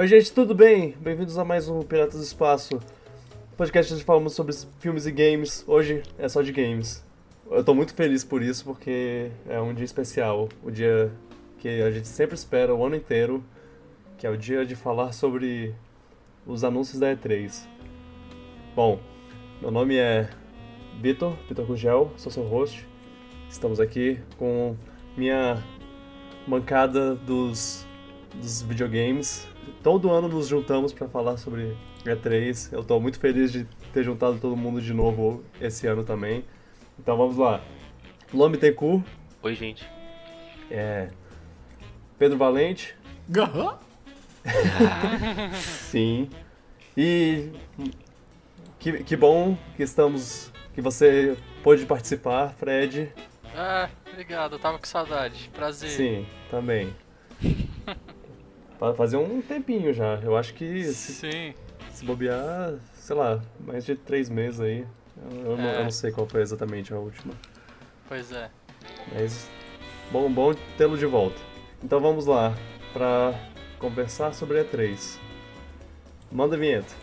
Oi, gente, tudo bem? Bem-vindos a mais um Piratas do Espaço. Podcast onde falamos sobre filmes e games. Hoje é só de games. Eu tô muito feliz por isso, porque é um dia especial. O dia que a gente sempre espera o ano inteiro, que é o dia de falar sobre os anúncios da E3. Bom, meu nome é Vitor, Vitor Gugel, sou seu host. Estamos aqui com minha mancada dos, dos videogames. Todo ano nos juntamos para falar sobre E3. Eu estou muito feliz de ter juntado todo mundo de novo esse ano também. Então vamos lá. Lome. Oi, gente. É. Pedro Valente. Aham. Sim. E que, que bom que estamos. que você pôde participar, Fred. Ah, obrigado, eu tava com saudade. Prazer. Sim, também. Fa- Fazia um tempinho já. Eu acho que se, Sim. se bobear, sei lá, mais de três meses aí. Eu, eu não, É. eu não sei qual foi exatamente a última. Pois é. Mas bom, bom tê-lo de volta. Então vamos lá pra conversar sobre a E3. Manda a vinheta.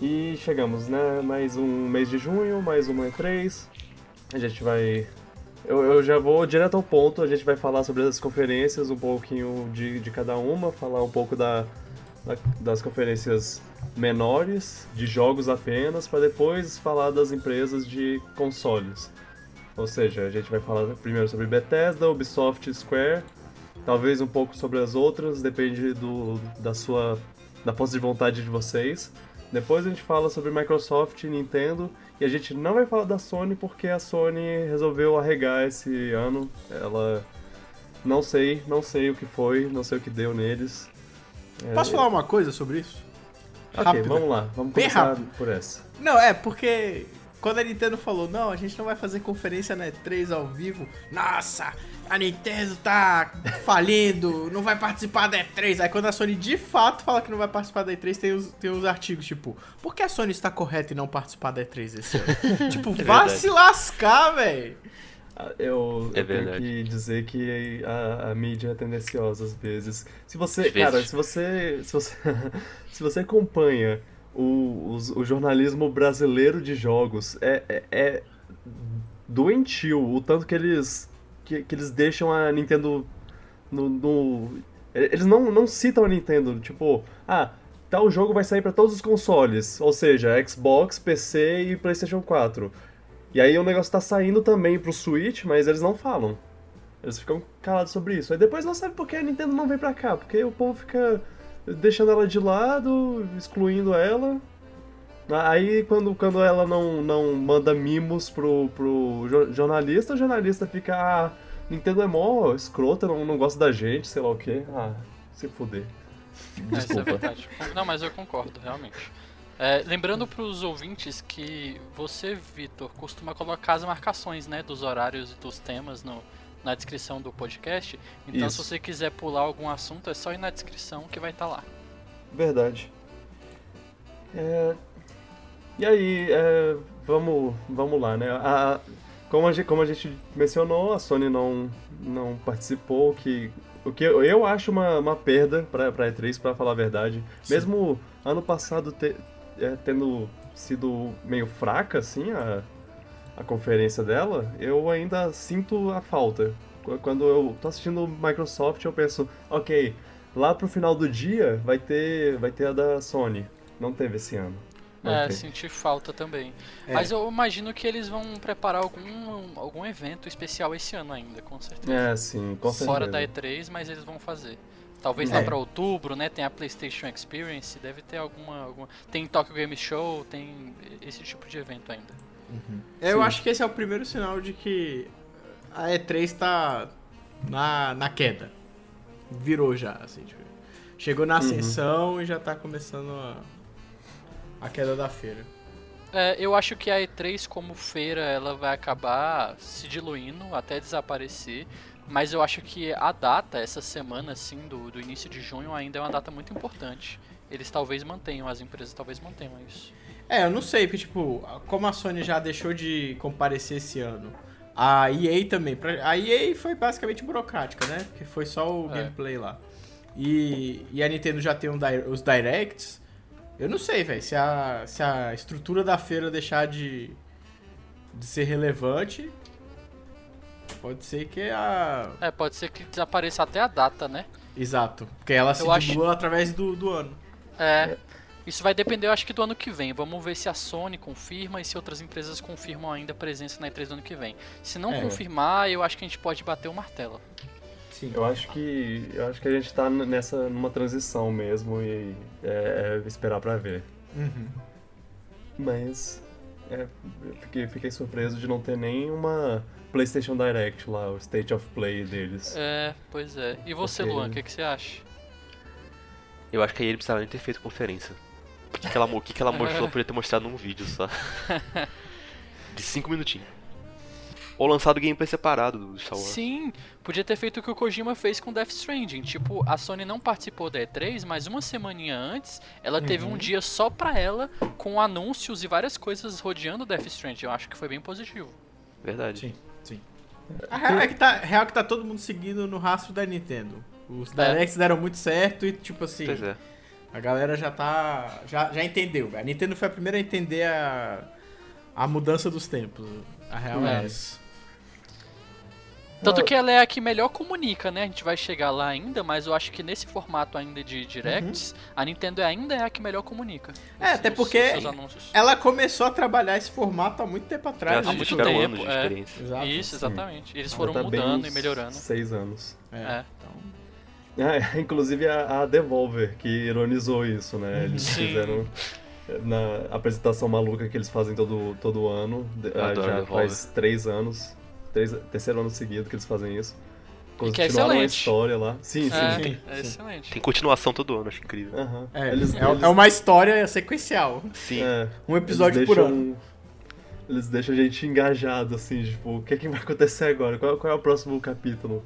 E chegamos, né? Mais um mês de junho, mais uma E3. A gente vai. Eu, eu já vou direto ao ponto, a gente vai falar sobre as conferências, um pouquinho de, de cada uma, falar um pouco da, da- das conferências menores, de jogos apenas, para depois falar das empresas de consoles. Ou seja, a gente vai falar primeiro sobre Bethesda, Ubisoft, Square, talvez um pouco sobre as outras, depende do, da sua da força de vontade de vocês. Depois a gente fala sobre Microsoft e Nintendo. E a gente não vai falar da Sony porque a Sony resolveu arregar esse ano. Ela. Não sei, não sei o que foi, não sei o que deu neles. É, Posso falar uma coisa sobre isso? Ok, Rápido. vamos lá, vamos Bem começar rápido. por essa. Não, é porque quando a Nintendo falou, não, a gente não vai fazer conferência na E3 ao vivo. Nossa, a Nintendo tá falindo, não vai participar da E3. Aí quando a Sony de fato fala que não vai participar da E3, tem os, tem os artigos, tipo, por que a Sony está correta em não participar da E3 esse ano? tipo, vá verdade. se lascar, velho. Ah, Eu, É eu tenho verdade. que dizer que a, a mídia é tendenciosa às vezes. Se você, cara, se você, se você, se você acompanha o, os- o jornalismo brasileiro de jogos, é, é, é doentio o tanto que eles, que, que eles deixam a Nintendo no, no- eles não, não citam a Nintendo, tipo, ah, tal jogo vai sair pra todos os consoles, ou seja, Xbox, PC e PlayStation 4. E aí o negócio tá saindo também pro Switch, mas eles não falam. Eles ficam calados sobre isso. Aí depois não sabe por que a Nintendo não vem pra cá, porque o povo fica deixando ela de lado, excluindo ela. Aí quando, quando ela não, não manda mimos pro, pro jo- jornalista, o jornalista fica, ah, Nintendo é mó escrota, não, não gosta da gente, sei lá o quê. Ah, se fuder. É, isso é Desculpa. verdade. Não, mas eu concordo, realmente. É, lembrando pros ouvintes que você, Vitor, costuma colocar as marcações, né, dos horários e dos temas no, na descrição do podcast. Então, Isso. se você quiser pular algum assunto, é só ir na descrição que vai estar lá. Verdade. É, E aí, é, vamos, vamos lá, né? A- como, a gente, como a gente mencionou, a Sony não, não participou, que, o que eu, eu acho uma, uma perda pra, pra E3, pra falar a verdade. Sim. Mesmo ano passado te- é, tendo sido meio fraca, assim, a, a conferência dela, eu ainda sinto a falta. Qu- Quando eu tô assistindo Microsoft, eu penso, ok, lá pro final do dia vai ter, vai ter a da Sony. Não teve esse ano. Não É, teve. senti falta também. É. Mas eu imagino que eles vão preparar algum, algum evento especial esse ano ainda, com certeza. É, sim, com certeza. Fora da E3, mas eles vão fazer. Talvez É. lá pra outubro, né? Tem a PlayStation Experience, deve ter alguma, alguma. Tem Tokyo Game Show, tem esse tipo de evento ainda. Eu Sim. acho que esse é o primeiro sinal de que a E3 tá na, na queda. Virou já, assim, tipo, chegou na ascensão e já tá começando a, a queda da feira. É, eu acho que a E3 como feira ela vai acabar se diluindo até desaparecer. Mas eu acho que a data, essa semana, assim, do, do início de junho, ainda é uma data muito importante. Eles talvez mantenham, as empresas talvez mantenham isso. É, eu não sei, porque, tipo, como a Sony já deixou de comparecer esse ano, a EA também. pra- A EA foi basicamente burocrática, né? Porque foi só o É. gameplay lá. E, e a Nintendo já tem um os directs. Eu não sei, velho, se a, se a estrutura da feira deixar de, de ser relevante, pode ser que a. É, pode ser que desapareça até a data, né? Exato. Porque ela se Eu acho- através do, do ano. É. Isso vai depender, eu acho que do ano que vem. Vamos ver se a Sony confirma e se outras empresas confirmam ainda a presença na E3 do ano que vem. Se não É. confirmar, eu acho que a gente pode bater o martelo. Sim. Eu acho que eu acho que a gente tá nessa numa transição mesmo e é, é esperar pra ver. Uhum. Mas é, eu fiquei, fiquei surpreso de não ter nem uma PlayStation Direct lá, o State of Play deles. É, pois é. E você, Ok. Luan, o que, que você acha? Eu acho que aí ele precisava nem ter feito conferência. O que, que ela, o que, que ela mostrou podia ter mostrado num vídeo só. De 5 minutinhos. Ou lançado gameplay separado do Star Wars. Sim, podia ter feito o que o Kojima fez com Death Stranding. Tipo, a Sony não participou da E3, mas uma semaninha antes, ela teve um dia só pra ela, com anúncios e várias coisas rodeando Death Stranding. Eu acho que foi bem positivo. Verdade. Sim, sim. A real é que tá, real é que tá todo mundo seguindo no rastro da Nintendo. Os Directs deram muito certo e, tipo assim, Pois é. A galera já tá. Já, já entendeu, velho. A Nintendo foi a primeira a entender a, a mudança dos tempos. A real é, É. essa. Tanto que ela é a que melhor comunica, né? A gente vai chegar lá ainda, mas eu acho que nesse formato ainda de directs, a Nintendo ainda é a que melhor comunica. Uhum. É, os- até porque-. Ela começou a trabalhar esse formato há muito tempo atrás. Já há né? muito tempo, anos de é. experiência. Exato. Isso, exatamente. Eles foram tá mudando e melhorando. Seis anos. É. É. Então, Ah, inclusive a, a Devolver, que ironizou isso, né? Eles Sim. fizeram na apresentação maluca que eles fazem todo, todo ano, ah, adoro já Devolver. faz três anos, três, terceiro ano seguido que eles fazem isso. Que é Continuaram a história lá. Sim, sim. É, sim, é sim. excelente. Tem continuação todo ano, acho incrível. Aham. é, Eles- é, eles- é uma história sequencial. Sim. é, Um episódio por ano. Eles deixam a gente engajado, assim, tipo, o que, é que vai acontecer agora? Qual, qual é o próximo capítulo?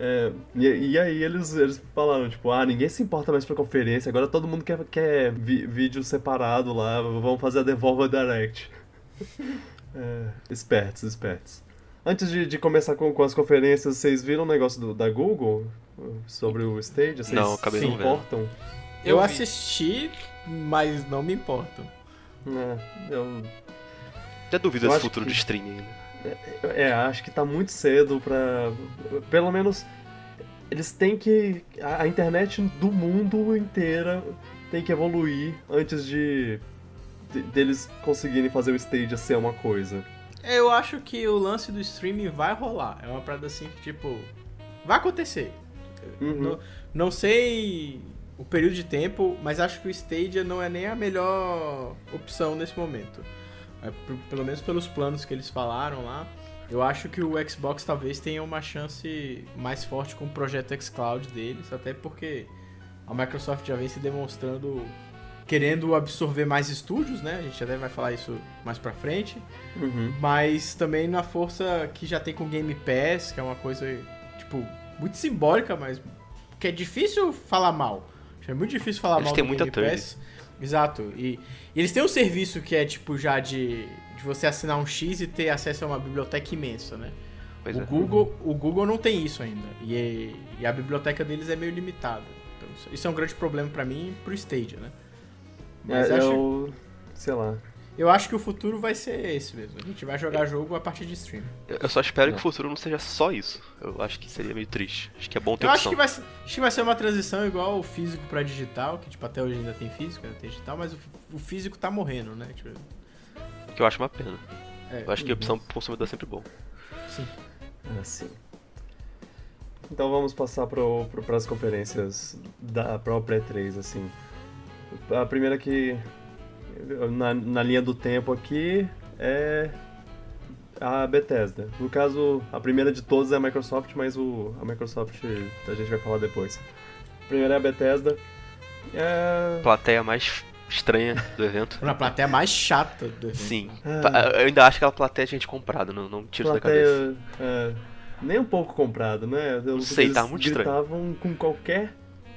É, e, e aí eles, eles falaram, tipo, ah, ninguém se importa mais pra conferência, agora todo mundo quer, quer vi- vídeo separado lá, vamos fazer a Devolver Direct. É, espertos, espertos. Antes de, de começar com, com as conferências, vocês viram o negócio do- da Google sobre o Stage? Vocês Não, acabei se não vendo. importam? Eu, vi. assisti, mas não me importo. É, eu, Já duvido Eu esse acho futuro que- de streaming ainda. É, acho que tá muito cedo pra. Pelo menos. Eles têm que. A, internet do mundo inteira tem que evoluir antes de. de- deles conseguirem fazer o stage ser uma coisa. Eu acho que o lance do streaming vai rolar. É uma parada assim que, tipo, vai acontecer. Uhum. Não, não sei o período de tempo, mas acho que o Stadia não é nem a melhor opção nesse momento. É, pelo menos pelos planos que eles falaram lá. Eu acho que o Xbox talvez tenha uma chance mais forte com o projeto xCloud deles, até porque a Microsoft já vem se demonstrando querendo absorver mais estúdios, né? A gente até vai falar isso mais pra frente Uhum. mas também na força que já tem com o Game Pass, que é uma coisa, tipo, muito simbólica, mas que é difícil falar mal. É muito difícil falar Eles mal do Game. Pass. Exato. E, e eles têm um serviço que é, tipo, já de, de você assinar um X e ter acesso a uma biblioteca imensa, né? Pois o, é. Google, o Google não tem isso ainda. E, e a biblioteca deles é meio limitada. Então, isso- é um grande problema pra mim e pro Stadia, né? Mas É, acho, eu. sei lá. Eu acho que o futuro vai ser esse mesmo. A gente vai jogar jogo a partir de stream. Eu só espero É. que o futuro não seja só isso. Eu acho que seria meio triste. Acho que é bom ter Eu acho opção. que, vai, ser- acho que vai ser uma transição igual o físico pra digital, que tipo, até hoje ainda tem físico, ainda tem digital, mas o, o físico tá morrendo, né? Tipo, Que eu acho uma pena. é, Eu acho que a opção pro consumidor é sempre bom. sim. Assim. Então vamos passar para as conferências da própria E3, assim. A primeira que, na, na linha do tempo aqui, é a Bethesda. No caso, a primeira de todas é a Microsoft, mas o, a Microsoft a gente vai falar depois. A primeira é a Bethesda. É... Plateia mais estranha do evento. Na plateia mais chata do evento. Sim. Ah. Pa- Eu ainda acho que aquela plateia é gente comprada, não, não tiro da cabeça. Plateia, é, nem um pouco comprado, né? Eu, sei, eles tá muito estranho. gritavam com qualquer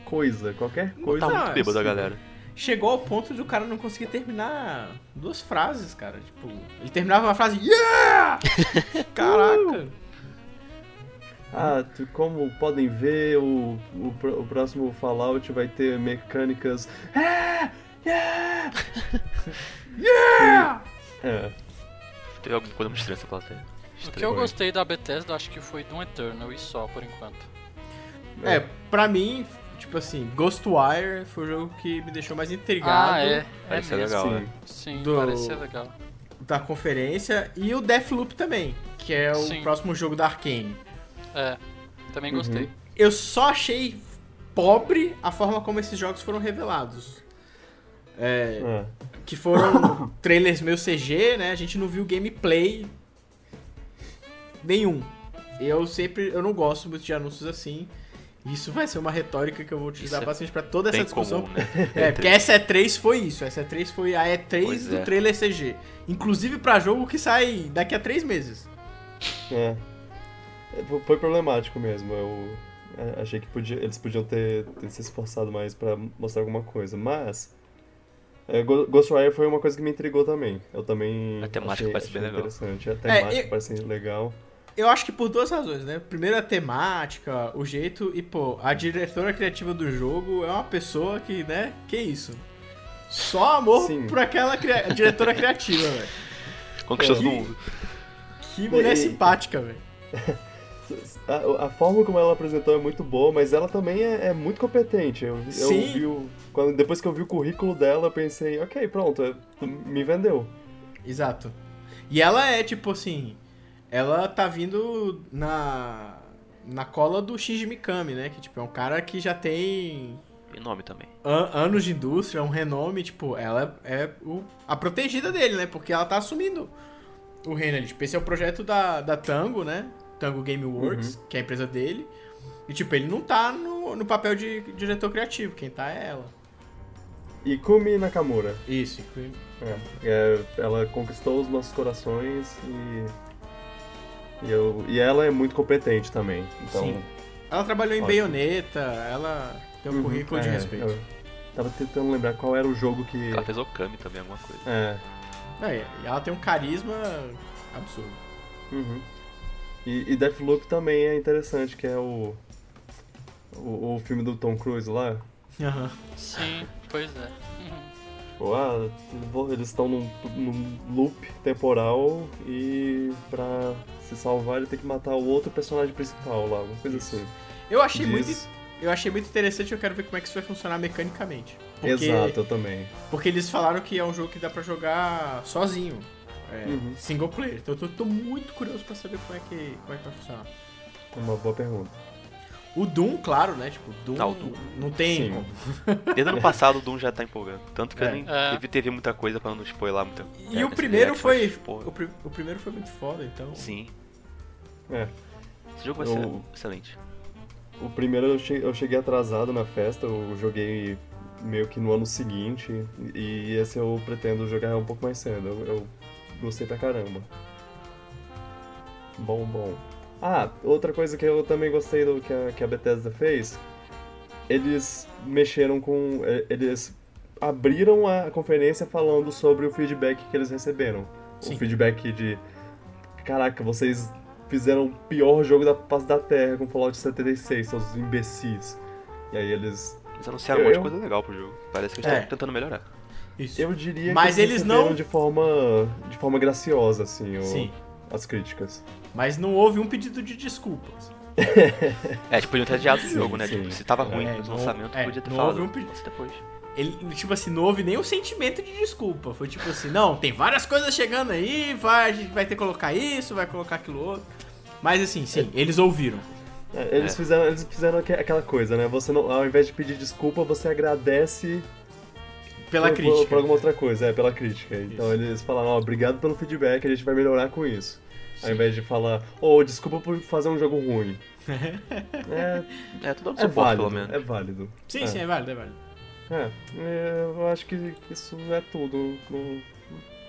coisa, qualquer coisa. Tá Não, muito bêbado a galera. Chegou ao ponto de o cara não conseguir terminar duas frases, cara. Tipo, ele terminava uma frase, yeah! Caraca! Ah, tu- como podem ver, o, o, o próximo Fallout vai ter mecânicas. É! Yeah! Yeah! É, Teve alguma coisa muito estranha essa plateia. O que eu gostei da Bethesda, acho que foi Doom Eternal e só, por enquanto. É, pra mim, tipo assim, Ghostwire foi o jogo que me deixou mais intrigado Ah, é. É Parece ser mesmo. legal, sim. né? Sim, Do- parece ser legal. da conferência. E o Deathloop também, que é o Sim. próximo jogo da Arkane. É, também gostei. Eu só achei pobre a forma como esses jogos foram revelados. É, é. que foram trailers meio CG, né? A gente não viu gameplay nenhum. Eu sempre, eu não gosto muito de anúncios assim. Isso vai ser uma retórica que eu vou utilizar Isso é bastante pra toda essa discussão. comum, né? É, porque essa E3 foi isso. Essa E3 foi a E3 Pois do é. trailer CG. Inclusive pra jogo que sai daqui a três meses. É. É, fo- Foi problemático mesmo. Eu é, achei que podia- eles podiam ter, ter se esforçado mais pra mostrar alguma coisa. Mas. é, Ghostwire foi uma coisa que me intrigou também. Eu também. A temática achei, parece achei bem legal. interessante. A temática eu- parece legal. Eu acho que por duas razões, né? Primeiro a temática, o jeito e, pô, a diretora criativa do jogo é uma pessoa que, né? Que isso? Só amor Sim. por aquela cria- diretora criativa, velho. Conquistou É. todo mundo. Que mulher E- simpática, velho. A, a forma como ela apresentou é muito boa, mas ela também é, é muito competente. Eu, eu Sim. vi o- quando, depois que eu vi o currículo dela, eu pensei, ok, pronto, é- me vendeu. Exato. E ela é, tipo assim. Ela tá vindo na. Na cola do Shinji Mikami, né? Que, tipo, é um cara que já tem E nome também. an- anos de indústria, um renome, tipo, ela é o- a protegida dele, né? Porque ela tá assumindo o reino ali. Tipo, esse é o projeto da, da Tango, né? Tango Game Works, que é a empresa dele. E, tipo, ele não tá no, no papel de diretor criativo, quem tá é ela. E Kumi Nakamura. Isso, inclui- É, é, ela conquistou os nossos corações e. E, eu, e ela é muito competente também. Então, Sim. Ela trabalhou em Ótimo. Bayonetta, ela tem um Uhum, currículo de é, respeito. eu tava tentando lembrar qual era o jogo que. Ela fez Okami também, alguma coisa. É. É, e ela tem um carisma absurdo. Uhum. E, e Deathloop também é interessante, que é o, o. o filme do Tom Cruise lá. Aham. Sim, pois é. Tipo, ah, eles estão num, num loop temporal e pra se salvar ele tem que matar o outro personagem principal lá, uma coisa Isso. assim. Eu achei Diz- muito eu achei muito interessante, eu quero ver como é que isso vai funcionar mecanicamente. Porque, Exato, eu também. Porque eles falaram que é um jogo que dá pra jogar sozinho. É, Uhum. Single player. Então eu tô, tô muito curioso pra saber como é, que, como é que vai funcionar. Uma boa pergunta. O Doom, claro, né? Tipo, Doom, Ah, o Doom. não tem Sim. como. Desde ano passado o Doom já tá empolgando. Tanto que É. eu nem É. teve, teve muita coisa pra não spoiler muita. E é, o primeiro foi. mas, O, pri- o primeiro foi muito foda, então. Sim. É. Esse jogo vai Eu- ser excelente. O primeiro eu che- eu cheguei atrasado na festa, eu joguei meio que no ano seguinte, e esse eu pretendo jogar um pouco mais cedo. Eu, eu gostei pra caramba. Bom, bom. Ah, outra coisa que eu também gostei do que a, que a Bethesda fez, eles mexeram com. eh, Eles abriram a conferência falando sobre o feedback que eles receberam. Sim. O feedback de. Caraca, vocês fizeram o pior jogo da face da Terra com Fallout 76, seus imbecis. E aí eles. Eles anunciaram um Eu- monte de coisa legal pro jogo. Parece que eles É. estão tentando melhorar. Isso. Eu diria Mas que eles receberam não- de forma. de forma graciosa, assim, o- Sim. As críticas. Mas não houve um pedido de desculpas. É, tipo, podiam ter adiado o jogo, né? sim. Tipo, se tava ruim É, no lançamento, é, podia ter não falado. houve um pedi- "Nossa, depois. Ele, tipo assim, não houve nenhum sentimento de desculpa. Foi tipo assim, não, tem várias coisas chegando aí, vai, a gente vai ter que colocar isso, vai colocar aquilo outro. Mas assim, sim, eles ouviram. É, eles, É. Fizeram, eles fizeram aque- aquela coisa, né? Você não, ao invés de pedir desculpa, você agradece Pela por, crítica. Por, por alguma outra coisa, é, pela crítica. Então eles falaram, ó, obrigado pelo feedback, a gente vai melhorar com isso. Ao invés de falar, ô, desculpa por fazer um jogo ruim. é, É, tudo é suporte, válido, pelo menos. é válido. Sim, É. sim, é válido, é válido. É, é, eu acho que isso é tudo no,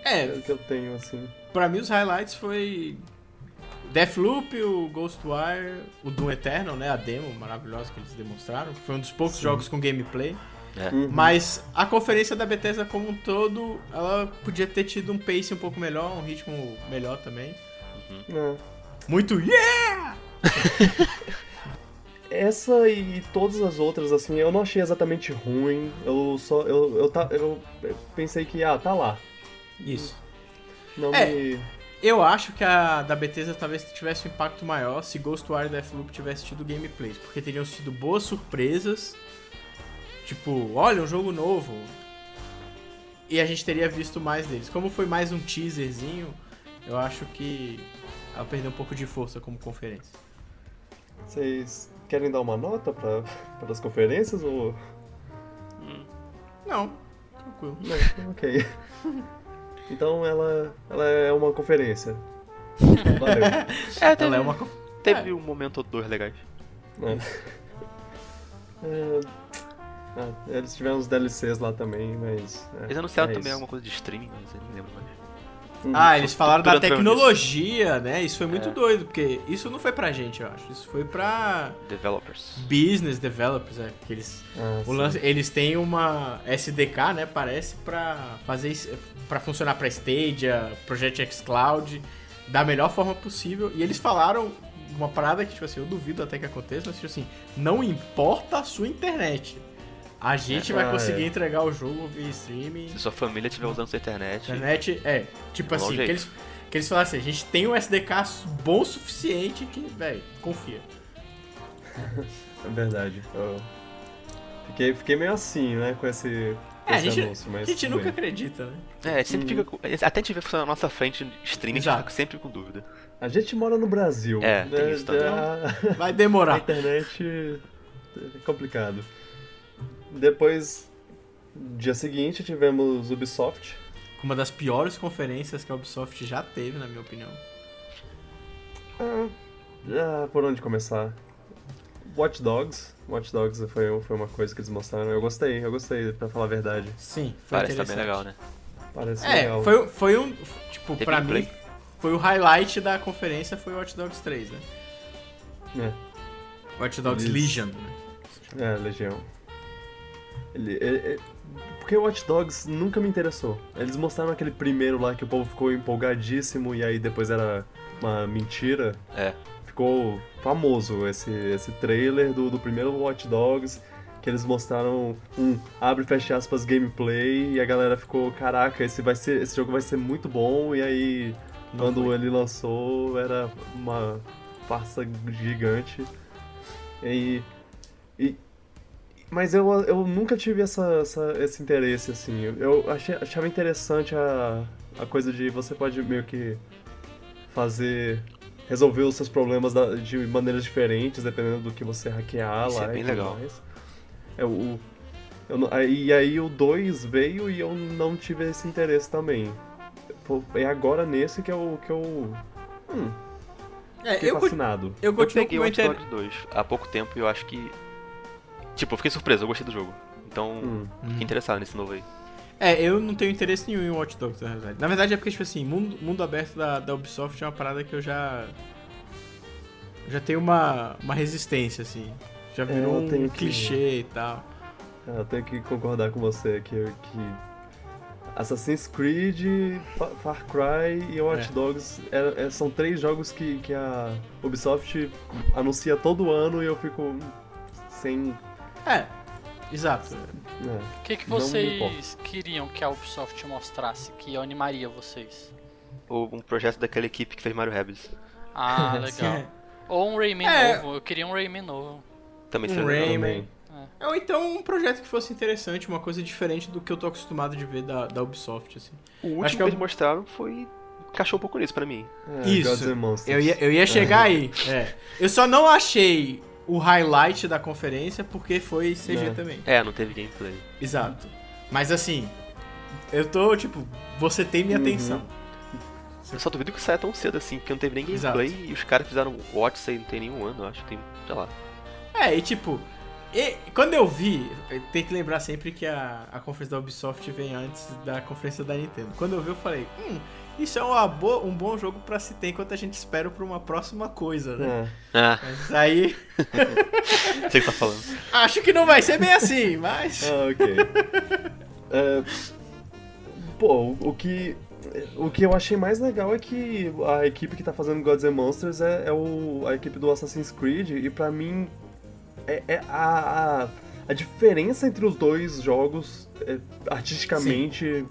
É, é o que eu tenho, assim. pra mim os highlights foi Deathloop, o Ghostwire, o Doom Eternal, né? A demo maravilhosa que eles demonstraram. Foi um dos poucos jogos com gameplay. É. Uhum. Mas a conferência da Bethesda como um todo, ela podia ter tido um pace um pouco melhor, um ritmo melhor também. É. Muito yeah! Essa e todas as outras, assim, eu não achei exatamente ruim. Eu só. Eu, eu, ta- eu pensei que, ah, tá lá. Isso. Não É. me. Eu acho que a da Bethesda talvez tivesse um impacto maior se Ghostwire e Deathloop tivesse tido gameplays, porque teriam sido boas surpresas. Tipo, olha, um jogo novo. E a gente teria visto mais deles. Como foi mais um teaserzinho, eu acho que ela perdeu um pouco de força como conferência. Vocês querem dar uma nota pra, para as conferências ou. Não, tranquilo. Não, ok. Então ela, ela é uma conferência. Valeu. É, teve, Ela é uma. teve um momento ou dois legais. É. É, ah, eles tiveram os DLCs lá também, mas. é, Eles anunciaram é também isso. alguma coisa de streaming, mas eu não lembro mais. Uhum. Ah, eles falaram da tecnologia, né? Isso foi muito É. doido, porque isso não foi pra gente, eu acho. Isso foi pra Developers. business developers, é. Que eles, Ah, lance- eles têm uma SDK, né? Parece pra fazer isso- pra funcionar pra Stadia, Project X Cloud, da melhor forma possível. E eles falaram uma parada que, tipo assim, eu duvido até que aconteça, mas tipo assim, não importa a sua internet. A gente vai Ah, conseguir é. entregar o jogo via streaming. Se sua família estiver usando sua internet, Internet, é, tipo É assim, que eles, que eles falaram assim, a gente tem um SDK bom o suficiente que, velho, confia. É verdade. Eu fiquei, fiquei meio assim, né, com esse, com É, a gente, anúncio, mas a gente nunca bem. acredita, né? É, a gente sempre fica. com- Até a gente vê na nossa frente streaming, a gente Exato. fica sempre com dúvida. A gente mora no Brasil. É, tem né, isso também. A, Vai a demorar. internet é complicado. Depois, dia seguinte, tivemos Ubisoft. Uma das piores conferências que a Ubisoft já teve, na minha opinião. Ah, ah, por onde começar? Watch Dogs. Watch Dogs foi, foi uma coisa que eles mostraram. Eu gostei, eu gostei, pra falar a verdade. Sim, foi Parece tá bem legal, né? Parece É, legal. foi, foi um. Tipo, Teve pra mim, foi o highlight da conferência foi o Watch Dogs 3, né? É. Watch Dogs Legion, né? É, Legião. Ele, ele- ele- porque Watch Dogs nunca me interessou. Eles mostraram aquele primeiro lá que o povo ficou empolgadíssimo e aí depois era uma mentira. É. Ficou famoso esse, esse trailer do, do primeiro Watch Dogs. Que eles mostraram um abre e fecha aspas gameplay e a galera ficou, caraca, esse, vai ser, esse jogo vai ser muito bom. E aí, Não quando foi. ele lançou, era uma farsa gigante. E, e, mas eu, eu nunca tive essa, essa- esse interesse, assim. Eu achei, achava interessante a, a coisa de você pode meio que fazer. resolver os seus problemas da- de maneiras diferentes, dependendo do que você hackear Isso lá. é bem e tudo legal. mais. É, o, eu e aí o 2 veio e eu não tive esse interesse também. É agora nesse que eu. Que eu hum, É, eu, fascinado. eu Eu peguei o Watch. Dogs 2 há pouco tempo e eu acho que. Tipo, eu fiquei surpreso, eu gostei do jogo. Então, Hum. fiquei interessado nesse novo aí. É, eu não tenho interesse nenhum em Watch Dogs, na verdade. Na verdade é porque, tipo assim, mundo, mundo aberto da, da Ubisoft é uma parada que eu já. Já tenho uma, uma resistência, assim. Já virou eu um tenho que- clichê e tal. É, Eu tenho que concordar com você que, que Assassin's Creed, Fa- Far Cry e Watch É. Dogs é- é- são três jogos que, que a Ubisoft anuncia todo ano e eu fico sem. É, exato. É, O que, que me vocês queriam que a Ubisoft mostrasse que animaria vocês? Ou um projeto daquela equipe que fez Mario Rabbids. Ah, legal. Ou um Rayman É. novo. Eu queria um Rayman novo. Também Um seria legal. Rayman. também. Ou então um projeto que fosse interessante, uma coisa diferente do que eu tô acostumado de ver da, da Ubisoft, assim. O último Acho que, que é eles o- mostraram foi. encaixou um pouco nisso pra mim. É, Isso. Eu ia, eu ia chegar aí. É. Eu só não achei o highlight da conferência porque foi CG É. também. É, não teve gameplay. Exato. Mas assim, eu tô, tipo, você tem minha Uhum. atenção. Eu só duvido que saia tão cedo assim, porque não teve nem Exato. gameplay e os caras fizeram o Odyssey não tem nenhum ano, eu acho. Tem, sei lá. É, e tipo, e- quando eu vi, tem que lembrar sempre que a, a conferência da Ubisoft vem antes da conferência da Nintendo. Quando eu vi, eu falei, hum, Isso é uma boa, um bom jogo pra se ter enquanto a gente espera pra uma próxima coisa, né? É. Ah, Mas aí, sei o que tá falando. acho que não vai ser bem assim, mas... Ah, ok. É, pô, o- que. O que eu achei mais legal é que a equipe que tá fazendo Gods and Monsters é, é o, a equipe do Assassin's Creed, e pra mim é, é a, a, a diferença entre os dois jogos, é, artisticamente, é,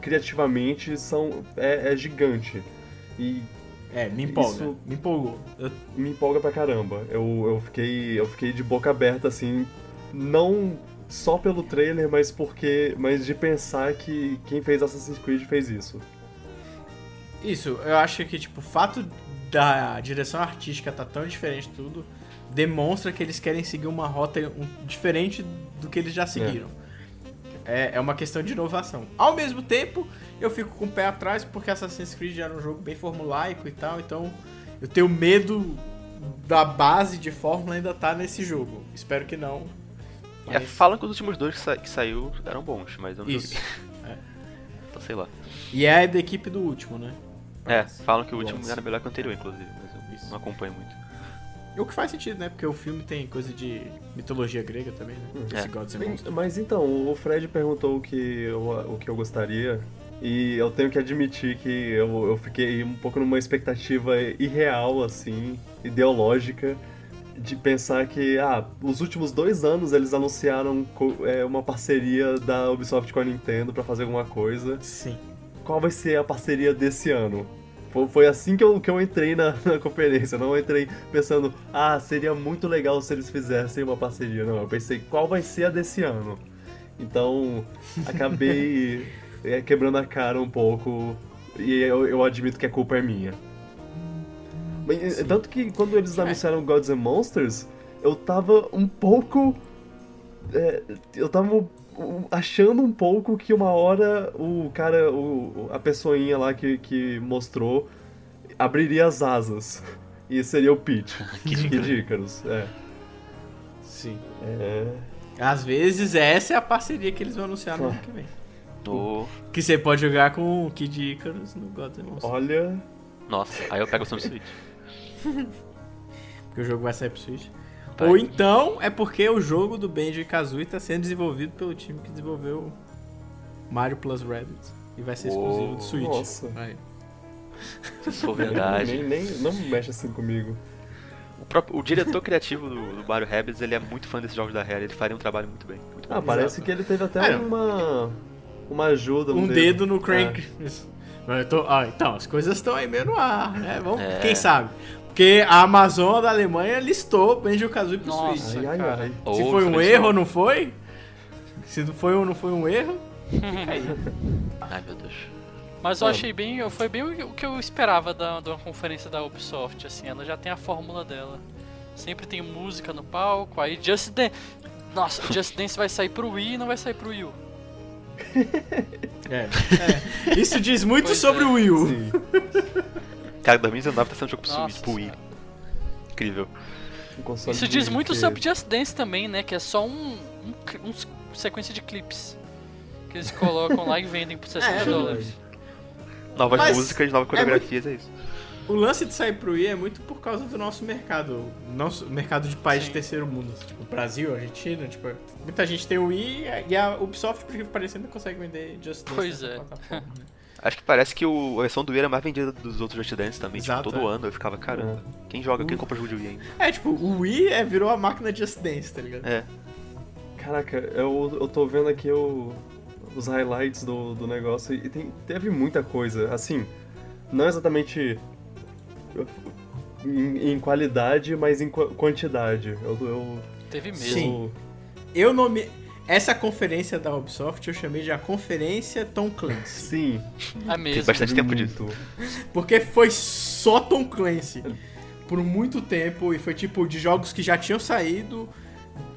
criativamente, são, é, é gigante. E É, me empolga, Isso- me empolgou. Eu- me empolga pra caramba. Eu, eu, fiquei, eu fiquei de boca aberta, assim, não só pelo trailer, mas porque. Mas de pensar que quem fez Assassin's Creed fez isso. Isso, eu acho que, tipo, o fato da direção artística tá tão diferente de tudo, demonstra que eles querem seguir uma rota diferente do que eles já seguiram. É. é uma questão de inovação. Ao mesmo tempo, eu fico com o pé atrás porque Assassin's Creed era um jogo bem formulaico e tal, então eu tenho medo da base de fórmula ainda tá nesse jogo. Espero que não. É, Mas- falam que os últimos dois que, sa que saiu eram bons, mas eu não Isso. joguei. Então sei lá. E é da equipe do último, né? É, falam que o último era melhor que o anterior, inclusive, mas eu Isso. não acompanho muito. O que faz sentido, né? Porque o filme tem coisa de mitologia grega também, né? Esse É. Gods and Mas- Monsters. Mas então, o Fred perguntou o que eu, o que eu gostaria. E eu tenho que admitir que eu, eu fiquei um pouco numa expectativa irreal, assim, ideológica, de pensar que, ah, os últimos dois anos eles anunciaram é, uma parceria da Ubisoft com a Nintendo pra fazer alguma coisa. Sim. Qual vai ser a parceria desse ano? Foi, assim que eu, que eu entrei na, na conferência. Não entrei pensando, ah, seria muito legal se eles fizessem uma parceria. Não, eu pensei, qual vai ser a desse ano? Então, acabei é, quebrando a cara um pouco. E eu, eu admito que a culpa é minha. Mas, Sim. tanto que quando eles É. anunciaram Gods and Monsters, eu tava um pouco. é, eu tava achando um pouco que uma hora o cara, o, a pessoinha lá que, que mostrou, abriria as asas. E seria o Pete. Kid Kid Icarus. É. Sim. É. Às vezes essa é a parceria que eles vão anunciar no ano que vem. Ô, Que você pode jogar com o Kid Icarus no Gods and Monsters. Olha. Nossa, aí eu pego o Sam Switch. Porque o jogo vai sair pro Switch. Ou então é porque o jogo do Banjo e Kazooie tá sendo desenvolvido pelo time que desenvolveu Mario Plus Rabbids. E vai ser exclusivo Oh, do Switch. nossa. Aí. Se isso for verdade. Nem, nem, não mexe assim comigo. O, próprio, o diretor criativo do, do Mario Rabbids, ele é muito fã desses jogos da Rare, ele faria um trabalho muito bem. Muito bom. Ah, parece Exato. que ele teve até Ah, uma. Uma ajuda. Um dedo no crank. Eu tô- ah, então, as coisas estão aí meio no ar, né? Vamos, É. Quem sabe? Porque a Amazon da Alemanha listou Banjo Kazooie pro Nossa. Switch. Ai, ai, cara. Se foi um erro ou não foi? Se não foi ou não foi um erro, fica aí. Ai meu Deus. Mas eu achei bem. Foi bem o o que eu esperava da, da conferência da Ubisoft, assim, ela já tem a fórmula dela. Sempre tem música no palco, aí Just Dance. Nossa, Just Dance vai sair pro Wii e não vai sair pro Wii U. É, é. Isso diz muito Pois sobre é. o Wii U. Sim. Cara, 2019 tá sendo jogo pro Nossa Switch, pro. Incrível. Um Isso diz muito sobre Just Dance também, né? Que é só um, um, um sequência de clipes. Que eles colocam lá e vendem por 60 É, dólares. Novas Mas músicas, novas coreografias, é isso. O lance de sair pro Wii é muito por causa do nosso mercado. Nosso mercado de país Sim. de terceiro mundo. Tipo, Brasil, Argentina, tipo, muita gente tem o Wii e a Ubisoft, por que parece, ainda consegue vender Just Dance Pois é. Acho que parece que o, a versão do Wii era mais vendida dos outros Just Dance também, Exato, tipo, todo é. ano eu ficava, caramba, quem joga, quem compra jogo de Wii ainda? É, tipo, o Wii é, virou a máquina Just Dance, tá ligado? É, Caraca, eu, eu tô vendo aqui o, os highlights do, do negócio e tem, teve muita coisa. Assim, não exatamente em, em qualidade, mas em qua- quantidade. Eu, eu, Teve mesmo. Sim. Eu nome... Essa conferência da Ubisoft eu chamei de a Conferência Tom Clancy. Sim, É mesmo. bastante teve tempo disso. muito. Porque foi só Tom Clancy. Por muito tempo. E foi tipo de jogos que já tinham saído.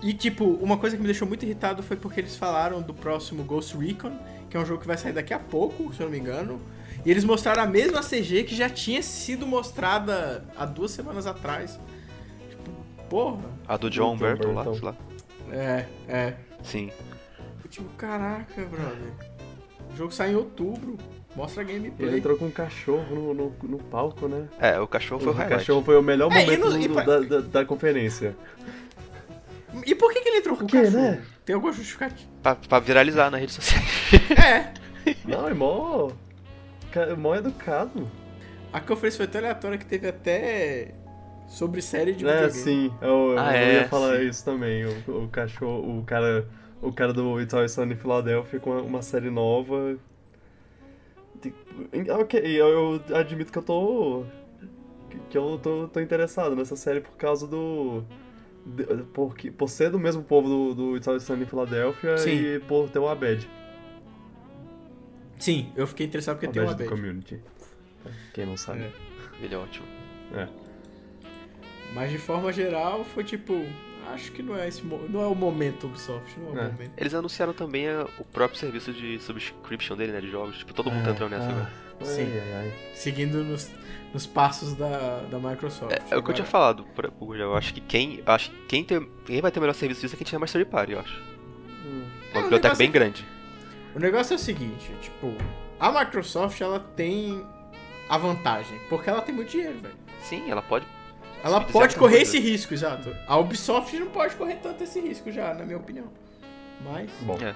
E tipo, uma coisa que me deixou muito irritado foi porque eles falaram do próximo Ghost Recon, que é um jogo que vai sair daqui a pouco, se eu não me engano. E eles mostraram a mesma CG que já tinha sido mostrada há duas semanas atrás. Tipo, porra. A do John Humberto lá, sei lá. É, é. Sim. Foi tipo, caraca, brother. O jogo sai em outubro. Mostra a Ele gameplay. entrou com um cachorro no, no, no palco, né? É, o cachorro foi o o cachorro foi o melhor É, momento no- do- pra- da, da, da conferência. E por que, que ele entrou com o quê, cachorro? né? Tem alguma justificativa? Pra, pra viralizar na rede social. É. Não, é mó. ca- mó educado. A conferência foi tão aleatória que teve até sobre série de É, videogame. sim, eu, Ah, eu é, ia falar sim. isso também. O, o cachorro, o cara, o cara do It's Always Sunny em Philadelphia com uma, uma série nova. De- Ok, eu, eu admito que eu tô. que- eu tô, tô interessado nessa série por causa do. de- Porque, por ser do mesmo povo do, do It's Always Sunny em Philadelphia Sim. e por ter o Abed. Sim, eu fiquei interessado porque tem uma Abed do community. Quem não sabe. É. Ele é ótimo. É. Mas de forma geral foi tipo, acho que não é esse não é o momento Ubisoft, não é o É. momento. Eles anunciaram também é, o próprio serviço de subscription dele, né, de jogos. Tipo, todo mundo tá entrando nessa agora. Ah, Sim. ai, ai, ai. Seguindo nos, nos passos da, da Microsoft. É, é o que eu tinha falado, por, por, eu acho que quem. Acho que quem, tem, quem vai ter o melhor serviço disso é quem tiver mais third party, eu acho. Hum. Uma É, o biblioteca negócio bem é- grande. O negócio é o seguinte, tipo, a Microsoft ela tem a vantagem, porque ela tem muito dinheiro, velho. Sim, ela pode. Ela dizer pode correr coisa. esse risco, exato. A Ubisoft não pode correr tanto esse risco já, na minha opinião. Mas, Bom. É.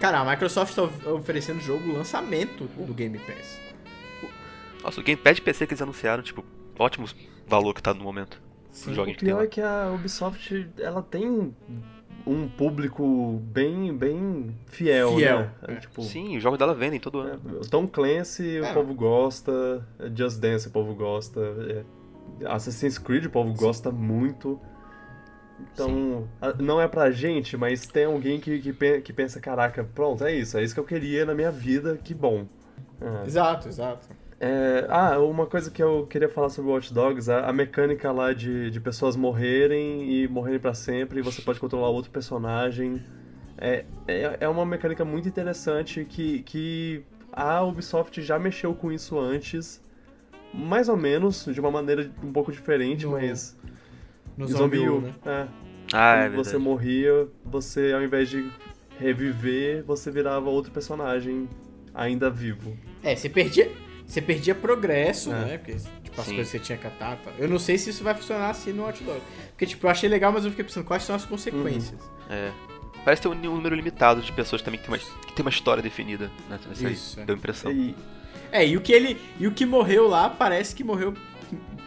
cara, a Microsoft tá of- oferecendo jogo lançamento do Game Pass. Nossa, o Gamepad PC que eles anunciaram, tipo, ótimo valor que tá no momento. Sim. O que tem pior é que a Ubisoft, ela tem um público bem, bem fiel, Fiel, né? é. Tipo, Sim, os jogos dela vendem todo ano. é, Tom Clancy, É. o povo gosta, Just Dance o povo gosta, é, Assassin's Creed o povo gosta muito. Então, a- não é pra gente, mas tem alguém que, que, que pensa, caraca, pronto, é isso, é isso que eu queria na minha vida, que bom. É. Exato, exato. É, ah, uma coisa que eu queria falar sobre Watch Dogs, a, a mecânica lá de, de pessoas morrerem e morrerem pra sempre, e você pode controlar outro personagem. É, é, é uma mecânica muito interessante que, que a Ubisoft já mexeu com isso antes, mais ou menos, de uma maneira um pouco diferente, No- mas. No Zombie U, né? é. Ah, é você verdade. morria, você ao invés de reviver, você virava outro personagem ainda vivo. É, você perdia, você perdia progresso, É. né? Porque, tipo, as Sim. coisas que você tinha que atar. tá? Eu não sei se isso vai funcionar assim no Hot Dog. Porque, tipo, eu achei legal, mas eu fiquei pensando quais são as consequências. É. Parece ter um número limitado de pessoas também que tem uma, que tem uma história definida. Né? Nessa Isso, aí. é. Deu impressão. E, É, e o que ele. E o que morreu lá parece que morreu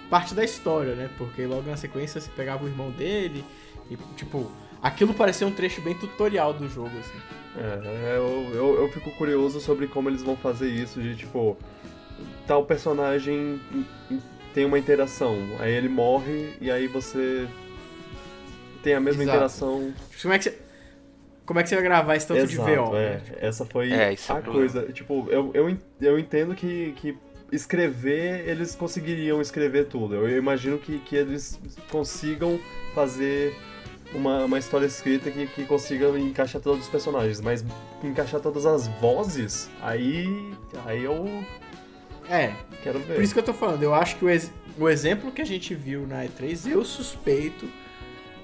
parte da história, né? Porque logo na sequência você pegava o irmão dele e, tipo, aquilo parecia um trecho bem tutorial do jogo, assim. É, eu, eu, eu fico curioso sobre como eles vão fazer isso, de tipo, tal personagem tem uma interação, aí ele morre e aí você tem a mesma Exato. interação. Tipo, como é que você. Como é que você vai gravar esse tanto de VO, é. né? Tipo, Essa foi É, isso é a problema. coisa. Tipo, eu, eu, eu entendo que, que escrever, eles conseguiriam escrever tudo. Eu imagino que, que eles consigam fazer uma, uma história escrita que, que consiga encaixar todos os personagens, mas encaixar todas as vozes, aí. Aí eu É, quero ver. Por isso que eu tô falando, eu acho que o, ex- o exemplo que a gente viu na E3, eu suspeito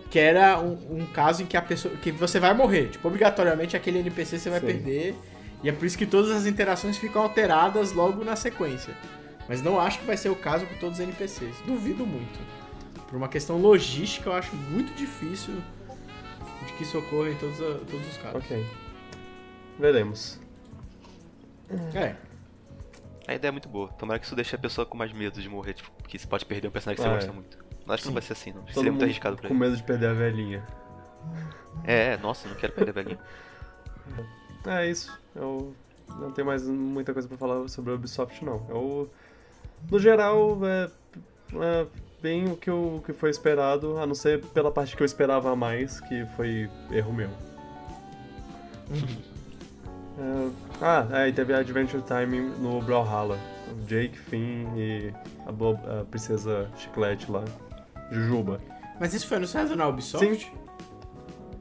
que era um, um caso em que a pessoa. que você vai morrer. Tipo, obrigatoriamente aquele NPC você vai Sim. perder. E é por isso que todas as interações ficam alteradas logo na sequência. Mas não acho que vai ser o caso com todos os NPCs. Duvido muito. Por uma questão logística, eu acho muito difícil de que isso ocorra em todos, a- todos os casos. Ok. Veremos. É, A ideia é muito boa. Tomara que isso deixe a pessoa com mais medo de morrer, tipo, porque você pode perder um personagem que você é. gosta muito. Acho que não vai ser assim, não. Todo Seria muito arriscado pra com ele. medo de perder a velhinha. É, nossa, não quero perder a velhinha. É isso. Eu não tenho mais muita coisa pra falar sobre a Ubisoft, não. Eu, no geral, é, é bem o que, eu, o que foi esperado, a não ser pela parte que eu esperava mais, que foi erro meu. É, ah, é, e teve a Adventure Time no Brawlhalla. O Jake, Finn e a, a princesa Chiclete lá. Jujuba. mas isso foi anunciado na Ubisoft? Sim.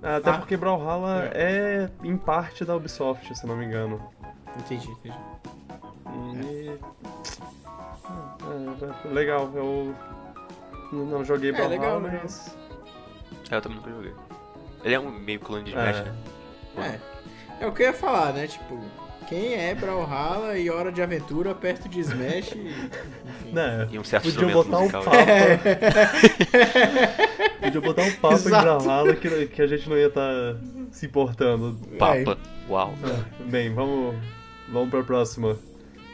Até Ah. porque Brawlhalla é em parte da Ubisoft, se não me engano. Entendi, entendi. E. É, é, legal, eu não joguei É, Brawlhalla, legal, legal. mas. É, eu também nunca joguei. Ele é um meio clone de Smash, É. né? É. É o que eu ia falar, né? Tipo, Quem é Brawlhalla e Hora de Aventura perto de Smash? Enfim. Né? E um certo Podiam instrumento botar um papa. Podiam botar um papa em Exato. Brawlhalla que, que a gente não ia estar se importando. Papa. Uau. Ah, Bem, vamos, vamos pra próxima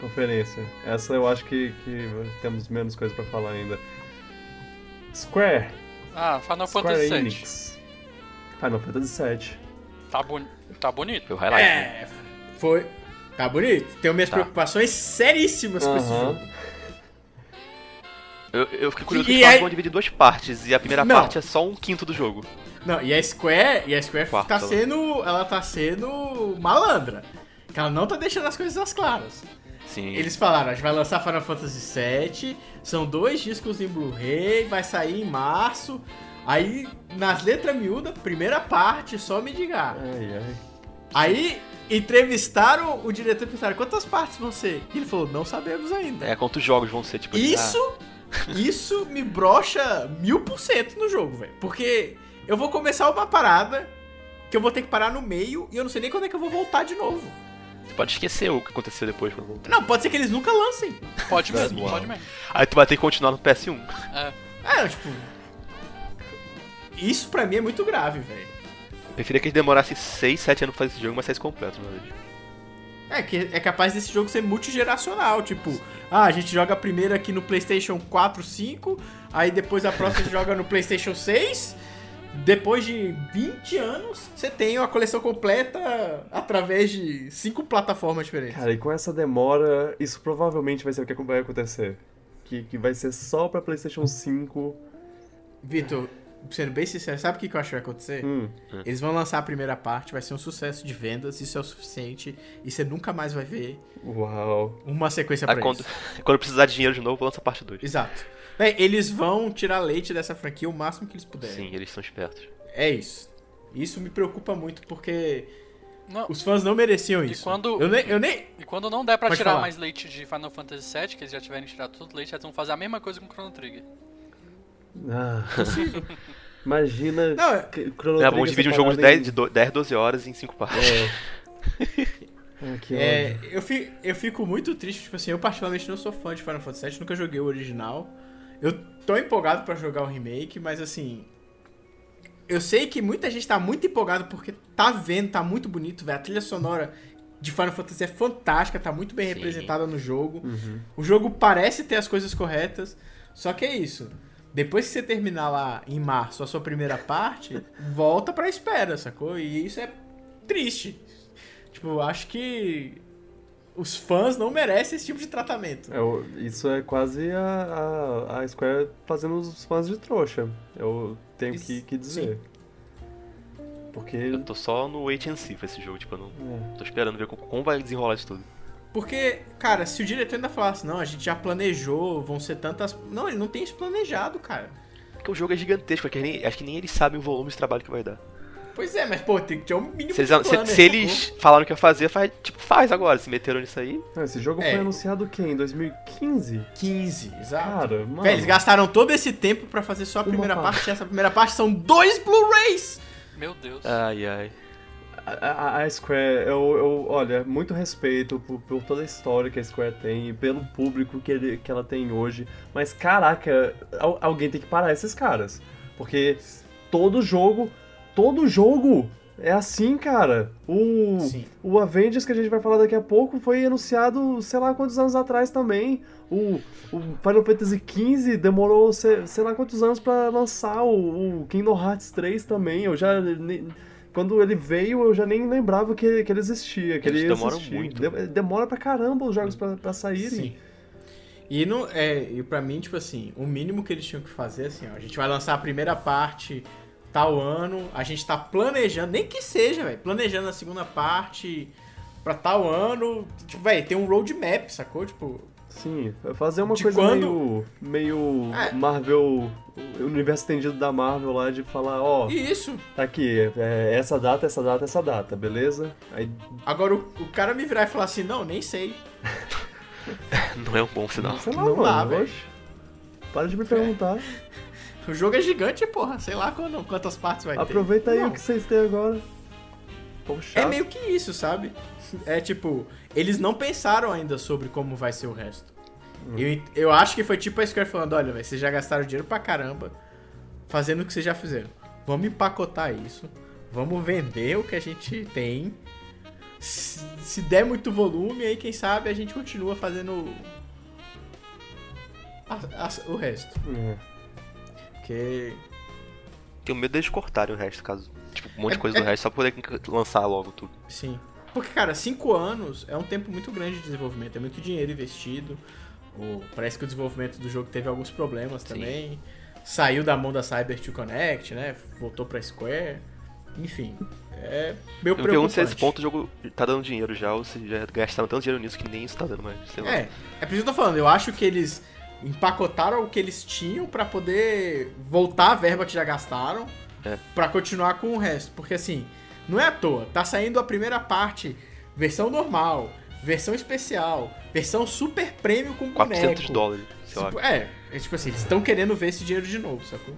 conferência. Essa eu acho que, que temos menos coisa pra falar ainda. Square. Ah, Final Square Fantasy VII. Enix. Final Fantasy VII. Tá, boni tá bonito. Foi o highlight. né? É, foi. Tá bonito. Tenho minhas Tá. preocupações seríssimas com esse Aham. jogo. Eu, eu fiquei curioso E que eles vão dividir em duas partes. E a primeira Não. parte é só um quinto do jogo. Não, e a Square, e a Square Quarto, tá ela. sendo. Ela tá sendo malandra. Que ela não tá deixando as coisas às claras. Sim. Eles falaram, a gente vai lançar Final Fantasy VII, são dois discos em Blu-ray, vai sair em março. Aí, nas letras miúdas, primeira parte, só me diga. Ai, ai. Aí, entrevistaram o diretor e pensaram, quantas partes vão ser? E ele falou, não sabemos ainda. É, quantos jogos vão ser, tipo... Isso, isso me brocha mil por cento no jogo, velho. Porque eu vou começar uma parada que eu vou ter que parar no meio e eu não sei nem quando é que eu vou voltar de novo. ah, você pode esquecer o que aconteceu depois. quando voltar. Não, pode ser que eles nunca lancem. Pode mesmo, pode mesmo. Aí tu vai ter que continuar no PS1. É. É, tipo. Isso pra mim é muito grave, velho. Preferia que eles demorassem 6, 7 anos pra fazer esse jogo, mas saísse completo, na verdade. É que é capaz desse jogo ser multigeracional, tipo, ah, a gente joga primeiro aqui no PlayStation 4, 5, aí depois a próxima a gente joga no PlayStation 6. Depois de 20 anos, você tem uma coleção completa através de cinco plataformas diferentes. Cara, e com essa demora, isso provavelmente vai ser o que vai acontecer. Que, que vai ser só pra PlayStation 5. Vitor, sendo bem sincero, sabe o que que eu acho que vai acontecer? Hum, Eles vão lançar a primeira parte, vai ser um sucesso de vendas, isso é o suficiente, e você nunca mais vai ver uau. uma sequência Aí pra quando, isso. quando precisar de dinheiro de novo, lança a parte 2. Exato. Bem, eles vão tirar leite dessa franquia o máximo que eles puderem. Sim, eles são espertos. É isso. Isso me preocupa muito porque Não, os fãs não mereciam E isso. quando- Eu nem. Eu nem... E quando não der pra Pode tirar falar. mais leite de Final Fantasy VII, que eles já tiverem tirado todo o leite, eles vão fazer a mesma coisa com o Chrono Trigger. Ah. Imagina. Não, é- É, Trigger dividir um jogo de separado 10, de do- 10 12 horas em 5 partes. É. Ah, que É, eu, fico, eu fico muito triste, tipo assim, eu particularmente não sou fã de Final Fantasy VII, nunca joguei o original. Eu tô empolgado pra jogar o remake, mas assim. Eu sei que muita gente tá muito empolgado porque tá vendo, tá muito bonito, velho. A trilha sonora de Final Fantasy é fantástica, tá muito bem Sim. representada no jogo. Uhum. O jogo parece ter as coisas corretas, só que é isso. Depois que você terminar lá em março a sua primeira parte, volta pra espera, sacou? E isso é triste. Tipo, eu acho que os fãs não merecem esse tipo de tratamento. É, isso é quase a, a, a Square fazendo os fãs de trouxa. Eu tenho que, Isso- que dizer. Porque. Eu tô só no wait and see pra esse jogo, tipo, eu não é, tô esperando ver como, como vai desenrolar isso tudo. Porque, cara, se o diretor ainda falasse, não, a gente já planejou, vão ser tantas. Não, ele não tem isso planejado, cara. Porque o jogo é gigantesco, porque nem- acho que nem eles sabem o volume de trabalho que vai dar. Pois é, mas, pô, tem que ter um mínimo Se eles, de se- plano, se né, eles falaram que ia fazer, faz, tipo, faz agora. Se meteram nisso aí, Ah, Esse jogo É. foi anunciado o quê? Em 2015? sacou? 15, exato. Cara, mano. Véi, eles gastaram todo esse tempo pra fazer só a Uma primeira parte. parte. E essa primeira parte são dois Blu-rays! Meu Deus. ai ai. A, a- Square, eu, eu, olha, muito respeito por, por toda a história que a Square tem e pelo público que, ele, que ela tem hoje. Mas caraca, al- alguém tem que parar esses caras. Porque todo jogo, todo jogo é assim, cara. O, Sim. o Avengers que a gente vai falar daqui a pouco foi anunciado, sei lá quantos anos atrás também. O, o Final Fantasy XV demorou sei, sei lá quantos anos pra lançar. O, o Kingdom Hearts 3 também. Eu já. nem- quando ele veio, eu já nem lembrava que, que ele existia. Que Eles ele demoram existir. muito. De- demora pra caramba os jogos pra, pra saírem. Sim. E, não, é, e pra mim, tipo assim, o mínimo que eles tinham que fazer, assim, ó, a gente vai lançar a primeira parte tal ano, a gente tá planejando, nem que seja, velho, planejando a segunda parte pra tal ano, tipo, velho, tem um roadmap, sacou? Tipo, Sim, fazer uma De coisa quando- meio. meio É. Marvel. O universo estendido da Marvel lá de falar, ó, e isso. tá aqui, é, essa data, essa data, essa data, beleza? Aí Agora o, o cara me virar e falar assim, não, nem sei. Não é um bom sinal. Sei lá, Não mano. dá, velho. Para de me perguntar. O jogo é gigante, porra, sei lá quando, quantas partes vai ter. Aproveita aí Não. o que vocês têm agora. chato. É meio que isso, sabe? É tipo, eles não pensaram ainda sobre como vai ser o resto. Eu, eu acho que foi tipo a Square falando, olha, véio, vocês já gastaram dinheiro pra caramba fazendo o que vocês já fizeram. Vamos empacotar isso. Vamos vender o que a gente tem. Se, se der muito volume, aí quem sabe a gente continua fazendo a- a- o resto. É. Porque Tenho medo deles cortarem o resto, caso. Tipo, um monte de É- coisa do é- resto só pra poder lançar logo tudo. Sim. Porque, cara, cinco anos é um tempo muito grande de desenvolvimento, é muito dinheiro investido. Parece que o desenvolvimento do jogo teve alguns problemas Sim. também. Saiu da mão da Cyber to Connect, né? Voltou pra Square. Enfim, é meio Eu me pergunto se esse preocupante. ponto o jogo tá dando dinheiro já, ou se já gastaram tanto dinheiro nisso que nem isso tá dando mais. Sei lá. É, é por isso que eu tô falando. Eu acho que eles empacotaram o que eles tinham pra poder voltar a verba que já gastaram É. pra continuar com o resto. Porque assim, não é à toa. Tá saindo a primeira parte, versão normal, versão especial, versão super prêmio com 400 boneco. dólares, sei lá. Tipo, é, é tipo assim, eles estão querendo ver esse dinheiro de novo, sacou?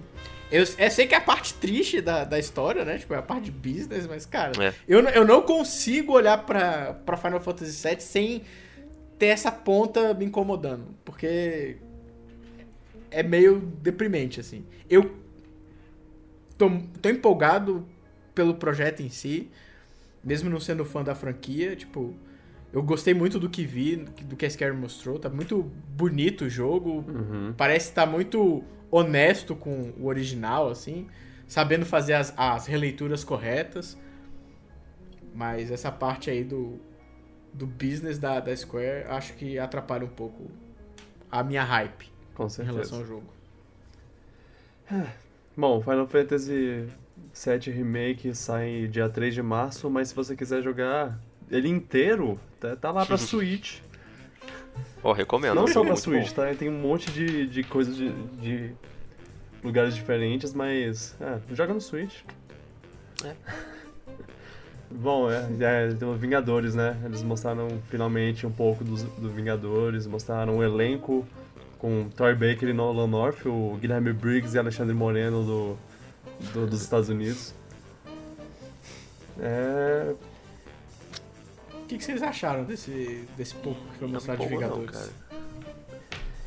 Eu, eu sei que é a parte triste da, da história, né? Tipo, é a parte de business, mas, cara, É. eu, eu não consigo olhar pra, pra Final Fantasy VII sem ter essa ponta me incomodando. Porque é meio deprimente, assim. Eu tô, tô empolgado pelo projeto em si, mesmo não sendo fã da franquia, tipo... Eu gostei muito do que vi, do que a Square mostrou. Tá muito bonito o jogo. Uhum. Parece estar muito honesto com o original, assim. Sabendo fazer as, as releituras corretas. Mas essa parte aí do, do business da, da Square, acho que atrapalha um pouco a minha hype Com em relação ao jogo. Bom, Final Fantasy VII Remake sai dia 3 de março, mas se você quiser jogar ele inteiro, tá, tá lá pra Switch. Ó, recomendo. Não um só pra Switch, bom. tá? Tem um monte de, de coisas de, de lugares diferentes, mas. É, joga no Switch. É. Bom, é, é, tem os Vingadores, né? Eles mostraram finalmente um pouco dos, do Vingadores, mostraram o elenco com Troy Baker e Nolan North, o Guilherme Briggs e Alexandre Moreno do, do- dos Estados Unidos. É. O que, que vocês acharam desse, desse pouco que foi Não me mostrado de não, Vingadores? cara.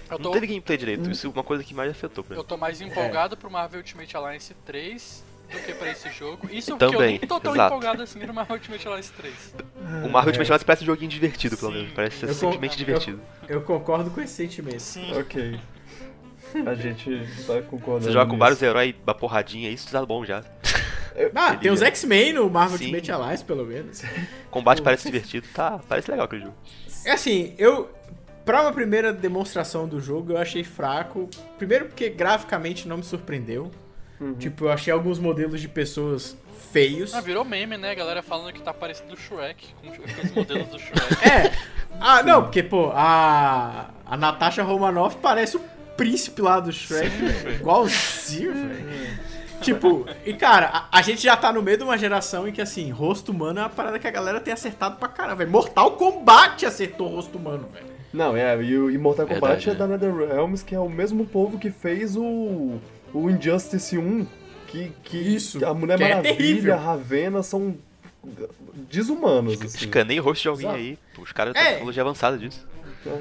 Eu Não tô, teve gameplay direito, isso é uma coisa que mais afetou pra mim. eu tô mais É. empolgado pro Marvel Ultimate Alliance 3 do que pra esse jogo. Isso Eu porque eu também, nem tô tão exato. empolgado assim no Marvel Ultimate Alliance 3. O Marvel É. Ultimate Alliance parece um joguinho divertido, pelo Sim. menos. Parece ser Eu simplesmente con- divertido. Eu concordo com esse sentimento. Sim. Ok. A gente tá concordando. Você joga com nisso. vários heróis, uma porradinha, isso tá bom já. Ah, tem os X-Men no Marvel Sim. Ultimate Alliance, pelo menos. Combate parece divertido, tá? Parece legal aquele jogo. É assim, eu. Pra uma primeira demonstração do jogo, eu achei fraco. Primeiro porque graficamente não me surpreendeu. Uhum. Tipo, eu achei alguns modelos de pessoas feios. Ah, virou meme, né? A galera falando que tá parecido do Shrek, com os modelos do Shrek. É. Ah, não, porque, pô, a. A Natasha Romanoff parece o príncipe lá do Shrek. velho. Igualzinho, velho. Tipo, e cara, a, a gente já tá no meio de uma geração em que, assim, rosto humano é uma parada que a galera tem acertado pra caramba, velho. Mortal Kombat acertou o rosto humano, velho. Não, é, e o Immortal Kombat Verdade, é da NetherRealms, que é o mesmo povo que fez o, o Injustice 1, que, que Isso, a Mulher que é Maravilha, a Ravena são desumanos, assim. Escanei o rosto de alguém Exato. aí. Os caras É. têm tecnologia avançada disso.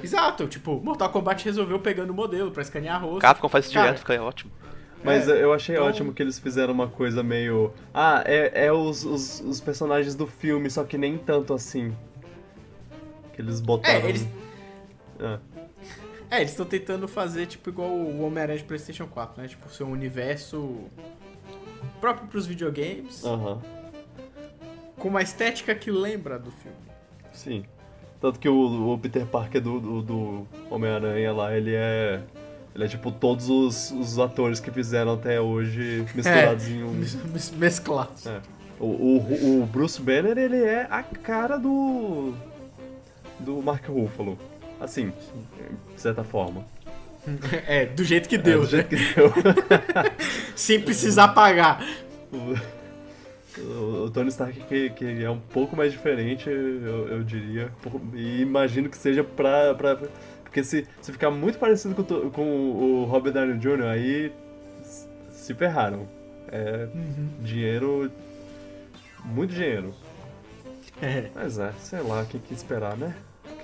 Exato, tipo, Mortal Kombat resolveu pegando o modelo pra escanear rosto. Capcom faz isso Cara, direto, fica ótimo. Mas É, eu achei então- ótimo que eles fizeram uma coisa meio... Ah, é, é os, os, os personagens do filme, só que nem tanto assim. Que eles botaram... É, eles- Ah, É, eles estão tentando fazer, tipo, igual o Homem-Aranha de PlayStation 4, né? Tipo, ser um universo próprio pros videogames, Aham, com uma estética que lembra do filme. sim. Tanto que o, o Peter Parker do, do, do Homem-Aranha lá, ele é... Ele é tipo todos os, os atores que fizeram até hoje misturados em um... Mes- mes- Mesclados. É. O, o, o Bruce Banner, ele é a cara do. do Mark Ruffalo. Assim, de certa forma. É, do jeito que É, deu, do né? jeito que deu. Sem precisar pagar. O, o- Tony Stark, que, que é um pouco mais diferente, eu, eu diria. E imagino que seja pra. pra porque se, se ficar muito parecido com, com o Robert Downey Jr., aí se ferraram. É dinheiro. Muito dinheiro. É. Mas é, sei lá, o que, que esperar, né?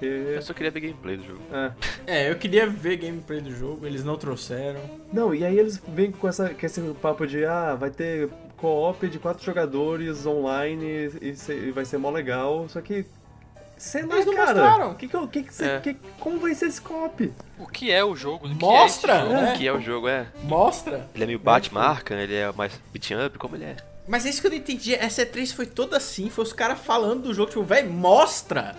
Porque. Eu só queria ver gameplay do jogo. É. É, eu queria ver gameplay do jogo, eles não trouxeram. Não, e aí eles vêm com, essa, com esse papo de ah, vai ter co-op de quatro jogadores online e, e vai ser mó legal, só que. Sei lá, Eles não cara. mostraram. Que, que, que, que, cê- É. que- como vai ser esse co-op? O que é o jogo? O que Mostra, é jogo? né? O que é o jogo, é? Mostra. Ele é meio Batman Arkham, ele é mais beat up, como ele é? Mas é isso que eu não entendi. Essa E3 foi toda assim, foi os caras falando do jogo, tipo, velho, mostra!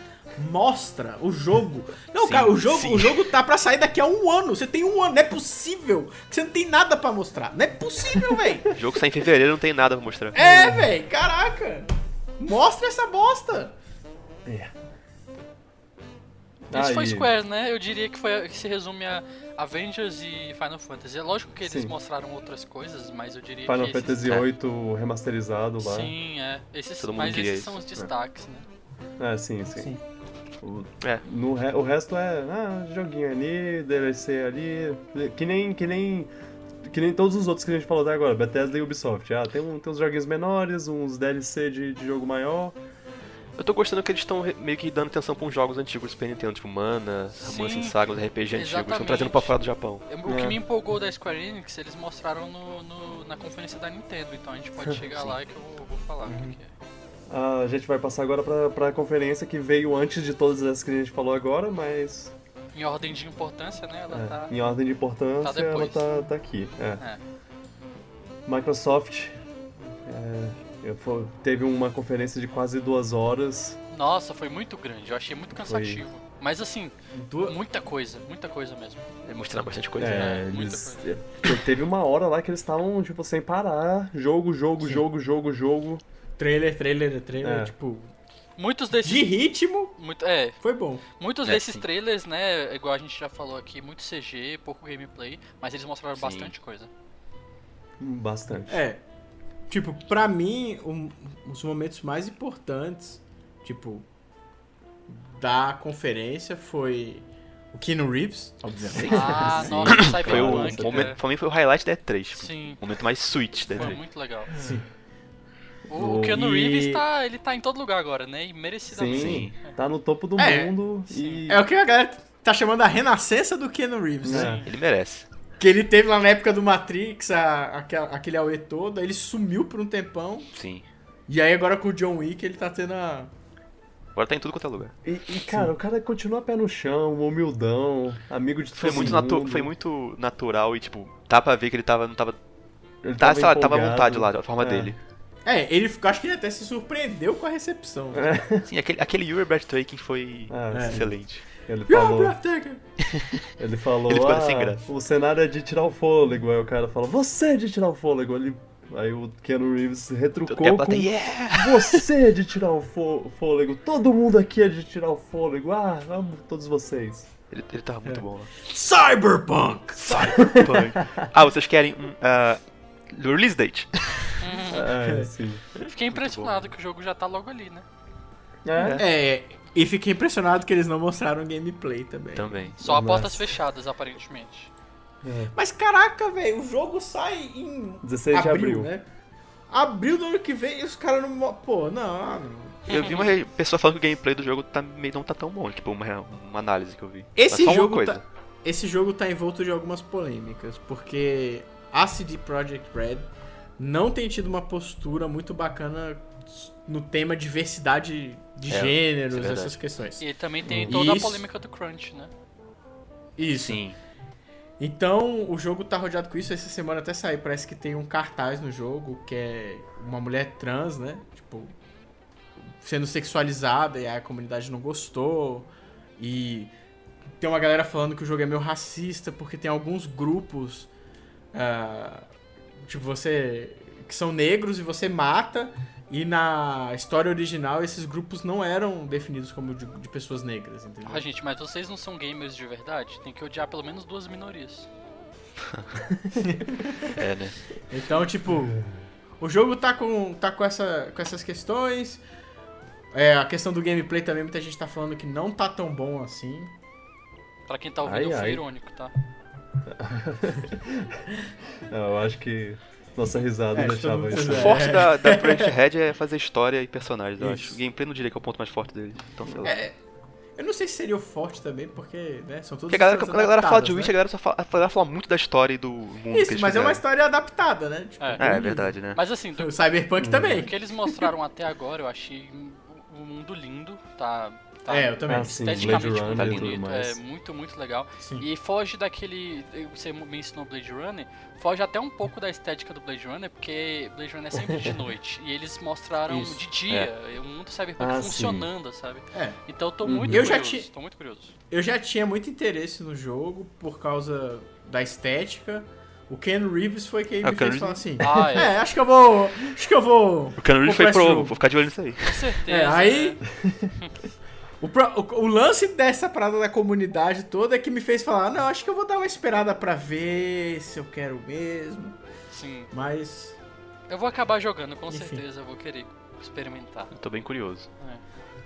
Mostra o jogo. Não, Sim, cara, o jogo, sim. o jogo tá pra sair daqui a um ano. Você tem um ano, não é possível. que Você não tem nada pra mostrar. Não é possível, velho. O jogo sai em fevereiro, não tem nada pra mostrar. É, velho, caraca. Mostra essa bosta. É. Isso foi Aí. Square, né? Eu diria que, foi, que se resume a Avengers e Final Fantasy. É lógico que eles Sim. mostraram outras coisas, mas eu diria Final que esses... Fantasy é. VIII remasterizado lá. Sim, é. Esses, mas esses isso. são os destaques, né? É, sim, sim. Sim. O, É. no re- o resto é ah, joguinho ali, DLC ali. Que nem. Que nem. Que nem todos os outros que a gente falou até agora, Bethesda e Ubisoft. Ah, tem, um, tem uns joguinhos menores, uns DLC de, de jogo maior. Eu tô gostando que eles estão meio que dando atenção pra uns jogos antigos do Super Nintendo, tipo Mana, Romance em Sim, Saga, os RPG antigos. Estão exatamente. trazendo pra fora do Japão. O que É. me empolgou da Square Enix, eles mostraram no, no- na conferência da Nintendo, então a gente pode chegar lá que eu vou, falar o que, que é. A gente vai passar agora pra, pra conferência que veio antes de todas essas que a gente falou agora, mas Em ordem de importância, né? Ela é, tá. em ordem de importância tá ela tá, tá aqui. É. É. Microsoft é, teve uma conferência de quase duas horas. Nossa, foi muito grande, eu achei muito cansativo. Mas assim, Du- muita coisa, muita coisa mesmo. Eles mostraram bastante coisa. É, né? muita eles, te- teve uma hora lá que eles estavam, tipo, sem parar. Jogo, jogo, Sim. jogo, jogo, jogo. Trailer, trailer, trailer, É. tipo, Muitos desses. de ritmo, Muito, é, foi bom. muitos É, desses sim. trailers, né? Igual a gente já falou aqui, muito CG, pouco gameplay, mas eles mostraram Sim. bastante coisa. Bastante. É. Tipo, pra mim, um- os momentos mais importantes, tipo, da conferência foi o Keanu Reeves, obviamente. Ah, nossa, o Foi o, momento, pra mim foi o highlight da E3. Tipo, Sim, o momento mais sweet da foi E3. muito legal. Sim. O, o Keanu e- Reeves tá, ele tá em todo lugar agora, né? E merecidamente. Sim, tá no topo do É, mundo sim. e. É o que a galera tá chamando a renascença do Keanu Reeves, né? Ele merece. Que ele teve lá na época do Matrix, a, aquela- aquele auê todo, aí ele sumiu por um tempão. Sim. E aí agora com o John Wick ele tá tendo a. Agora tá em tudo quanto é lugar. E, e, cara, o cara continua pé no chão, humildão, amigo de todo Foi muito, mundo. foi muito natural e, tipo, dá pra ver que ele tava. Não tava. Ele Tá, sei lá, tava à vontade lá, da forma É. dele. É, ele acho que ele até se surpreendeu com a recepção. né? Sim, aquele, aquele You're Breathtaking foi Ah, É. excelente. Ele You're falou, breathtaking. ele falou, Ele ficou ah, sem graça. o cenário é de tirar o fôlego. Aí o cara falou, você é de tirar o fôlego. Ele, aí o Keanu Reeves retrucou com, yeah! você é de tirar o fô- fôlego. Todo mundo aqui é de tirar o fôlego. Ah, amo todos vocês. Ele, ele tava muito bom lá. Cyberpunk! Cyberpunk. ah, vocês querem um. ah, release date? É, sim. Fiquei impressionado que o jogo já tá logo ali, né? É, É, e fiquei impressionado que eles não mostraram gameplay também. Também. Só a Nossa. portas fechadas, aparentemente. Mas caraca, velho, o jogo sai em 16 de abril, abril. né? Abril do ano que vem e os caras não. Pô, não, não. Eu vi uma pessoa falando que o gameplay do jogo tá, meio- não tá tão bom. Tipo, uma, uma análise que eu vi. Esse jogo, coisa. tá, esse jogo tá envolto de algumas polêmicas, porque a CD Projekt Red não tem tido uma postura muito bacana no tema diversidade de É, gêneros, isso é essas questões. E também tem toda Isso. a polêmica do Crunch, né? Isso. Sim. Então, o jogo tá rodeado com isso. Essa semana até saiu, parece que tem um cartaz no jogo que é uma mulher trans, né? Tipo, sendo sexualizada e a comunidade não gostou. E tem uma galera falando que o jogo é meio racista porque tem alguns grupos, ah, tipo, você. que são negros e você mata. E na história original, esses grupos não eram definidos como de, de pessoas negras, entendeu? Ah, gente, mas vocês não são gamers de verdade? Tem que odiar pelo menos duas minorias. É, né? Então, tipo, o jogo tá com, tá com, essa, com essas questões. É, a questão do gameplay também, muita gente tá falando que não tá tão bom assim. Pra quem tá ouvindo, Ai, eu fui ai. irônico, tá? Não, eu acho que Nossa risada É, deixava isso. O É. forte da, da Project Red é fazer história e personagens, eu Isso. acho. O gameplay não diria que é o ponto mais forte dele. Então, sei lá. É, eu não sei se seria o forte também, porque, né, são todas Porque a galera, quando a galera fala de Witch, né? a galera só fala, a galera fala muito da história e do mundo que Isso, eles mas é uma fizeram. história adaptada, né? Tipo, É. É, é verdade, né? Mas assim, do, O Cyberpunk também. do que eles mostraram até agora, eu achei o o mundo lindo, tá? Tá É, eu também. Ah, sim, esteticamente Blade muito Runner bonito, tudo é muito, muito legal. Sim. E foge daquele. Você mencionou Blade Runner, foge até um pouco da estética do Blade Runner, porque Blade Runner é sempre de noite. E eles mostraram Isso. de dia, o mundo cyberpunk Ah, sim. funcionando, sabe? É. Então eu tô Uhum. muito Eu já curioso. ti- Tô muito curioso. Eu já tinha muito interesse no jogo por causa da estética. O Ken Reeves foi quem Ah, me o Keanu fez falar assim. Ah, é. É, acho que eu vou. Acho que eu vou. O Keanu Reeves foi pro. Vou ficar de olho nisso aí. Com certeza. É, aí. O, pro- o- o lance dessa parada da comunidade toda é que me fez falar: não, acho que eu vou dar uma esperada pra ver se eu quero mesmo. Sim. Mas. Eu vou acabar jogando, com Enfim. certeza. Eu vou querer experimentar. Eu tô bem curioso.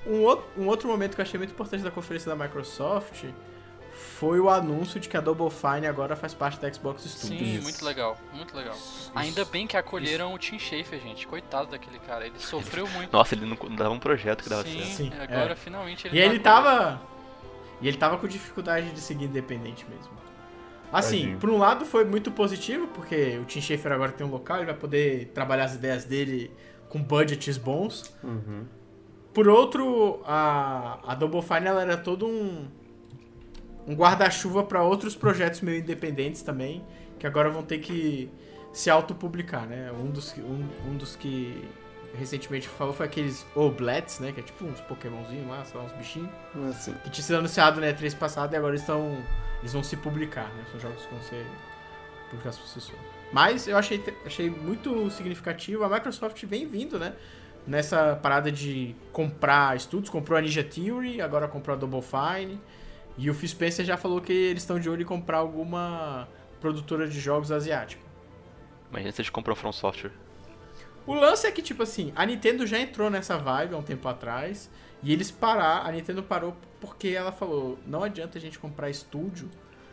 Um outro, um outro momento que eu achei muito importante da conferência da Microsoft foi o anúncio de que a Double Fine agora faz parte da Xbox Studios. Sim, Isso. muito legal, muito legal. Ainda bem que acolheram o Tim Schafer, gente. Coitado daquele cara, ele sofreu muito. Nossa, ele não dava um projeto que dava Sim, certo. Sim, agora é. finalmente ele E tá ele tava. E ele tava com dificuldade de seguir independente mesmo. Assim, Tadinho. por um lado foi muito positivo, porque o Tim Schafer agora tem um local, ele vai poder trabalhar as ideias dele com budgets bons. Uhum. Por outro, a, a Double Fine ela era todo um, um guarda-chuva para outros projetos meio independentes também, que agora vão ter que se autopublicar, né? Um dos, que- um, um dos que recentemente falou foi aqueles Oblets, né? Que é tipo uns Pokémonzinhos lá, sei lá, uns bichinhos. Assim, Que tinha sido anunciado na E3 passada e agora eles estão. Eles vão se publicar, né? São jogos que vão ser publicados por si só. Mas eu achei, achei muito significativo. A Microsoft vem vindo, né? Nessa parada de comprar estúdios. Comprou a Ninja Theory, agora comprou a Double Fine. E o Phil Spencer já falou que eles estão de olho em comprar alguma produtora de jogos asiática. Imagina se eles compram a From Software. O lance é que, tipo assim, a Nintendo já entrou nessa vibe há um tempo atrás. E eles parar, a Nintendo parou porque ela falou: não adianta a gente comprar estúdio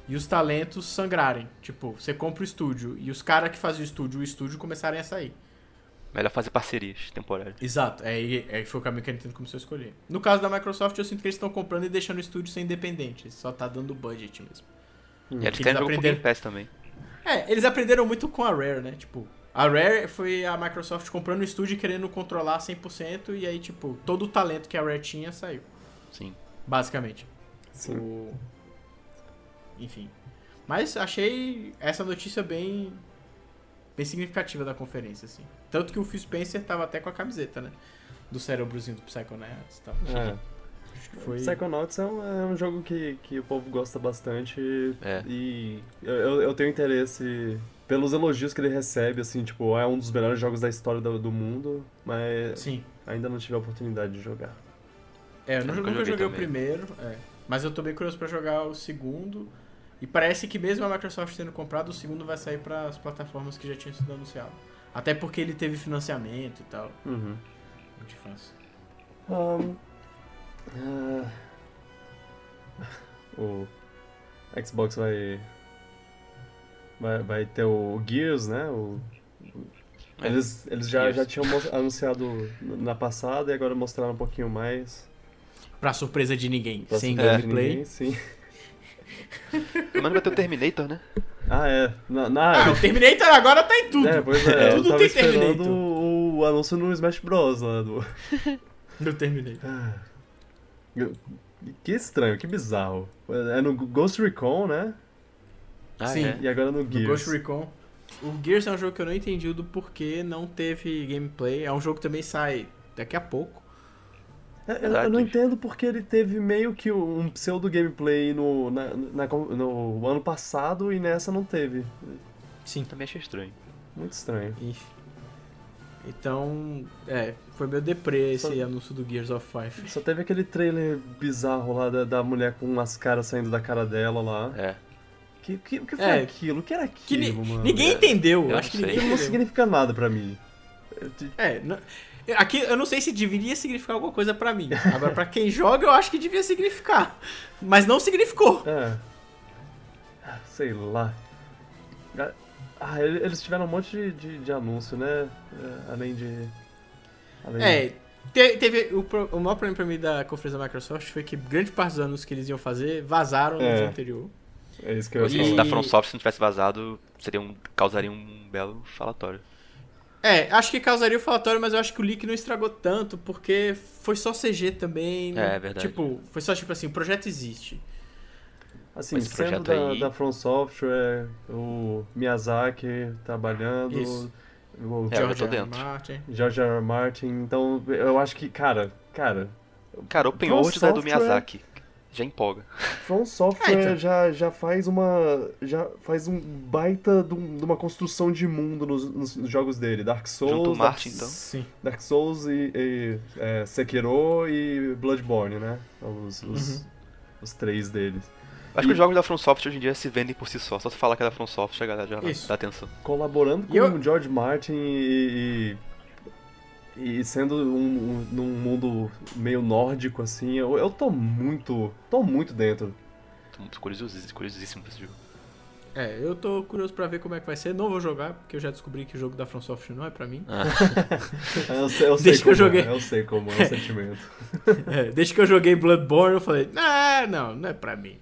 e os talentos sangrarem. Tipo, você compra o estúdio e os caras que faziam o estúdio, o estúdio começarem a sair. Melhor fazer parcerias temporárias. Exato, é, é, foi o caminho que a Nintendo começou a escolher. No caso da Microsoft, eu sinto que eles estão comprando e deixando o estúdio ser independente. Só tá dando budget mesmo. E eles têm jogo aprenderam- Game Pass também. É, eles aprenderam muito com a Rare, né? Tipo, a Rare foi a Microsoft comprando o estúdio e querendo controlar 100%, e aí, tipo, todo o talento que a Rare tinha saiu, Sim. basicamente. sim. O... Enfim. Mas achei essa notícia bem bem significativa da conferência, assim. Tanto que o Phil Spencer tava até com a camiseta, né? Do cérebrozinho do Psychonauts e tal. É. Acho que foi... Psychonauts é um, é um jogo que, que o povo gosta bastante É. e eu, eu, tenho interesse pelos elogios que ele recebe, assim, tipo, é um dos melhores jogos da história do, do mundo, mas Sim. ainda não tive a oportunidade de jogar. É, eu, Eu nunca, joguei joguei o primeiro, é. mas eu tô bem curioso pra jogar o segundo. E parece que mesmo a Microsoft tendo comprado, o segundo vai sair para as plataformas que já tinham sido anunciado. Até porque ele teve financiamento e tal. Uhum. De fãs. Um, ah, o Xbox vai, vai vai ter o Gears, né? O, É. eles eles já, Gears. já tinham anunciado na passada e agora mostraram um pouquinho mais. Pra surpresa de ninguém, Pra sem gameplay. ninguém, sim. Menos vai ter o Terminator, né? Ah, é. Na, na- Ah, o Terminator agora tá em tudo. é, pois é, Tudo tem esperando Terminator. o, o anúncio no Smash Bros. lá do. No Terminator. Ah. Que estranho, que bizarro. É no Ghost Recon, né? Ah, Sim. é. E agora no No Gears. Ghost Recon. O Gears é um jogo que eu não entendi do porquê não teve gameplay. É um jogo que também sai daqui a pouco. É, Eu, eu não entendo porque ele teve meio que um pseudo gameplay no, na- na- no ano passado e nessa não teve. Sim. Também achei estranho. Muito estranho. Enfim. Então, é, foi meu deprê esse Só- anúncio do Gears of Five. Só teve aquele trailer bizarro lá da, da mulher com umas caras saindo da cara dela lá. É. Que, que, o que foi É. aquilo? O que era Que aquilo, ni- mano? ninguém é. entendeu. Eu acho que ninguém Aquilo não entendeu. significa nada pra mim. É, não- aqui eu não sei se deveria significar alguma coisa pra mim. Agora, pra quem joga, eu acho que devia significar. Mas não significou. É. Ah, Sei lá. Ah, ele- eles tiveram um monte de, de, de anúncio, né? É, além de. Além É, te- teve o, o maior problema pra mim da conferência da Microsoft foi que grande parte dos anúncios que eles iam fazer vazaram no É. dia anterior. É isso que eu Se ia falar. da From Software, se não tivesse vazado, seria um, causaria um belo falatório. É, acho que causaria o falatório, mas eu acho que o leak não estragou tanto, porque foi só CG também. É, é verdade. Tipo, foi só tipo assim, o projeto existe. Assim, Esse sendo projeto da, aí- da From Software, o Miyazaki trabalhando, Isso. o É, eu George tô R. Martin. George R. Martin, então eu acho que, cara, cara, Cara, Open World é do Software- Miyazaki. Já empolga. From Software Ah, então. já, já faz uma. já faz um baita de, um- de uma construção de mundo nos, nos jogos dele. Dark Souls, Junto o Dark, Martin, então. Sim. Dark Souls e, e, é, Sekiro e Bloodborne, né? Os, os, Uhum. os três deles. Acho E- que os jogos da From Software hoje em dia se vendem por si só. Só se falar que é da From Software, a galera já Isso. dá atenção. Colaborando com eu- o George Martin e. e, e sendo um, um, num mundo meio nórdico, assim, eu, eu tô muito. tô muito dentro. Tô muito curiosíssimo, curiosíssimo desse jogo. É, eu tô curioso pra ver como é que vai ser. Não vou jogar, porque eu já descobri que o jogo da From Software não é pra mim. Eu sei, eu sei Desde que eu como joguei. É, eu sei como é o sentimento. É, desde que eu joguei Bloodborne, eu falei, ah, não, não é pra mim.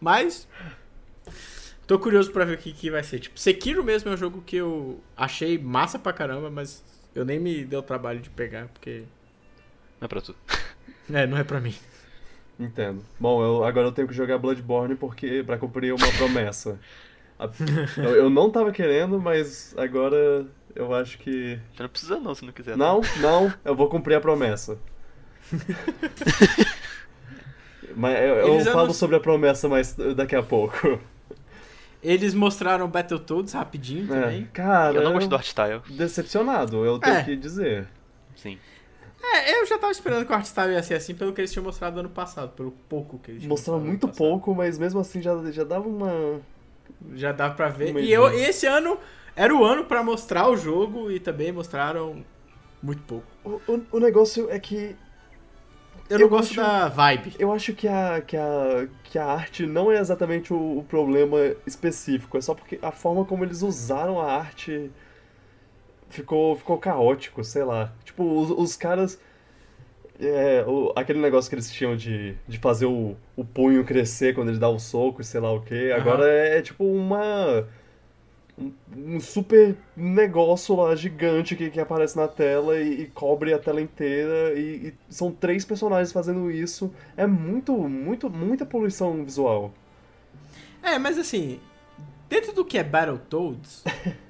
Mas. Tô curioso pra ver o que, que vai ser. Tipo, Sekiro mesmo é um jogo que eu achei massa pra caramba, mas eu nem me deu trabalho de pegar, porque. Não é pra tu. É, não é pra mim. Entendo. Bom, eu, agora eu tenho que jogar Bloodborne porque para cumprir uma promessa. A- Eu, eu não tava querendo, mas agora eu acho que. Já não precisa não, se não quiser. Não, não, eu vou cumprir a promessa. Mas eu, eu falo anunci- sobre a promessa mais daqui a pouco. Eles mostraram Battletoads rapidinho É, também. cara, Eu não gosto do art style. decepcionado, eu tenho É. que dizer. Sim. É, eu já tava esperando que o Artstyle ia ser assim pelo que eles tinham mostrado ano passado, pelo pouco que eles tinham Mostrava muito pouco, mas mesmo assim já, já dava uma. Já dá pra ver. Um E eu, esse ano era o ano pra mostrar o jogo e também mostraram muito pouco. O, o, o negócio é que Eu não Eu gosto acho- da vibe. Eu acho que a, que a, que a arte não é exatamente o, o problema específico, é só porque a forma como eles usaram a arte ficou, ficou caótico, sei lá. Tipo, os, os caras. é, o- aquele negócio que eles tinham de, de fazer o, o punho crescer quando ele dá o soco e sei lá o que, Aham. agora é, tipo uma. Um, um super negócio lá gigante que, que aparece na tela e, e cobre a tela inteira e, e são três personagens fazendo isso. É muito, muito, muita poluição visual. É, mas assim, dentro do que é Battletoads,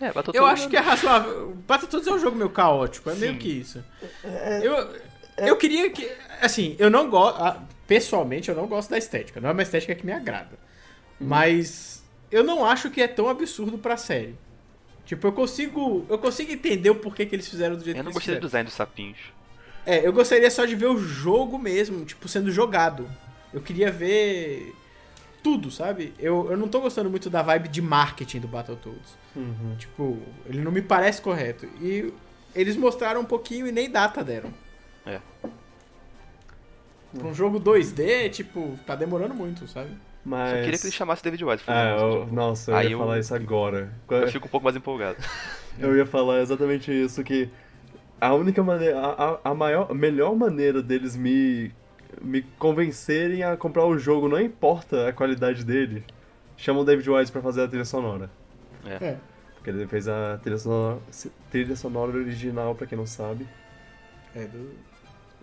É, Battletoads eu acho que é razoável. Battletoads é um jogo meio caótico, é meio Sim. que isso. É, Eu, eu queria que. Assim, eu não gosto. Pessoalmente, eu não gosto da estética. Não é uma estética que me agrada. Mas eu não acho que é tão absurdo pra série. Tipo, eu consigo. Eu consigo entender o porquê que eles fizeram do jeito Eu que não eles gostei do design dos sapinhos. É, eu gostaria só de ver o jogo mesmo, tipo, sendo jogado. Eu queria ver tudo, sabe? Eu, eu não tô gostando muito da vibe de marketing do Battletoads. Uhum. Tipo, ele não me parece correto. E eles mostraram um pouquinho e nem data deram. É. Pra um jogo 2D, tipo, tá demorando muito, sabe? Mas. Só queria que ele chamasse David Wise. Ah, eu- nossa, eu Aí ia eu- falar isso agora. Eu fico um pouco mais empolgado. Eu ia falar exatamente isso, que a única maneira, a, a- maior, a melhor maneira deles me, me convencerem a comprar o jogo, não importa a qualidade dele, chama o David Wise pra fazer a trilha sonora. É. Porque ele fez a trilha sonora, trilha sonora original, pra quem não sabe. É do.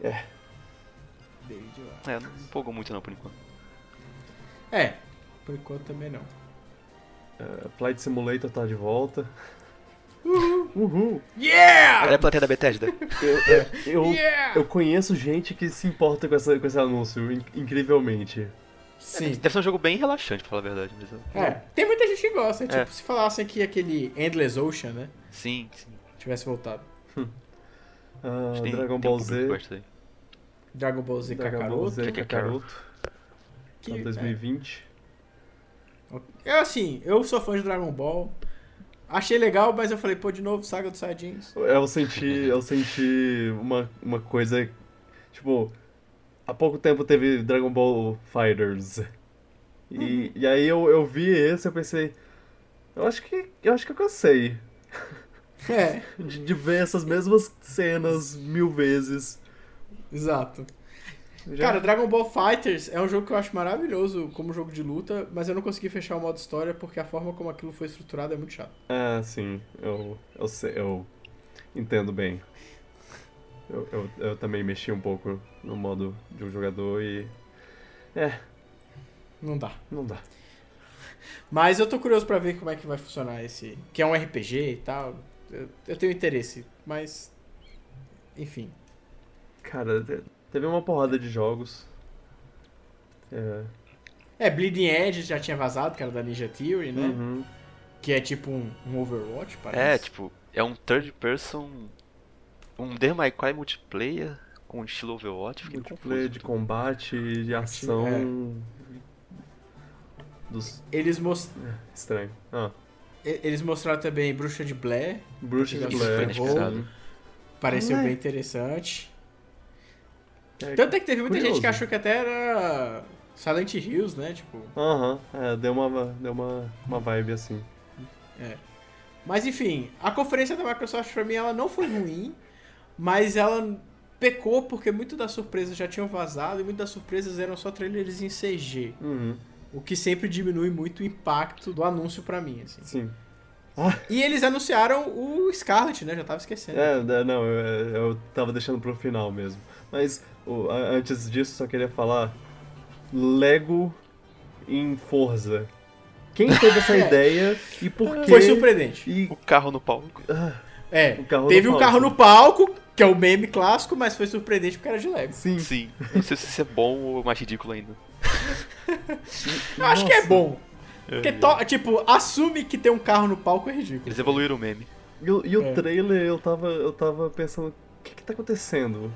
É. David Wise. É, não empolgou muito não, por enquanto. É, por enquanto também não. Uh, Flight Simulator tá de volta. Uhul! Yeah! Era a plateia da Bethesda. Eu, eu, Yeah! eu conheço gente que se importa com, essa, com esse anúncio, in- incrivelmente. Sim. Deve ser um jogo bem relaxante, pra falar a verdade. Mas eu- É, tem muita gente que gosta. Tipo, É. se falassem que aquele Endless Ocean, né? Sim, sim. Tivesse voltado. Ah, Acho que tem- Dragon tem um Ball público que Z. gosta aí. Dragon Ball Z Dragon Ball. Z Kakaroto. Que- Tá 2020. é. Assim, eu sou fã de Dragon Ball. Achei legal, mas eu falei, pô, de novo, Saga dos Saiyajins. Eu senti, eu senti uma, uma coisa. Tipo, há pouco tempo teve Dragon Ball Fighters. E, e aí eu, eu vi esse eu pensei. Eu acho que. Eu acho que eu cansei É, de, de ver essas mesmas cenas mil vezes. exato. Já- Cara, Dragon Ball Fighters é um jogo que eu acho maravilhoso como jogo de luta, mas eu não consegui fechar o modo história porque a forma como aquilo foi estruturado é muito chato. É, sim, eu, eu, sei, eu entendo bem. Eu, eu, eu também mexi um pouco no modo de um jogador e. É, Não dá. não dá. Mas eu tô curioso pra ver como é que vai funcionar esse. Que é um RPG e tal. Eu, eu tenho interesse, mas. Enfim. Cara, teve uma porrada de jogos. É. É, Bleeding Edge já tinha vazado, que era da Ninja Theory, né? uhum. Que é tipo um, um Overwatch, parece. É, tipo, é um third person. Um Devil May Cry multiplayer com estilo Overwatch. Fiquei Multiplayer confuso. de combate, de ação. É. Dos. Eles, mos- Estranho. Ah, eles mostraram também Bruxa de Blair, Bruxa de Blair. inesperado. pareceu Ah, é. bem interessante. É, Tanto é que teve muita gente curioso. que achou que até era Silent Hills, né? Tipo. Aham, é, deu uma, deu uma, uma vibe assim. Mas enfim, a conferência da Microsoft pra mim ela não foi ruim, mas ela pecou porque muito das surpresas já tinham vazado e muitas das surpresas eram só trailers em CG, Uhum, o que sempre diminui muito o impacto do anúncio pra mim, assim. sim. E eles anunciaram o Scarlet, né? Já tava esquecendo. É, é, não, eu, eu tava deixando pro final mesmo. Mas o- a- antes disso, só queria falar: Lego em Forza. Quem teve essa É. ideia e por quê? Foi surpreendente. E O carro no palco. ah, É, O carro teve no um carro palco. no palco, que é o meme clássico, mas foi surpreendente porque era de Lego. sim, Sim. Não sei se isso é bom ou mais ridículo ainda. Eu acho que é bom. Porque, to- tipo, assume que tem um carro no palco é ridículo. Eles evoluíram o meme. E, o- e o É. trailer, eu tava, eu tava pensando, o que que tá acontecendo?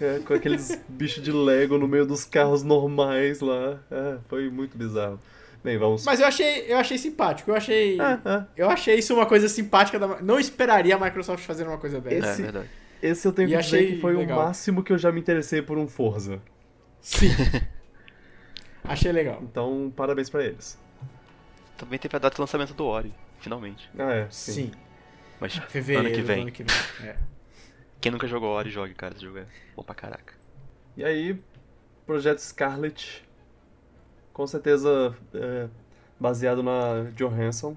É, com aqueles bichos de Lego no meio dos carros normais lá. É, foi muito bizarro. Bem, vamos. Mas eu achei, eu achei simpático. Eu achei. É, é. Eu achei isso uma coisa simpática. Da... Não esperaria a Microsoft fazer uma coisa dessa. Esse- É verdade. Esse eu tenho E que dizer achei que foi legal. o máximo que eu já me interessei por um Forza. Sim. achei legal. Então, parabéns pra eles. Também teve a data de lançamento do Ori, finalmente. Ah, é, Sim. sim. Mas Fevereiro ano que vem. ano que vem. É. Quem nunca jogou Ori, jogue, cara. Esse jogo é bom pra caraca. E aí, Projeto Scarlet, com certeza é, baseado na Johansson.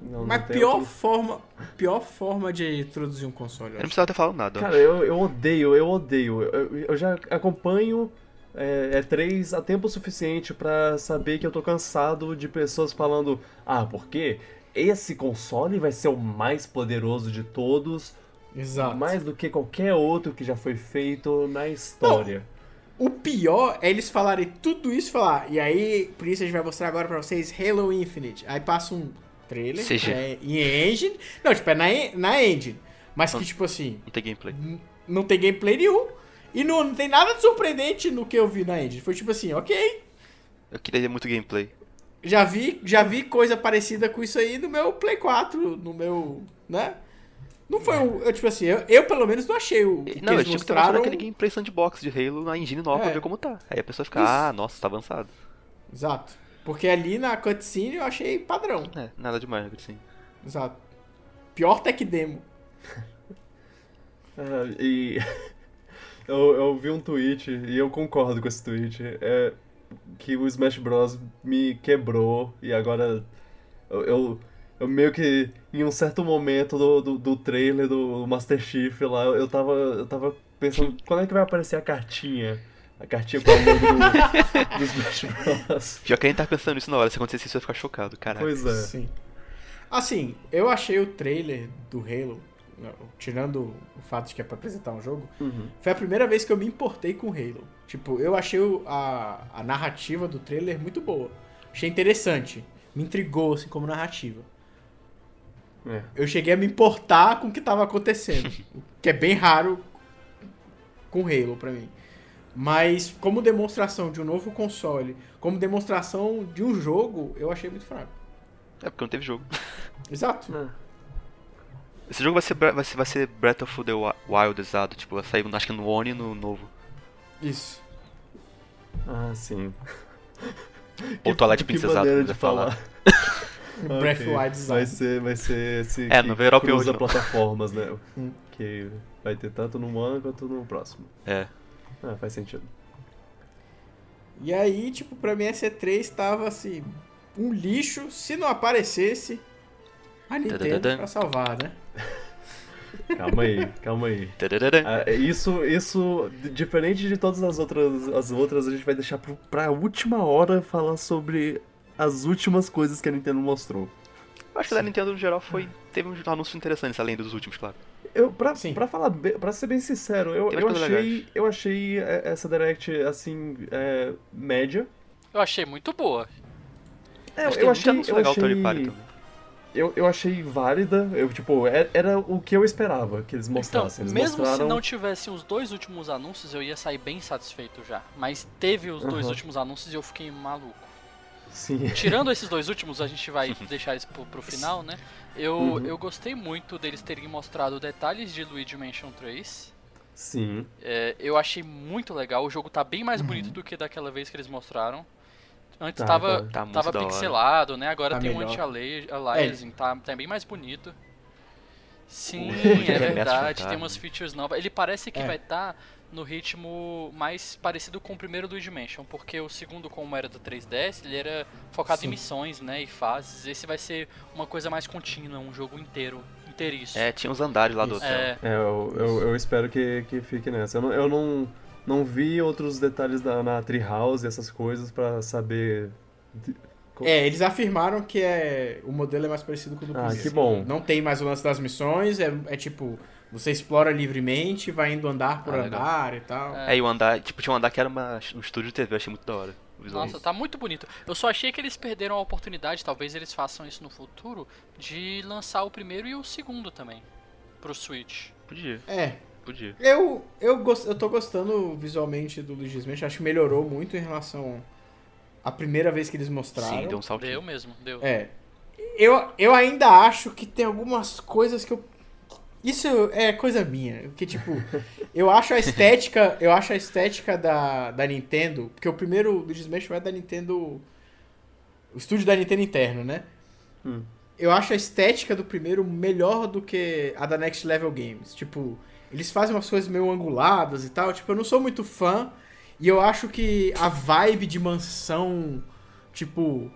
Não, Mas não pior outro- forma, pior forma de introduzir um console. eu Eu não precisava ter falado nada. Cara, eu, eu odeio, eu odeio. Eu, eu já acompanho é, E3 há tempo suficiente pra saber que eu tô cansado de pessoas falando: ah, porque esse console vai ser o mais poderoso de todos, Exato. mais do que qualquer outro que já foi feito na história. O pior é eles falarem tudo isso e falar. E aí, por isso a gente vai mostrar agora pra vocês Halo Infinite. Aí passa um trailer CG. que é em engine. Não, tipo, é na, na engine. Mas que, tipo assim, Não tem gameplay. não tem gameplay nenhum. E não, não tem nada de surpreendente no que eu vi na engine. Foi tipo assim, ok. Eu queria muito gameplay. Já vi, já vi coisa parecida com isso aí no meu Play 4, no meu. né? Não foi um. Eu, tipo assim, eu, eu pelo menos não achei o. que não, eles mostrado mostraram. aquele gameplay sandbox de Halo na engine nova É. pra ver como tá. Aí a pessoa fica, Isso. ah, nossa, tá avançado. Exato. Porque ali na cutscene eu achei padrão. É, nada demais, assim. Exato. Pior tech demo. Ah, e eu, eu vi um tweet, e eu concordo com esse tweet, é que o Smash Bros. me quebrou, e agora eu, eu, eu meio que, em um certo momento do, do, do trailer do Master Chief lá, eu tava, eu tava pensando, quando é que vai aparecer a cartinha? A cartinha com o logo do, do Smash Bros. Pior que a gente tá pensando nisso na hora, se acontecesse isso eu ia ficar chocado, caraca. Pois é. Sim. Assim, eu achei o trailer do Halo, tirando o fato de que é pra apresentar um jogo, Uhum. foi a primeira vez que eu me importei com Halo. Tipo, eu achei a, a narrativa do trailer muito boa. Achei interessante. Me intrigou, assim, como narrativa. É. Eu cheguei a me importar com o que tava acontecendo. o que é bem raro com Halo pra mim. Mas como demonstração de um novo console, como demonstração de um jogo, eu achei muito fraco. É porque não teve jogo. Exato. É. Esse jogo vai ser, vai ser, vai ser Breath of the Wi- Wild, exato. Tipo, vai sair acho que no One e no novo. Isso. Ah, sim. Ou Twilight que Princess exato, falar. falar. Breath Ok. Wild Vai Design. ser, vai ser esse É, que pior cruza não. plataformas, né? que vai ter tanto no ano quanto no próximo. É. Ah, faz sentido. E aí, tipo, pra mim essa E3 tava assim, um lixo se não aparecesse a Nintendo pra salvar, né? Calma aí, calma aí. Ah, isso, isso, d- diferente de todas as outras, as outras, a gente vai deixar pra última hora falar sobre as últimas coisas que a Nintendo mostrou. Eu acho que da Nintendo no geral foi. Teve uns anúncios interessantes, além dos últimos, claro. Eu, pra, Sim. pra falar, pra ser bem sincero, eu, eu achei, legais. eu achei é, essa Direct, assim, é, média. Eu achei muito boa. É, Mas eu achei, eu legal achei, party eu, eu achei válida, eu, tipo, é- era o que eu esperava que eles Então, mostrassem. Eles mesmo mostraram... se não tivesse os dois últimos anúncios, eu ia sair bem satisfeito já. Mas teve os dois Aham. últimos anúncios e eu fiquei maluco. Sim. Tirando esses dois últimos, a gente vai deixar isso pro, pro final, né? Eu, Uhum. eu gostei muito deles terem mostrado detalhes de Luigi Mansion 3. Sim. É, eu achei muito legal. O jogo tá bem mais bonito do que daquela vez que eles mostraram. Antes Tá, tava, tá. Tá tava pixelado, né? Agora Tá tem um melhor. anti-aliasing, tá, tá bem mais bonito. Sim, é o verdade. Tem umas features novas. Ele parece que É. vai estar no ritmo mais parecido com o primeiro Luigi Mansion, porque o segundo, como era do 3DS, ele era focado Sim. em missões, né, e fases. Esse vai ser uma coisa mais contínua, um jogo inteiro, inteiriço. É, tinha os andares lá do Isso. hotel. É, É, eu, eu, eu espero que, que fique nessa. Eu não, eu não, não vi outros detalhes da, na Treehouse e essas coisas pra saber. É, eles afirmaram que é, o modelo é mais parecido com o do Ah, primeiro. que bom. Não tem mais o lance das missões, é, é tipo, você explora livremente, vai indo andar por Ah, legal. andar e tal. É. É, e o andar, tipo, tinha um andar que era uma, um estúdio de TV, eu achei muito da hora. Nossa, tá muito bonito. Eu só achei que eles perderam a oportunidade, talvez eles façam isso no futuro, de lançar o primeiro e o segundo também. Pro Switch. Podia, É, podia. eu, eu, gost, eu tô gostando visualmente do Luigi's Mansion, acho que melhorou muito em relação à primeira vez que eles mostraram. Sim, deu um saltinho. Deu mesmo, deu. É. Eu, eu ainda acho que tem algumas coisas que eu. Isso é coisa minha. Porque, tipo, eu acho a estética. Eu acho a estética da, da Nintendo. Porque o primeiro Luigi's Mansion é da Nintendo. O estúdio da Nintendo interno, né? Hum. Eu acho a estética do primeiro melhor do que a da Next Level Games. Tipo, eles fazem umas coisas meio anguladas e tal. Tipo, eu não sou muito fã. E eu acho que a vibe de mansão, tipo,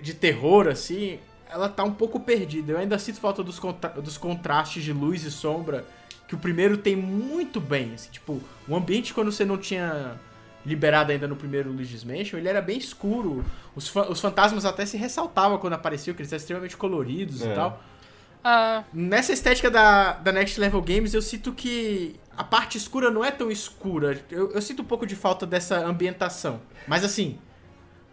de terror, assim, ela tá um pouco perdida. Eu ainda sinto falta dos, contra- dos contrastes de luz e sombra que o primeiro tem muito bem. Assim, tipo, o ambiente quando você não tinha liberado ainda no primeiro Luigi's Mansion, ele era bem escuro. Os, fa- os fantasmas até se ressaltavam quando apareciam, que eles eram extremamente coloridos e É. tal. Ah, Nessa estética da, da Next Level Games, eu sinto que a parte escura não é tão escura. Eu, eu sinto um pouco de falta dessa ambientação. Mas assim,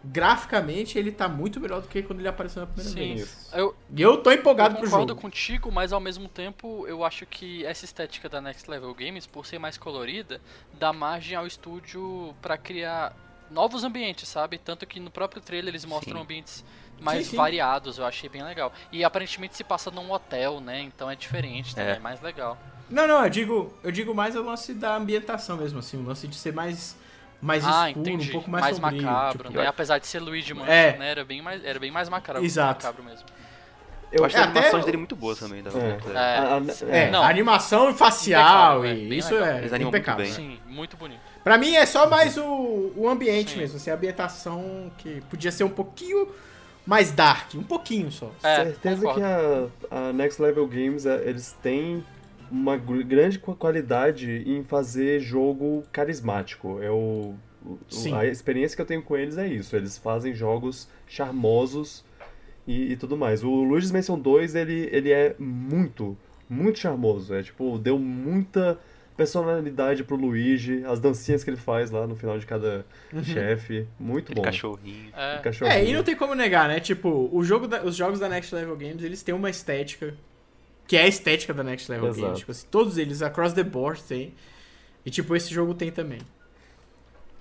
graficamente ele tá muito melhor do que quando ele apareceu na primeira sim. vez. Eu, E eu tô empolgado eu pro concordo jogo. contigo, mas ao mesmo tempo eu acho que essa estética da Next Level Games, por ser mais colorida, dá margem ao estúdio pra criar novos ambientes, sabe? Tanto que no próprio trailer eles mostram Sim. ambientes mais Sim, sim. variados, eu achei bem legal. E aparentemente se passa num hotel, né? Então é diferente, também, É. é mais legal. Não, não, eu digo, eu digo mais o lance da ambientação mesmo, assim, o lance de ser mais, mais ah, escuro, entendi. um pouco mais, sombrio, macabro, tipo, né? Apesar de ser Luigi Mansion, É. né? Era bem mais, era bem mais macabro, Exato. macabro mesmo. Eu acho É, as animações até- dele muito boas também. Da É. da- É. É, Não. a animação facial Impecável, é, e isso legal. é Eles muito impecável. bem. Sim, muito bonito. Pra mim é só mais o, o ambiente Sim. mesmo, assim, a ambientação que podia ser um pouquinho mais dark, um pouquinho só. É, certeza concordo. que a, a Next Level Games, é, eles têm uma gr- grande qua- qualidade em fazer jogo carismático. Eu, o- Sim. a experiência que eu tenho com eles é isso. Eles fazem jogos charmosos e, e tudo mais. O Luigi's Mansion 2, ele, ele é muito, muito charmoso. É tipo, deu muita personalidade pro Luigi, as dancinhas que ele faz lá no final de cada chefe. Muito Aquele bom. cachorrinho. É, cachorrinho. É, e não tem como negar, né? Tipo, o jogo da- os jogos da Next Level Games, eles têm uma estética que é a estética da Next Level Exato. Games. Tipo assim, todos eles, across the board, tem. E tipo, esse jogo tem também.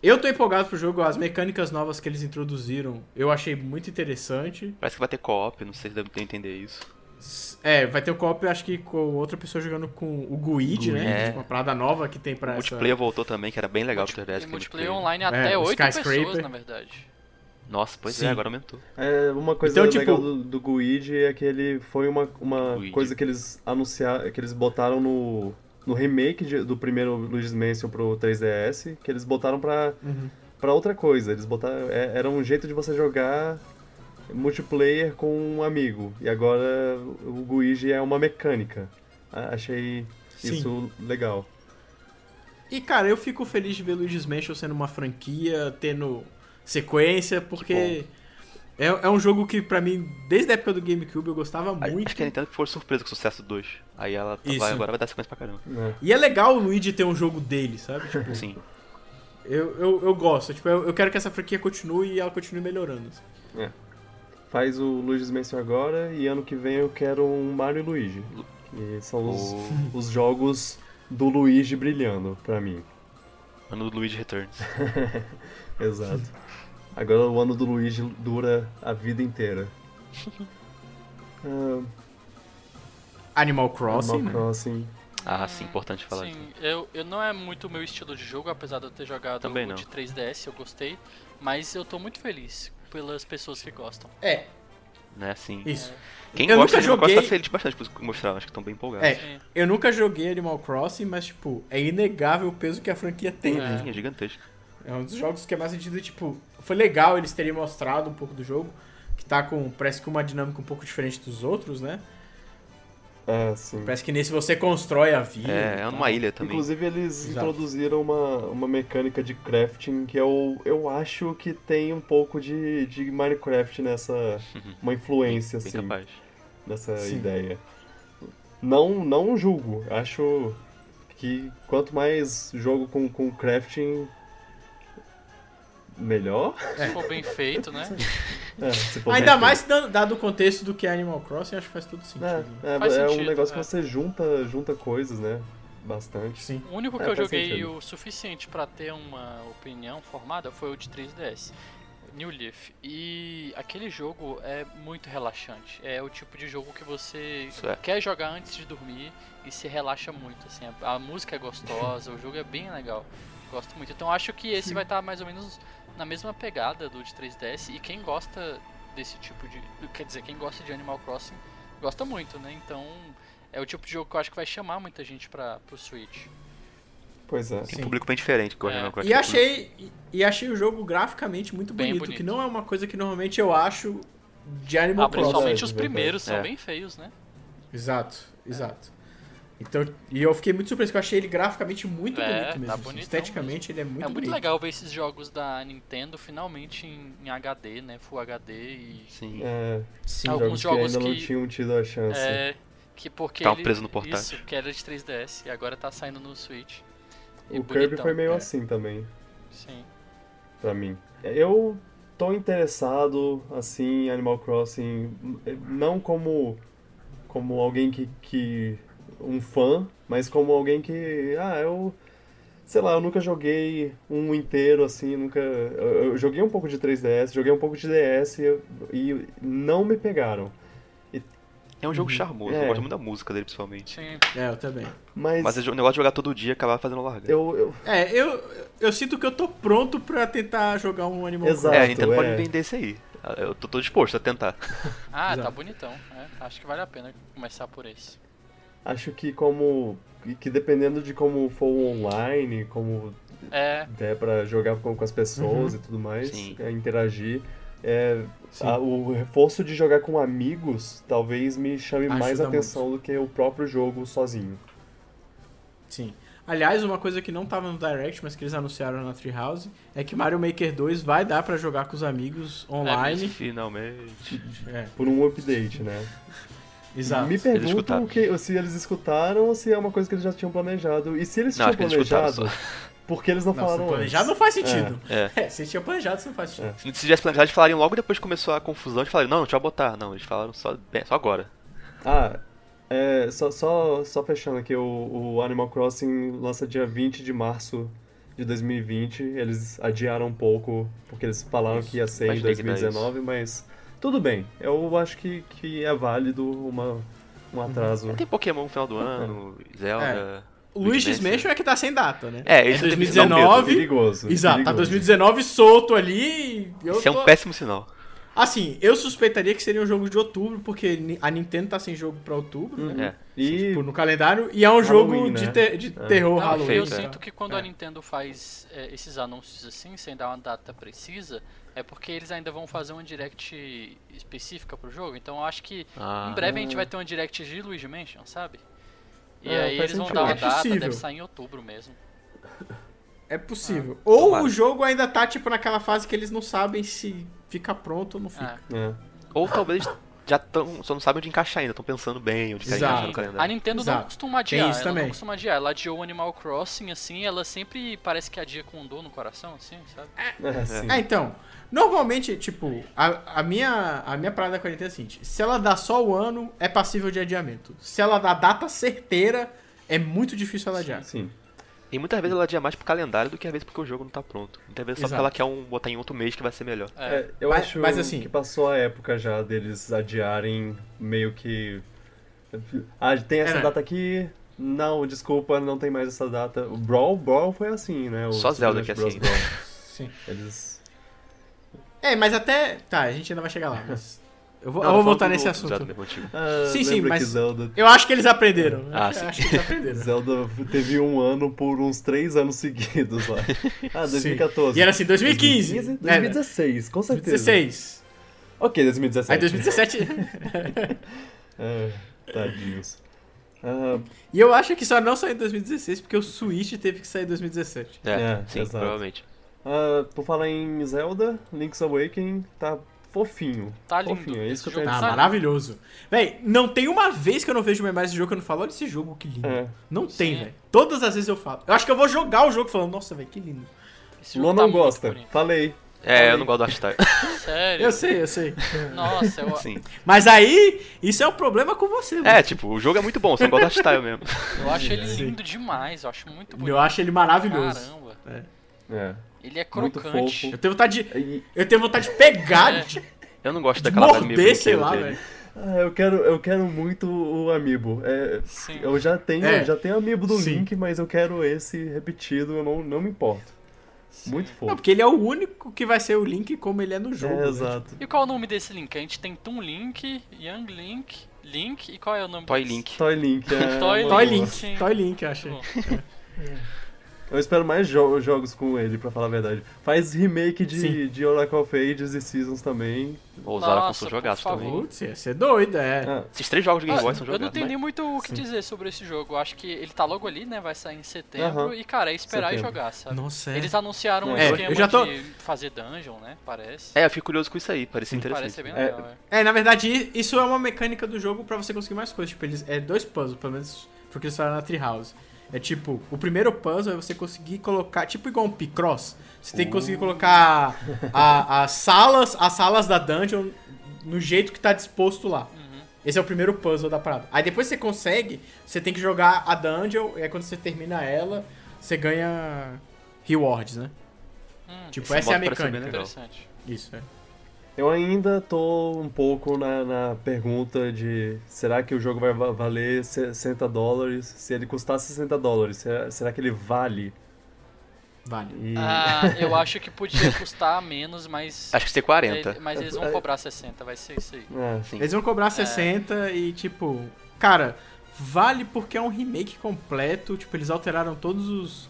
Eu tô empolgado pro jogo, as mecânicas novas que eles introduziram, eu achei muito interessante. Parece que vai ter co-op, não sei se deve entender isso. S- É, vai ter o co-op, acho que com outra pessoa jogando com o Guide, né? É. Tipo, uma parada nova que tem O pra essa... multiplayer voltou também, que era bem legal pro Multi- 3DS. e que multiplayer multiplayer. online É, até o 8 Skyscraper. pessoas, na verdade. Nossa, pois Sim. é, agora aumentou. É, uma coisa Então, tipo- legal do, do Guigi é que ele foi uma, uma coisa que eles anunciaram, que eles botaram no, no remake de- do primeiro Luigi's Mansion pro 3DS, que eles botaram pra, Uhum. pra outra coisa. Eles botaram, é- era um jeito de você jogar multiplayer com um amigo. E agora o Guigi é uma mecânica. Achei Sim. isso legal. E, cara, eu fico feliz de ver Luigi's Mansion sendo uma franquia, tendo sequência, porque é, é um jogo que, pra mim, desde a época do GameCube, eu gostava Acho muito. que a Nintendo foi surpresa com o sucesso do 2. Aí ela tá- vai, agora vai dar sequência pra caramba. né? E é legal o Luigi ter um jogo dele, sabe? Tipo, Sim. eu, eu, eu gosto. Tipo, eu, eu quero que essa franquia continue e ela continue melhorando. assim. Faz o Luigi's Mansion agora e ano que vem eu quero um Mario e Luigi. E são os, O os jogos do Luigi brilhando pra mim. Ano do Luigi Returns. Exato. Agora o ano do Luigi dura a vida inteira. Ah, Animal Crossing, Animal né? Crossing. Ah, sim, importante falar Sim, aqui. eu, eu não é muito o meu estilo de jogo, apesar de eu ter jogado Também não. de 3DS, eu gostei. Mas eu tô muito feliz pelas pessoas que gostam. É, Né, assim. isso. Quem Eu gosta nunca de Animal Crossing joguei- tá feliz bastante por mostraram, acho que estão bem empolgados. É. Eu nunca joguei Animal Crossing, mas, tipo, é inegável o peso que a franquia tem. né? Sim, é gigantesco. É um dos jogos que é mais sentido, tipo, foi legal eles terem mostrado um pouco do jogo, que tá com, parece que uma dinâmica um pouco diferente dos outros, né? Ah, sim. Parece que nesse você constrói a vida. É, é numa ilha também. Inclusive eles Exato. introduziram uma, uma mecânica de crafting que eu, eu acho que tem um pouco de, de Minecraft nessa. Uma influência, Bem assim, capaz. Nessa Sim. ideia. Não, não julgo. Acho que quanto mais jogo com, com crafting, melhor. Se for bem feito, né? É, Ainda bem mais dando- dado o contexto do que é Animal Crossing, acho que faz todo feito. sentido. É, é, Faz é um sentido, negócio é. que você junta, junta coisas, né? Bastante. Sim. O único que É, eu faz joguei sentido. o suficiente pra ter uma opinião formada foi o de 3DS, New Leaf. E aquele jogo é muito relaxante. É o tipo de jogo que você é. quer jogar antes de dormir e se relaxa muito. Assim, a, a música é gostosa, o jogo é bem legal. Gosto muito. Então acho que esse vai estar mais ou menos na mesma pegada do de 3DS. E quem gosta desse tipo de. Quer dizer, quem gosta de Animal Crossing gosta muito, né? Então é o tipo de jogo que eu acho que vai chamar muita gente pra, pro Switch. Pois é. Tem um público bem diferente que É. Animal Crossing. E achei, e, achei o jogo graficamente muito bonito, bonito. que não é uma coisa que normalmente eu acho de Animal Ah, Crossing. principalmente os verdade. primeiros são É. bem feios, né? Exato, exato. Então, e eu fiquei muito surpreso que eu achei ele graficamente muito É, bonito tá mesmo. bonitão Esteticamente ele é muito é muito bonito. legal ver esses jogos da Nintendo finalmente em, em HD, né? Full HD e. Sim. É, Sim. Alguns jogos, jogos que ainda que- não tinham tido a chance. É. Que porque. Tava ele- preso no portátil. Isso, que era de 3DS e agora tá saindo no Switch. E o Kirby foi meio é. assim também. Sim. pra mim. Eu tô interessado, assim, em Animal Crossing, não como, como alguém que, que. um fã, mas como alguém que. Ah, eu. Sei lá, eu nunca joguei um inteiro assim, nunca. Eu, joguei um pouco de 3DS, joguei um pouco de DS e não me pegaram. É um jogo charmoso, É. eu gosto muito da música dele, principalmente. Sim. É, eu também. Mas, Mas o negócio de jogar todo dia acabava fazendo larga. eu, eu. É, eu, eu sinto que eu tô pronto pra tentar jogar um Animal Exato. É, a Crossing. Nintendo pode é. vender esse aí. Eu tô, tô disposto a tentar. Ah, tá bonitão. é. Acho que vale a pena começar por esse. Acho que como. que dependendo de como for o online, como É. der pra jogar com, com as pessoas Uhum. e tudo mais, é, interagir. É, a- o reforço de jogar com amigos talvez me chame mais Ajuda atenção do que o próprio jogo sozinho. Sim. Aliás, uma coisa que não tava no Direct, mas que eles anunciaram na Treehouse, é que Mario Maker 2 vai dar pra jogar com os amigos online. Finalmente. É, Por um update, né? exato. Me perguntam escutaram. que, se eles escutaram ou se é uma coisa que eles já tinham planejado. E se eles Não, tinham eles planejado, só. por que eles não, Não, falaram se planejado não faz sentido. É. É, se tinha planejado, isso não faz sentido. Se tivesse planejado, eles falariam logo depois que começou a confusão, eles falaram, não, não, deixa eu botar. Não, eles falaram só, bem, só agora. Ah, é, só, só, só fechando aqui, o, o Animal Crossing lança dia 20 de março de 2020. Eles adiaram um pouco, porque eles falaram que ia ser em Imaginei dá 2019, mas tudo bem. Eu acho que, que é válido uma, um atraso. Tem Pokémon no final do ano, Zelda. O Luigi's Mansion é que tá sem data, né? É, esse é 2019. Perigoso. Exato, tá perigoso. 2019 solto ali. e Eu Isso é tô- um péssimo sinal. Assim, eu suspeitaria que seria um jogo de outubro, porque a Nintendo tá sem jogo pra outubro, né? É. E Tipo, no calendário. E é um jogo Halloween, de, né? te- de É. terror Não, Halloween. eu feito, sinto que quando É. a Nintendo faz é, esses anúncios assim, sem dar uma data precisa, é porque eles ainda vão fazer uma direct específica pro jogo. Então eu acho que Ah. em breve a gente vai ter uma direct de Luigi Mansion, sabe? E É, aí eles vão sentido. dar uma É data, possível. deve sair em outubro mesmo. É possível. Ou tomara. o jogo ainda tá, tipo, naquela fase que eles não sabem se fica pronto ou não fica. É. É. Ou talvez já tão, só não sabem onde encaixar ainda, estão pensando bem onde Exato. encaixar no A calendário. Nintendo Exato. não costuma Tem adiar, isso ela também. não costuma adiar. Ela adiou o Animal Crossing, assim, ela sempre parece que adia com dor no coração, assim, sabe? É, sim. É, então. Normalmente, tipo, a, a minha, a minha parada com a Nintendo é a seguinte: se ela dá só o ano, é passível de adiamento. Se ela dá data certeira, é muito difícil ela adiar. Sim. E muitas vezes ela adia mais pro calendário do que às vezes porque o jogo não tá pronto. Muitas vezes só porque Exato. ela quer um, botar em outro mês que vai ser melhor. É. É, eu Mas- acho mas assim- que passou a época já deles adiarem meio que. Ah, tem essa É, né? data aqui. Não, desculpa, não tem mais essa data. O Brawl, Brawl foi assim, né? O Só Zelda que é assim. Brawl. Sim. Eles. É, mas até. Tá, a gente ainda vai chegar lá. Mas eu vou, Não, eu vou voltar nesse assunto. Ah, Sim, sim, mas- Zelda. Eu acho que eles aprenderam. Ah, acho, sim. acho que eles aprenderam. Zelda teve um ano por uns três anos seguidos lá. Ah, 2014. E era assim, 2015. 2015, né? 2016, com certeza. 2016. Ok, 2017. Aí 2017. Ah, tadinhos. Ah, e eu acho que só não saiu em 2016 porque o Switch teve que sair em 2017. É, É, sim, exato. provavelmente. Ah, por falar em Zelda, Link's Awakening tá fofinho. Tá lindo. Fofinho, é isso Esse que eu tenho a Sabe? dizer. maravilhoso. Véi, não tem uma vez que eu não vejo mais esse jogo que eu não falo, olha esse jogo, que lindo. É. Não tem, Sim. velho. Todas as vezes eu falo. Eu acho que eu vou jogar o jogo falando, nossa, velho, que lindo. Esse Luan tá não muito gosta. Falei. É, eu não gosto do style. Sério? Eu sei, eu sei. Nossa, eu, Sim. Mas aí, isso é um problema com você, mano. É, tipo, o jogo é muito bom, só não gosto do style mesmo. eu acho ele Sim. lindo demais, eu acho muito bonito. Eu acho ele maravilhoso. Caramba. É. Ele é Muito crocante. fofo. Eu tenho vontade de. Eu tenho vontade de pegar, É. de, Eu não gosto de daquela morder, sei lá, velho. Ah, eu quero, eu quero muito o Amiibo. É, Sim. eu já tenho, É. eu já tenho Amiibo do Sim. Link, mas eu quero esse repetido, eu não, não me importo. Muito Não, fofo. porque ele é o único que vai ser o Link como ele é no jogo. É, né? exato. E qual é o nome desse Link? A gente tem Toon Link, Young Link, Link e qual é o nome Toy desse? Link. Toy Link. É Toy uma Toy. Link. Sim. Toy Link, achei. Eu espero mais jo- jogos com ele, pra falar a verdade. Faz remake de, Sim. de Oracle of Ages e Seasons também. Ousaram com jogaços favor. também. Putz, ia ser doido, é. Ah, Esses três jogos de Game Ah, Boy são eu não jogados. tenho nem mas- muito o que Sim. dizer sobre esse jogo. Eu acho que ele tá logo ali, né? Vai sair em setembro. Aham. E, cara, é esperar Setembro. e jogar, sabe? Nossa, é. Eles anunciaram um É, esquema eu já tô- de fazer dungeon, né? Parece. É, eu fico curioso com isso aí, parecia interessante. Parece ser bem É, legal, é. É, na verdade, isso é uma mecânica do jogo pra você conseguir mais coisas. Tipo, eles, é dois puzzles, pelo menos foi o que eles falaram na Treehouse. É tipo, o primeiro puzzle é você conseguir colocar, tipo igual um Picross, você tem que conseguir colocar as salas, as salas da dungeon no jeito que tá disposto lá. Uhum. Esse é o primeiro puzzle da parada. Aí depois você consegue, você tem que jogar a dungeon, e aí quando você termina ela, você ganha rewards, né? Hum, Tipo, essa é a mecânica. legal. interessante. Isso, é. Eu ainda tô um pouco na, na pergunta de será que o jogo vai va- valer 60 dólares? Se ele custar 60 dólares, será, será que ele vale? Vale. E- Ah, eu acho que podia custar menos, mas. Acho que ser 40. é, mas eles vão cobrar 60, vai ser isso aí. É. Eles vão cobrar 60 e, tipo, cara, vale porque é um remake completo. Tipo, eles alteraram todos os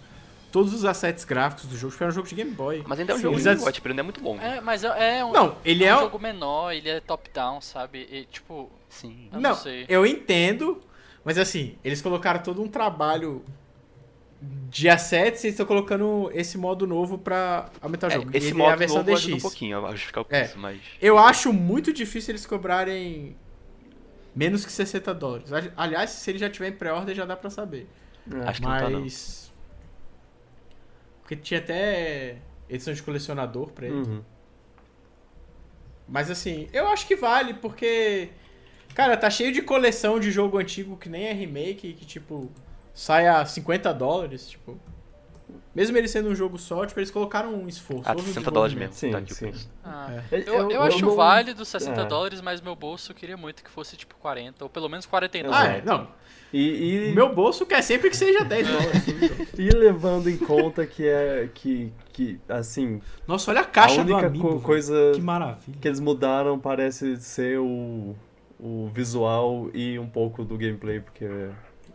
todos os assets gráficos do jogo. Tipo, era um jogo de Game Boy. Mas ainda é um Sim. jogo Eles de Boy, tipo, ele não é muito bom. É, mas é, é um, Não, ele é é um jogo menor, ele é top-down, sabe? E, tipo, Sim. eu não, não sei. eu entendo, mas assim, eles colocaram todo um trabalho de assets e estão colocando esse modo novo pra aumentar o É, jogo. esse Ele modo é a versão novo ajuda um DX. pouquinho a justificar o É. preço, mas... Eu acho muito difícil eles cobrarem menos que 60 dólares. Ali- Aliás, se ele já tiver em pré-order, já dá pra saber. É. Acho que não tá, não. Porque tinha até edição de colecionador pra ele. Uhum. Mas assim, eu acho que vale, porque. Cara, tá cheio de coleção de jogo antigo que nem é remake, que tipo. Sai a 50 dólares, tipo. Mesmo ele sendo um jogo só, tipo, eles colocaram um esforço. Ah, houve um 60 dólares mesmo. desenvolvimento. tá Sim, aqui sim. Ah, É. Eu- Eu, eu- eu, eu acho não- válido 60 é. dólares, mas meu bolso queria muito que fosse tipo 40, ou pelo menos 49. Ah, é, não. E, e, O meu bolso quer sempre que seja 10 dólares. e levando em conta que é que, que assim, Nossa, olha a caixa a do amigo. co- velho. coisa Que maravilha. que eles mudaram parece ser o, o visual e um pouco do gameplay, porque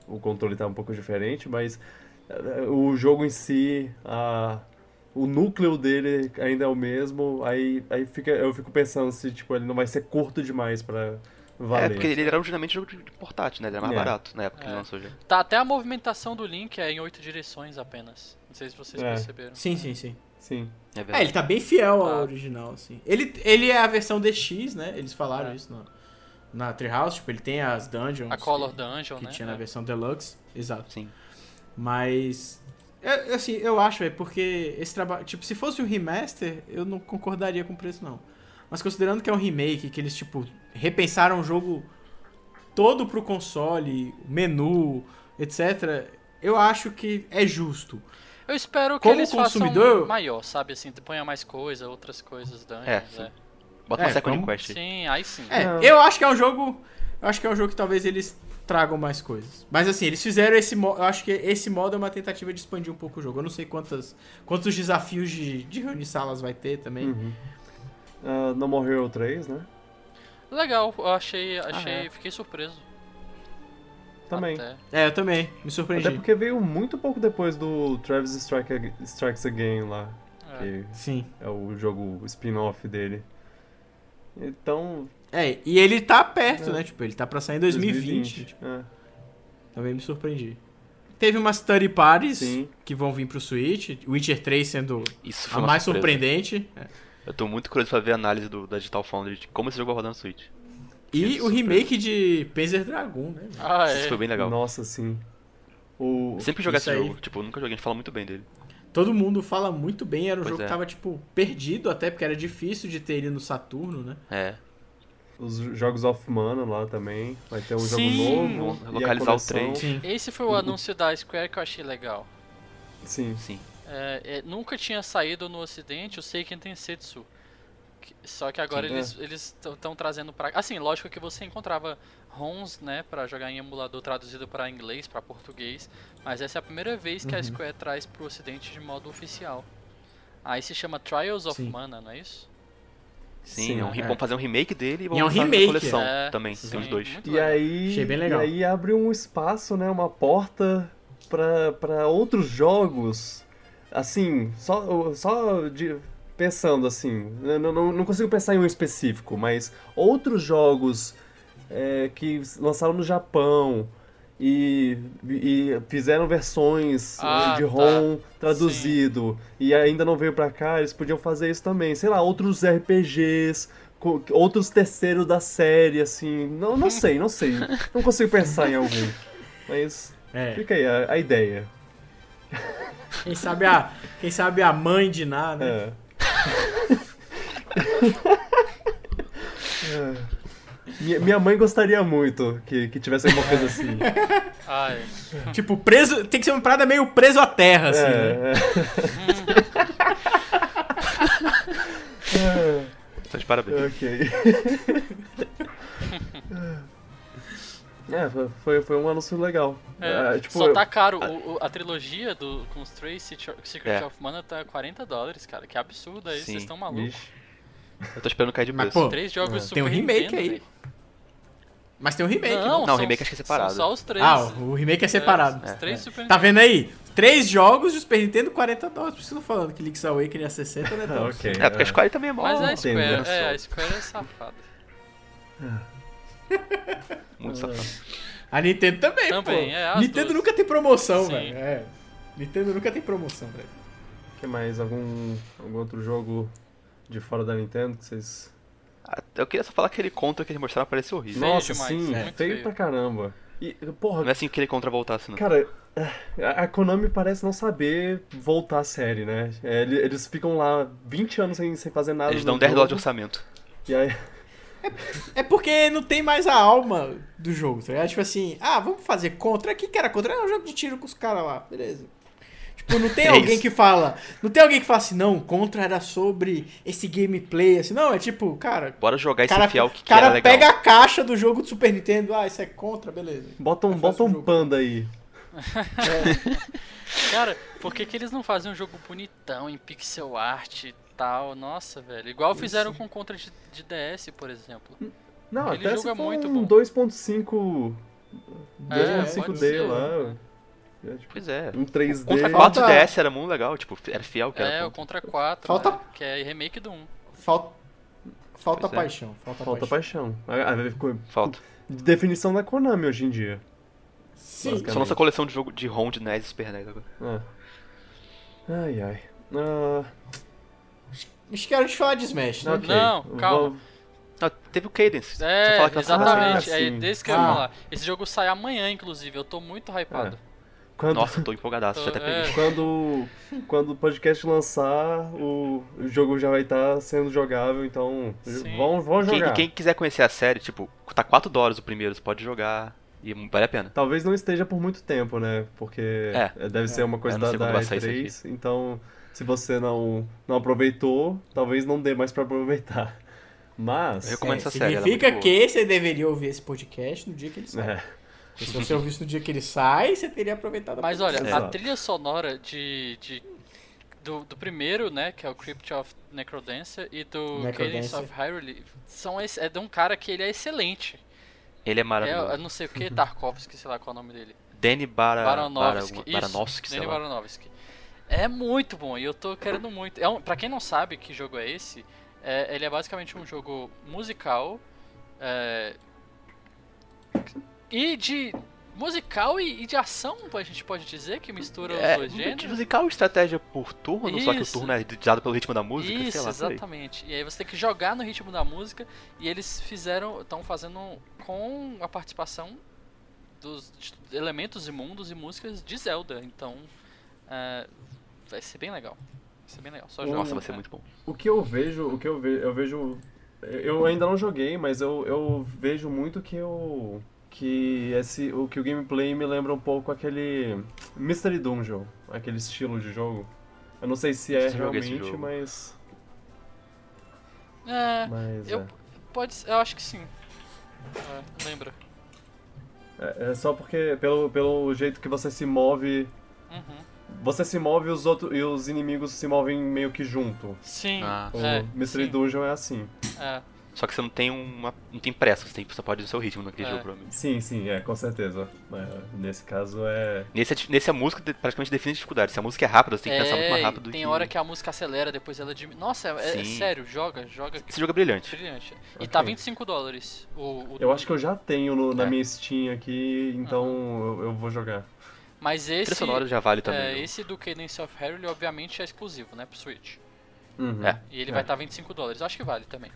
o controle tá um pouco diferente, mas o jogo em si, a, o núcleo dele ainda é o mesmo, aí, aí fica, eu fico pensando se tipo, ele não vai ser curto demais pra valer. É, porque ele era originalmente jogo de portátil, né? Ele era mais É. barato na época que É. ele lançou já. Tá, até a movimentação do Link é em oito direções apenas. Não sei se vocês É. perceberam. Sim, sim, sim. Sim. É É, verdade. ele tá bem fiel ao Tá. original, assim. Ele, ele é a versão DX, né? Eles falaram É. isso no, na Treehouse. Tipo, ele tem as dungeons. A Color que, Dungeon, que né? tinha na É. versão Deluxe. Exato. Sim. Mas. é, assim, eu acho, é porque esse trabalho. Tipo, se fosse um remaster, eu não concordaria com o preço, não. Mas considerando que é um remake, que eles, tipo, repensaram o jogo todo pro console, menu, etc., eu acho que é justo. Eu espero que Como eles consumidor- façam maior, sabe? Assim, ponha mais coisa, outras coisas, dungeons, É, sim. é. Bota É, uma second como- quest. Sim, aí sim. É, eu acho que é um jogo. Eu acho que é um jogo que talvez eles tragam mais coisas. Mas assim, eles fizeram esse modo. Eu acho que esse modo é uma tentativa de expandir um pouco o jogo. Eu não sei quantas, quantos desafios de, de reunir salas vai ter também. Uhum. Ah, no More Hero 3, né? Legal, eu achei, achei, é. fiquei surpreso. Também. Até. É, eu também. Me surpreendi. Até porque veio muito pouco depois do Travis Strike Strikes Again lá, É. que Sim. é o jogo spin-off dele. Então, É, e ele tá perto, É. né? Tipo, ele tá pra sair em 2020. 2020. tipo, é, também me surpreendi. Teve umas study parties sim. que vão vir pro Switch. Witcher 3 sendo Isso a mais surpresa. surpreendente. É. Eu tô muito curioso pra ver a análise do, da Digital Foundry de como esse jogo vai rodar no Switch. E Que o remake de Panzer Dragoon, né? Ah, Isso é. foi bem legal. Nossa, sim. O... Eu sempre joguei Isso esse aí. jogo. Tipo, nunca joguei, a gente fala muito bem dele. Todo mundo fala muito bem, era um Pois jogo é. que tava, tipo, perdido até, porque era difícil de ter ele no Saturno, né? É. Os jogos of Mana lá também. Vai ter um Sim, jogo novo. a localizar o. Sim. Esse foi o anúncio da Square que eu achei legal. Sim. Sim. É, é, nunca tinha saído no ocidente o Seiken Tensetsu. Que- Só que agora Sim. eles eles estão trazendo pra... Assim, lógico que você encontrava ROMs, né, pra jogar em emulador traduzido pra inglês, pra português, mas essa é a primeira vez que a Uhum. Square traz pro ocidente de modo oficial. Aí se chama Trials of Sim. Mana, não é isso? Sim, Sim, é um, é. vão fazer um remake dele e vão E é um remake, na coleção é. também. Sim, Tem os dois. muito E legal. aí, Achei bem legal. e aí abre um espaço, né, uma porta pra, pra outros jogos. Assim, só, só de, pensando assim, eu não, não, não consigo pensar em um específico, mas outros jogos é, que lançaram no Japão e, e fizeram versões Ah, eh, de tá. ROM traduzido e ainda não veio pra cá, eles podiam fazer isso também. Sei lá, outros RPGs, outros terceiros da série, assim. Não, não sei, não sei. Não consigo pensar em algum. Mas É. fica aí a, a ideia. Quem sabe a, quem sabe a mãe de Ná, né? É. É. Minha, minha mãe gostaria muito que, que tivesse alguma coisa assim. Ai, Tipo, preso. Tem que ser uma parada meio preso à terra, assim, né? É, é. Tá de parabéns. Ok. É, foi- foi, um anúncio legal. é, É, tipo, só tá caro. O- o- a trilogia do, com os três Secret É. of Mana tá 40 dólares, cara. Que absurdo aí, é vocês estão malucos. Vixe. Eu tô esperando cair de Mas, preço. pô, Três jogos É. Super Tem um remake Nintendo, aí. Mas tem um remake. Não? Não, o remake acho que é separado. São só os três. Ah, o remake é separado. É, os três Super Tá Nintendo. vendo aí? Três jogos de Super Nintendo, 40 dólares. Por isso que eu tô falando que Link's Awakening é 60, né? Então, ok. É, porque a Square também é mó... Mas a Square, entendo. é, a Square é safada. Muito safado. A Nintendo também, Também, pô. é, as Nintendo duas. nunca tem promoção, Sim. velho. É. Nintendo nunca tem promoção, velho. que mais? Algum, algum outro jogo de fora da Nintendo que vocês. Ah, Eu queria só falar que aquele contra que eles mostraram parecia horrível. Feio Nossa, demais, sim, é. Feio feio. pra caramba. E, porra, Não é assim que aquele contra voltasse, não. Cara, a Konami parece não saber voltar a série, né? É, ele- Eles ficam lá 20 anos sem, sem fazer nada. Eles dão 10 dólares de orçamento. E aí, É porque não tem mais a alma do jogo, tá ligado? Tipo assim, ah, vamos fazer contra. O que que era contra? Era um jogo de tiro com os caras lá, beleza. Tipo, não tem É alguém isso. que fala. Não tem alguém que fala assim, não, Contra era sobre esse gameplay, assim. Não, é tipo, cara. Bora jogar e se cara, o que, que cara era legal. pega a caixa do jogo do Super Nintendo, ah, isso é Contra, beleza. Bota um, bota um jogo. panda aí. Cara, por que, que eles não fazem um jogo bonitão, em pixel art e tal? Nossa, velho. Igual fizeram com Contra de, de DS, por exemplo. Não, Aquele até jogo se é for muito um bom. 2.5 É, 2.5D pode ser, lá. É, tipo, Pois é. um 3D. Contra Falta- 4 DS era muito legal, tipo, era fiel que era. É, o Contra. Contra 4, Falta- né, que é remake do 1. Falta. Falta Pois é. paixão. Falta, Falta paixão. paixão. Ficou- Falta. Definição da Konami hoje em dia. Sim. Só nossa coleção de jogo de ROM de NES e Super NES agora. Ah. Ai, ai. Ah, Acho que era de falar de Smash, né? ok. Não, calma. Vou- Ah, teve o Cadence. É, ela- exatamente. Ah, é desse que eu ia Ah. falar. Esse jogo sai amanhã, inclusive. Eu tô muito hypado. Quando, Nossa, eu tô empolgadaço, já até peguei. é. quando, quando o podcast lançar, o, o jogo já vai estar sendo jogável, então Sim. vão, vão Quem, jogar. e quem quiser conhecer a série, tipo, tá 4 dólares o primeiro, você pode jogar e vale a pena. Talvez não esteja por muito tempo, né? Porque É. deve ser uma coisa não da, da vai sair E3, então se você não, não aproveitou, talvez não dê mais pra aproveitar. Mas. Eu recomendo É, essa série, é significa que você deveria ouvir esse podcast no dia que ele sai. É, Porque se você ouvisse no dia que ele sai, você teria aproveitado a Mas olha, oportunidade. a trilha sonora de, de- do, do primeiro, né, que é o Crypt of Necrodancer, e do Cadence of Hyrule, são esse- é de um cara que ele é excelente. Ele é É, maravilhoso. eu não sei o que, Tarkovsky, sei lá qual é o nome dele. Danny Isso, Baranovsky, sei Danny lá. Baronovsky. É muito bom e eu tô querendo muito. É um, pra quem não sabe que jogo é esse, é, ele é basicamente um jogo musical. é, e de. Musical e, e de ação, a gente pode dizer, que mistura os É, dois gêneros. musical estratégia por turno, só que o Isso. turno é dado pelo ritmo da música, Isso, sei lá. exatamente. E aí você tem que jogar no ritmo da música e eles fizeram, estão fazendo com a participação dos elementos imundos e músicas de Zelda. Então, é, vai ser bem legal. Vai ser bem legal. Só jogar. Nossa, vai ser muito bom. o que eu vejo, o que eu vejo, eu vejo. Eu ainda não joguei, mas eu, eu vejo muito que o. Que esse, o que o gameplay me lembra um pouco aquele Mystery Dungeon, aquele estilo de jogo. Eu não sei se é realmente, mas. É, mas eu- é. pode ser, eu acho que sim. É, lembra. É, é só porque pelo, pelo jeito que você se move, Uhum. você se move e os outros e os inimigos se movem meio que junto. Sim, Ah. O é, Mystery sim, Dungeon é assim. é. Só que você não tem uma. não tem pressa, você, tem, você pode ir no seu ritmo naquele É. jogo, provavelmente. Sim, sim, é, com certeza. É, nesse caso é. Nesse, nesse a música praticamente define a dificuldade. Se a música é rápida, você tem que pensar muito mais É, rápido. tem que... hora que a música acelera, depois ela diminui. Nossa, é, é sério, joga, joga. Esse jogo é brilhante. Brilhante. E Ok. tá 25 dólares. O, o- Eu acho que eu já tenho no- na É. minha Steam aqui, então eu, eu vou jogar. Mas esse. sonora já vale também. É, esse do Cadence of Hyrule, obviamente, é exclusivo, né, pro Switch. Uhum. É. E ele É. vai estar 25 dólares. Eu acho que vale também.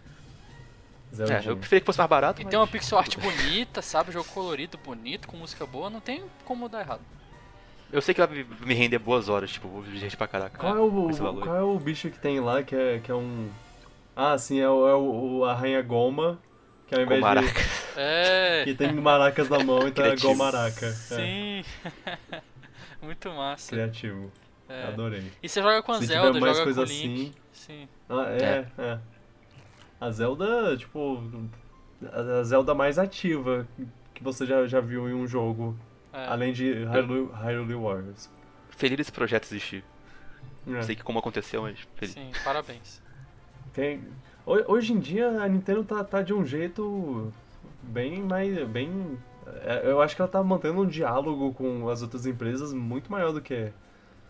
É, eu preferia que fosse mais barato, E mas... tem uma pixel art bonita, sabe? Jogo colorido, bonito, com música boa, não tem como dar errado. Eu sei que vai me- render boas horas, tipo, vou gente pra caraca. Qual é, o, qual é o bicho que tem lá que é, que é um. Ah, sim, é o, é o, o arranha-goma. Que ao invés maraca. de. É. Que tem maracas na mão, então é Criativo. gomaraca. É, Sim. Muito massa. criativo. É. Adorei. E você joga com a Se tiver Zelda, mais joga coisa com o Link. Sim. Ah, é, é. A Zelda, tipo. A Zelda mais ativa que você já, já viu em um jogo. É. Além de Hyrule, Hyrule Warriors. Feliz desse projeto existir. Não É. sei que como aconteceu, mas feliz. Sim, parabéns. Tem- ho- Hoje em dia a Nintendo tá, tá de um jeito bem mais. bem. é, Eu acho que ela tá mantendo um diálogo com as outras empresas muito maior do que.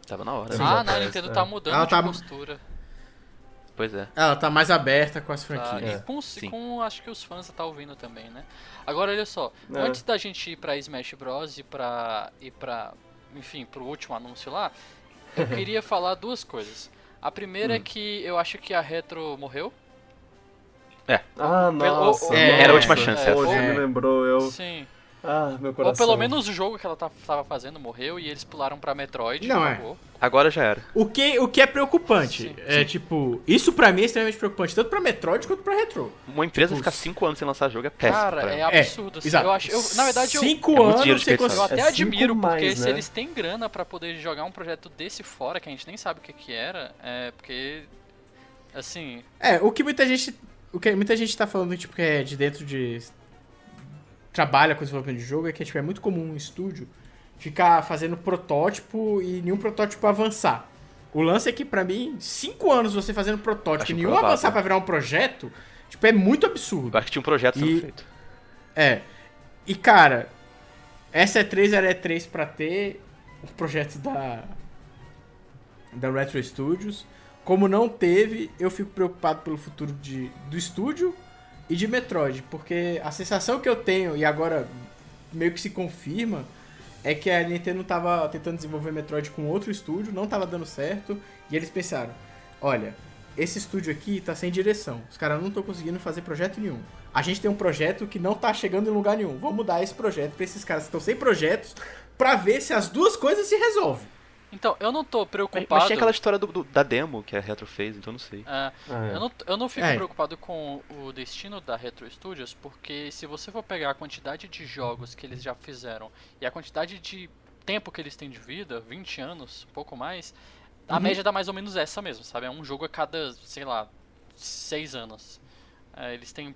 Tava na hora. Sim. né? ah, não, a Nintendo é. tá mudando Ela de tá- postura. Pois é. Ela tá mais aberta com as Tá, franquias. e com, Sim. com acho que os fãs tá ouvindo também, né? Agora olha só, É. antes da gente ir pra Smash Bros e pra e para, enfim, pro último anúncio lá, eu queria falar duas coisas. A primeira é Hum. que eu acho que a Retro morreu. Ah, Pelo- nossa! É, era a última chance, Hoje essa. me É. lembrou, eu. Sim. Ah, meu Ou coração. pelo menos o jogo que ela tá- tava fazendo morreu e eles pularam pra Metroid Não, e é. acabou. Agora já era. O que, o que é preocupante. Sim, é tipo, isso pra mim é extremamente preocupante, tanto pra Metroid quanto pra Retro. Uma empresa Tipo, ficar 5 anos sem lançar jogo é péssimo. Cara, é absurdo. assim. exato. Eu acho, eu, na verdade, eu, Cinco É muito anos dinheiro você eu consegue. até É admiro, porque mais, se né? eles têm grana pra poder jogar um projeto desse fora, que a gente nem sabe o que que era, é porque, assim, É, o que muita gente. O que muita gente tá falando, tipo, que é de dentro de. Trabalha com desenvolvimento de jogo, é que tipo, é muito comum um estúdio ficar fazendo protótipo e nenhum protótipo avançar. O lance é que, pra mim, cinco anos você fazendo protótipo Acho e nenhum improvável. avançar pra virar um projeto, tipo, é muito absurdo. Eu acho que tinha um projeto sendo E- feito. É. E cara, essa E3 era E3 pra ter o projeto da da Retro Studios. Como não teve, eu fico preocupado pelo futuro de, do estúdio e de Metroid, porque a sensação que eu tenho e agora meio que se confirma é que a Nintendo tava tentando desenvolver Metroid com outro estúdio, não tava dando certo, e eles pensaram: olha, esse estúdio aqui tá sem direção, os caras não estão conseguindo fazer projeto nenhum. A gente tem um projeto que não tá chegando em lugar nenhum. Vamos mudar esse projeto pra esses caras que estão sem projetos pra ver se as duas coisas se resolvem. Então, eu não tô preocupado. mas tinha aquela história do- do- da demo que a Retro fez, então eu não sei. é, Ah, é. Eu não, eu não fico É. preocupado com o destino da Retro Studios, porque se você for pegar a quantidade de jogos que eles já fizeram e a quantidade de tempo que eles têm de vida, 20 anos, um pouco mais, a Uhum. média dá mais ou menos essa mesmo, sabe? É um jogo a cada, sei lá, 6 anos. É, eles têm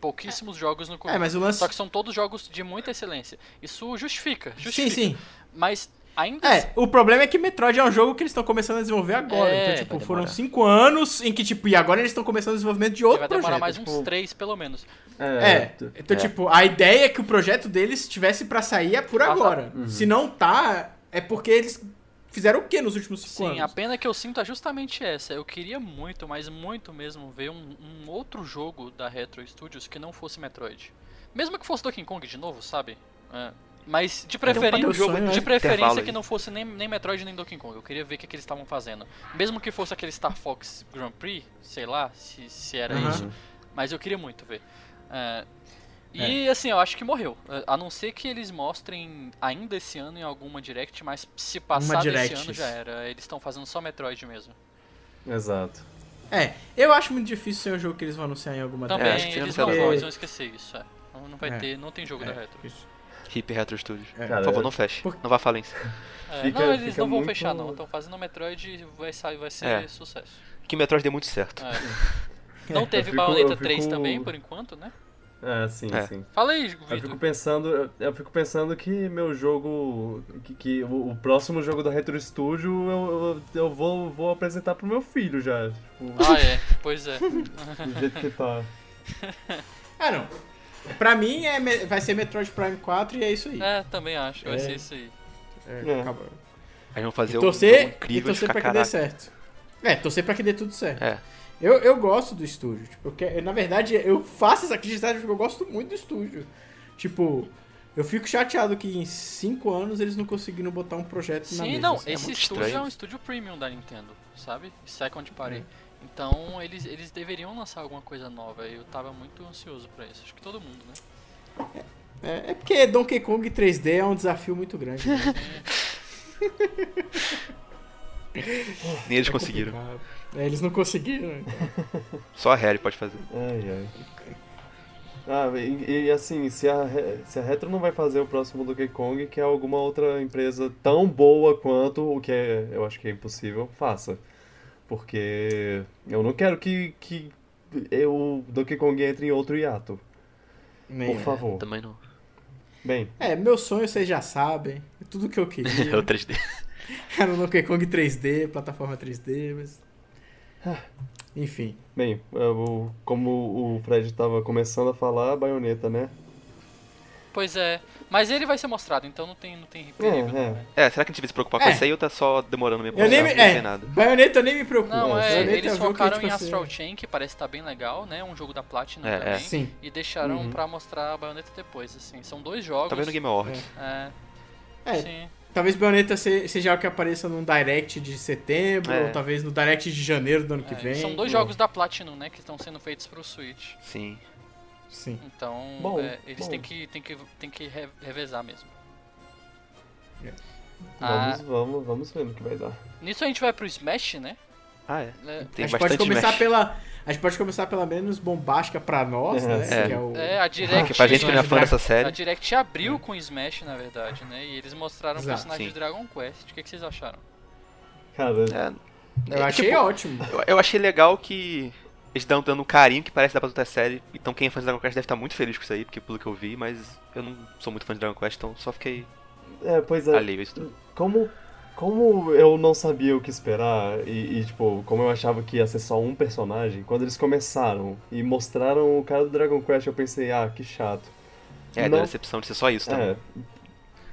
pouquíssimos jogos no É, começo. mas o lance. Só que são todos jogos de muita excelência. Isso justifica, Sim, justifica. sim. Mas ainda É, o problema é que Metroid é um jogo que eles estão começando a desenvolver agora. É, então, tipo, foram cinco anos em que, tipo, e agora eles estão começando o desenvolvimento de assim, outro vai demorar projeto. mais tipo, uns 3 pelo menos. É, tu- então, É. tipo, a ideia é que o projeto deles tivesse pra sair é por Ah, tá. agora. Uhum. Se não tá, é porque eles fizeram o quê nos últimos cinco Sim, a anos? pena que eu sinto é justamente essa. Eu queria muito, mas muito mesmo, ver um, um outro jogo da Retro Studios que não fosse Metroid. Mesmo que fosse Donkey Kong de novo, sabe? É. Mas de preferência, um jogo de de preferência que não fosse nem, nem Metroid nem Donkey Kong. Eu queria ver o que, que eles estavam fazendo. Mesmo que fosse aquele Star Fox Grand Prix, sei lá, se, se era Aham. isso. Mas eu queria muito ver. É, e assim, eu acho que morreu. É, A não ser que eles mostrem ainda esse ano em alguma Direct, mas se passar desse Direct, ano já era. Eles estão fazendo só Metroid mesmo. Exato. É, eu acho muito difícil ser um jogo que eles vão anunciar em alguma Também, acho que eles não vão, eles vão esquecer isso. É. Não, não vai É. ter, não tem jogo É, da Retro. isso. Hip Retro Studios. É. Por favor, não feche. Por- Não vá falência. É, Fica- não, eles não vão muito- fechar não. Estão fazendo Metroid e vai sair, vai ser É. sucesso. Que Metroid deu muito certo. É. Não teve fico- Bayonetta eu 3 fico- também, por enquanto, né? É, sim, É. sim. Fala aí, Eu fico Vitor. pensando, eu- eu fico pensando que meu jogo, que, que o, o próximo jogo da Retro Studio eu, eu, eu vou, vou apresentar pro meu filho já, tipo, Ah, é. Pois é. do jeito que tá. Ah, não. Pra mim é, vai ser Metroid Prime 4 e é isso aí. É, também acho. Vai É. ser isso aí. É, É. acabou. Aí vão fazer E um torcer, jogo incrível e torcer de pra que dê certo. É, torcer pra que dê tudo certo. É. Eu, eu gosto do estúdio. Tipo, eu que- na verdade, eu faço essa crítica porque eu gosto muito do estúdio. Tipo, eu fico chateado que em 5 anos eles não conseguiram botar um projeto na Sim, mesa. não, assim. esse muito estúdio estranho. é um estúdio premium da Nintendo, sabe? Second Party. É. Então eles, eles deveriam lançar alguma coisa nova. Eu tava muito ansioso pra isso. Acho que todo mundo, né? É, é porque Donkey Kong 3D é um desafio muito grande. né? Nem eles É conseguiram. É, eles não conseguiram. então. Só a Harry pode fazer. Ai, ai. Ah, e, e assim, se a, se a Retro não vai fazer o próximo Donkey Kong, que é alguma outra empresa tão boa quanto, o que é, eu acho que é impossível, faça. Porque eu não quero que, que eu, o Donkey Kong entre em outro hiato. Nem- Por favor. Também não. Bem, É, meu sonho vocês já sabem. É tudo que eu queria. É o 3D. Era no Donkey Kong 3D, plataforma 3D, mas. Enfim. bem, eu- como o Fred estava começando a falar, baioneta, né? Pois é. Mas ele vai ser mostrado, então não tem, não tem perigo. É, não, é. né? É, será que a gente vai se preocupar É. com isso aí ou tá só demorando mesmo? Eu nem me. Não É, nada. Bayonetta eu nem me preocupo. Não, é, eles que, focaram tipo em assim, Astral Chain, que parece estar bem legal, né? Um jogo da Platinum É, também. é. Sim. E deixaram Uhum. pra mostrar a Bayonetta depois, assim. São dois jogos. Tá vendo Game Awards. É, É, sim. talvez Bayonetta se- seja algo que apareça num Direct de setembro, É. ou talvez no Direct de janeiro do ano que É, vem. São dois jogos da Platinum, né? Que estão sendo feitos pro Switch. Sim. Sim. Então, Bom, é, eles bom. têm que, têm que, têm que re- revezar mesmo. É. Ah, Vamos, vamos, vamos ver no que vai dar. nisso a gente vai pro Smash, né? Ah, é. É, Tem a gente pode começar Smash. pela. A gente pode começar pela menos bombástica pra nós, É, né? Que é o. É, a Direct. Que pra gente que não é fã dessa A série. Direct abriu com Smash, na verdade, né? E eles mostraram o personagem sim. de Dragon Quest. O que, que vocês acharam? Cara, É, Eu é, achei tipo, ótimo. eu, eu achei legal que eles estão dando um carinho que parece dar pra outra série. Então quem é fã de Dragon Quest deve estar muito feliz com isso aí, porque pelo que eu vi, mas eu não sou muito fã de Dragon Quest, então só fiquei é, pois é. alheio a isso tudo. Como, como eu não sabia o que esperar e, e, tipo, como eu achava que ia ser só um personagem, quando eles começaram e mostraram o cara do Dragon Quest, eu pensei, ah, que chato. É, Não- deu a decepção de ser só isso também. É.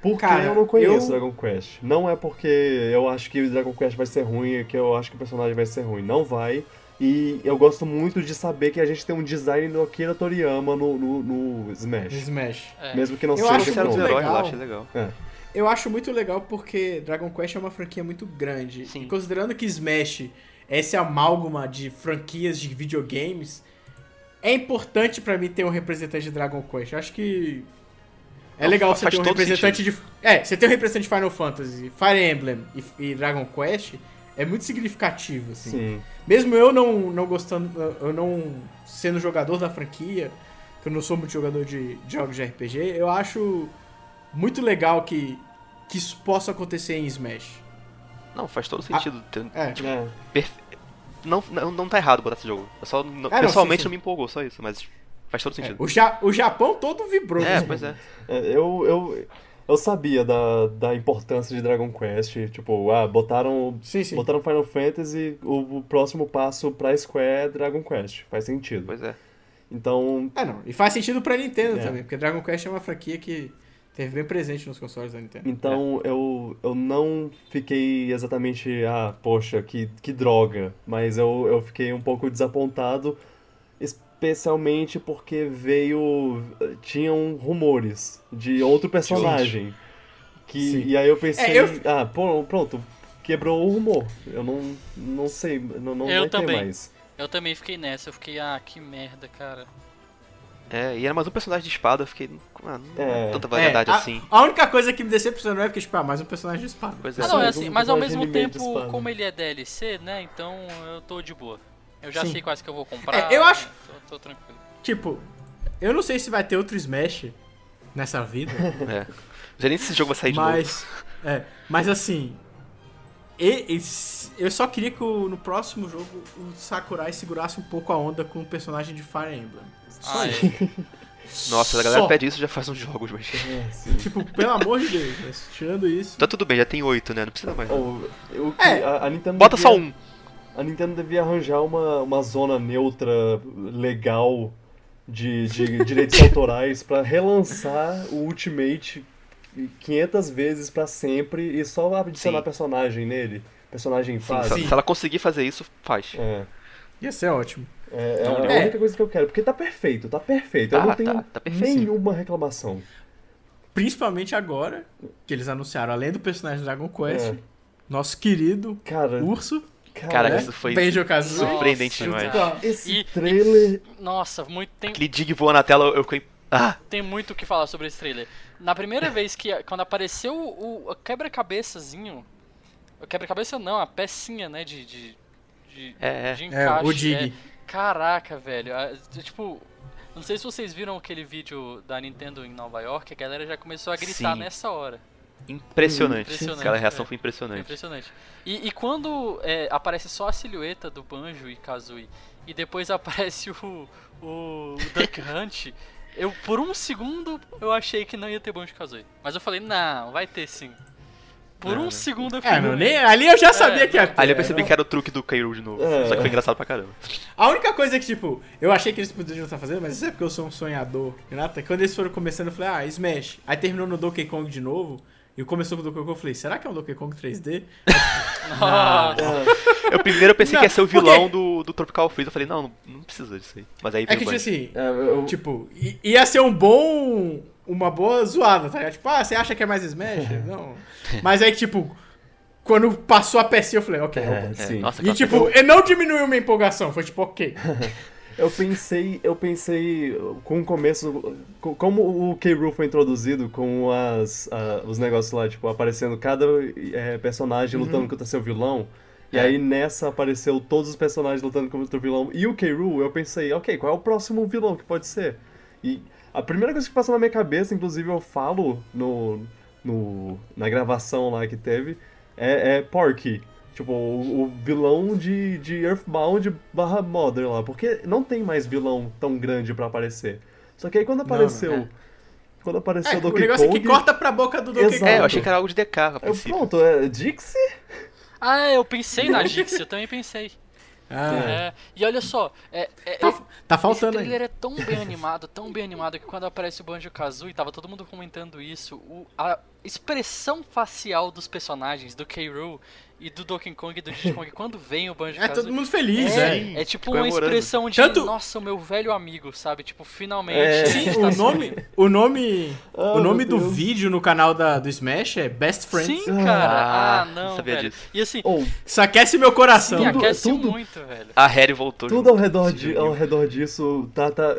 Porque Cara, eu não conheço eu- Dragon Quest. Não é porque eu acho que o Dragon Quest vai ser ruim, que eu acho que o personagem vai ser ruim. Não vai. E eu gosto muito de saber que a gente tem um design do Akira Toriyama no, no, no Smash. Smash. É, Mesmo que não Eu seja acho os muito heróis lá, legal. legal. Eu acho muito legal porque Dragon Quest é uma franquia muito grande. Sim. E considerando que Smash é esse amálgama de franquias de videogames, é importante pra mim ter um representante de Dragon Quest. Eu acho que é legal você ter um representante de. É, você ter um representante de Final Fantasy, Fire Emblem e, e Dragon Quest é muito significativo, assim. Sim. Mesmo eu não, não gostando, eu não sendo jogador da franquia, que eu não sou muito jogador de, de jogos de RPG, eu acho muito legal que, que isso possa acontecer em Smash. Não, faz todo sentido. ter- É, É. perfe- Não, não, não tá errado botar esse jogo. Eu só, não- É, não, pessoalmente sim, sim. não me empolgou, só isso, mas faz todo é, sentido. o, ja, o Japão todo vibrou. É, pois é. É, eu, eu, eu sabia da, da importância de Dragon Quest. Tipo, ah, botaram, Sim, sim. botaram Final Fantasy, o, o próximo passo pra Square é Dragon Quest. Faz sentido. Pois é. Então, É, não. E faz sentido pra Nintendo É. também, porque Dragon Quest é uma franquia que teve bem presente nos consoles da Nintendo. Então eu, eu não fiquei exatamente, ah, poxa, que, que droga. Mas eu, eu fiquei um pouco desapontado, especialmente porque veio. Tinham rumores de outro personagem. Que, Sim. e aí eu pensei, É, eu- ah, pô, pronto, quebrou o rumor. Eu não, não sei, não, não Eu vai ter também. mais. Eu também fiquei nessa, eu fiquei, ah, que merda, cara. É, e era mais um personagem de espada, eu fiquei. Ah, não É. é tanta variedade É, a, assim. A única coisa que me decepcionou é porque, tipo, ah, mais um personagem de espada. Pois é. Ah, não, é Sim, assim, mas ao mesmo tempo, como ele é DLC, né, então eu tô de boa. Eu já Sim. sei quais que eu vou comprar. É, eu acho- Tô, tô tranquilo. Tipo, eu não sei se vai ter outro Smash nessa vida. É. Já nem se esse jogo vai sair de novo. Mas, é, mas assim, e- e- eu só queria que o- no próximo jogo o Sakurai segurasse um pouco a onda com o personagem de Fire Emblem. Só Ah, isso. é. Nossa, a galera Só. pede isso já faz uns jogos, mas. É. Tipo, pelo amor de Deus, mas tirando isso. Tá tudo bem, já tem oito, né? Não precisa mais. O- o que- É, a, a Nintendo Bota só um. A Nintendo devia arranjar uma, uma zona neutra, legal, de, de direitos autorais pra relançar o Ultimate 500 vezes pra sempre e só adicionar Sim. personagem nele. Personagem em Sim, se, ela conseguir fazer isso, faz. É, Ia ser ótimo. é, é Não, a é. única coisa que eu quero, porque tá perfeito, tá perfeito. eu Tá, não tenho tá, tá nenhuma reclamação. Principalmente agora que eles anunciaram, além do personagem Dragon Quest, É. nosso querido Cara, urso, Cara, né? isso foi Kazooie. surpreendente Nossa, demais. cara. esse E- trailer. Nossa, muito, tem, Aquele dig voa na tela, eu fiquei. Ah! tem muito o que falar sobre esse trailer. Na primeira vez que, quando apareceu o, o quebra-cabeçazinho, o quebra-cabeça não, a pecinha, né, de, de, de, É, é. de É, encaixe. o Dig. Caraca, velho. Tipo, não sei se vocês viram aquele vídeo da Nintendo em Nova York, a galera já começou a gritar Sim. nessa hora. Impressionante. Impressionante, Aquela reação é. foi Foi impressionante. impressionante. E, e quando é, aparece só a silhueta do Banjo e Kazooie, e depois aparece o, o Duck Hunt, eu por um segundo eu achei que não ia ter Banjo e Kazooie. Mas eu falei, não, vai ter sim. Por Não, um não. segundo eu É, falei, não, nem, ali eu já sabia É, que ia ter. Ali eu percebi não- que era o truque do Kairo de novo. É. Só que foi engraçado pra caramba. A única coisa que, tipo, eu achei que eles poderiam estar fazendo, mas isso é porque eu sou um sonhador. Renata, quando eles foram começando, eu falei, ah, Smash. Aí terminou no Donkey Kong de novo. E começou com o Donkey Kong, eu falei, será que é um Donkey Kong 3D? Nossa. É, Eu primeiro eu pensei Não, que ia ser o vilão do, do Tropical Freeze. Eu falei, não, não, precisa disso aí. Mas aí É que, tipo assim, é, eu- tipo, ia ser um bom. Uma boa zoada, tá ligado? Tipo, ah, você acha que é mais Smash? Não. Mas aí, tipo, quando passou a pecinha, eu falei, ok, é. É, sim. Nossa, E tipo, e não diminuiu minha empolgação, foi tipo, ok. eu pensei, eu pensei com o começo, co- como o K. foi introduzido com as, a- os negócios lá, tipo, aparecendo cada é, personagem lutando contra seu vilão. E É. aí nessa apareceu todos os personagens lutando contra o vilão. E o K. eu pensei, ok, qual é o próximo vilão que pode ser? E a primeira coisa que passou na minha cabeça, inclusive eu falo no, no, na gravação lá que teve, é, é Porky. Tipo, o, o vilão de, de Earthbound barra Mother lá. Porque não tem mais vilão tão grande pra aparecer. Só que aí quando apareceu. é. Quando apareceu É, o o Donkey negócio Kong. é que corta pra boca do Donkey. Kong. É, eu achei que era algo de DK a eu, pronto, é Dixie? Ah, eu pensei na Dixie, eu também pensei. Ah, É, e olha só, é, é, tá, tá esse faltando aí. trailer é tão bem animado, tão bem animado, que quando aparece o Banjo-Kazooie, tava todo mundo comentando isso, o- a expressão facial dos personagens, do K. Rool e do Donkey Kong e do Diddy Kong, quando vem o É Banjo-Kazooie... todo mundo feliz, é. É, é tipo uma expressão de, Tanto- nossa, o meu velho amigo, sabe? Tipo, finalmente... É. Sim, tá o se nome, o nome, Ah, o nome do Deus. vídeo no canal da, do Smash é Best Friends. Sim, cara. Ah, Ah, não, sabia velho. disso. E assim, Ou, Isso aquece meu coração. Tudo- aquece tudo- muito, velho. A Harry voltou. tudo ao redor, de, ao redor disso tá, tá,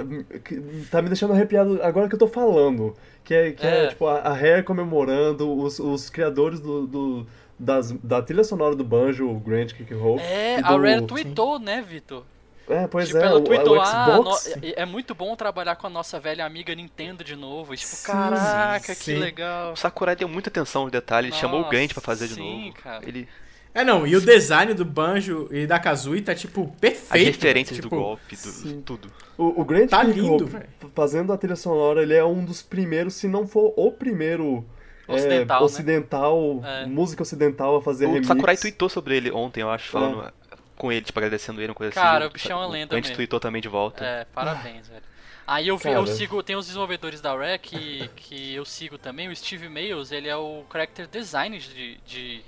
tá me deixando arrepiado agora que eu tô falando. Que é, que é, É. tipo, a, a comemorando, os, os criadores do, do- das, da trilha sonora do Banjo, o Grant Kick Hope. É, a do- Rare tweetou, né, Vitor? É, pois tipo, é, ela o, tweetou, o ah, Xbox. no- é, muito bom trabalhar com a nossa velha amiga Nintendo de novo. E, tipo, Sim, caraca, sim. que legal. O Sakurai deu muita atenção aos detalhes, ele chamou o Grant pra fazer de sim, novo. cara. Ele, É, não, e o design do Banjo e da Kazooie tá, tipo, perfeito. as referências tipo, do golpe, do, sim. tudo. O, o Grant Tá lindo, Hope, fazendo a trilha sonora, ele é um dos primeiros, se não for o primeiro é, Ocidental, né? ocidental, É. música ocidental a fazer O remix. Sakurai tweetou sobre ele ontem, eu acho, falando com ele, tipo, agradecendo ele, uma coisa Cara, assim. o bichão é uma lenda A gente mesmo. tweetou também de volta. É, parabéns, velho. Aí eu, vi, Cara. eu sigo, tem os desenvolvedores da Rare que, que eu sigo também, o Steve Mails, ele é o character design de, de, de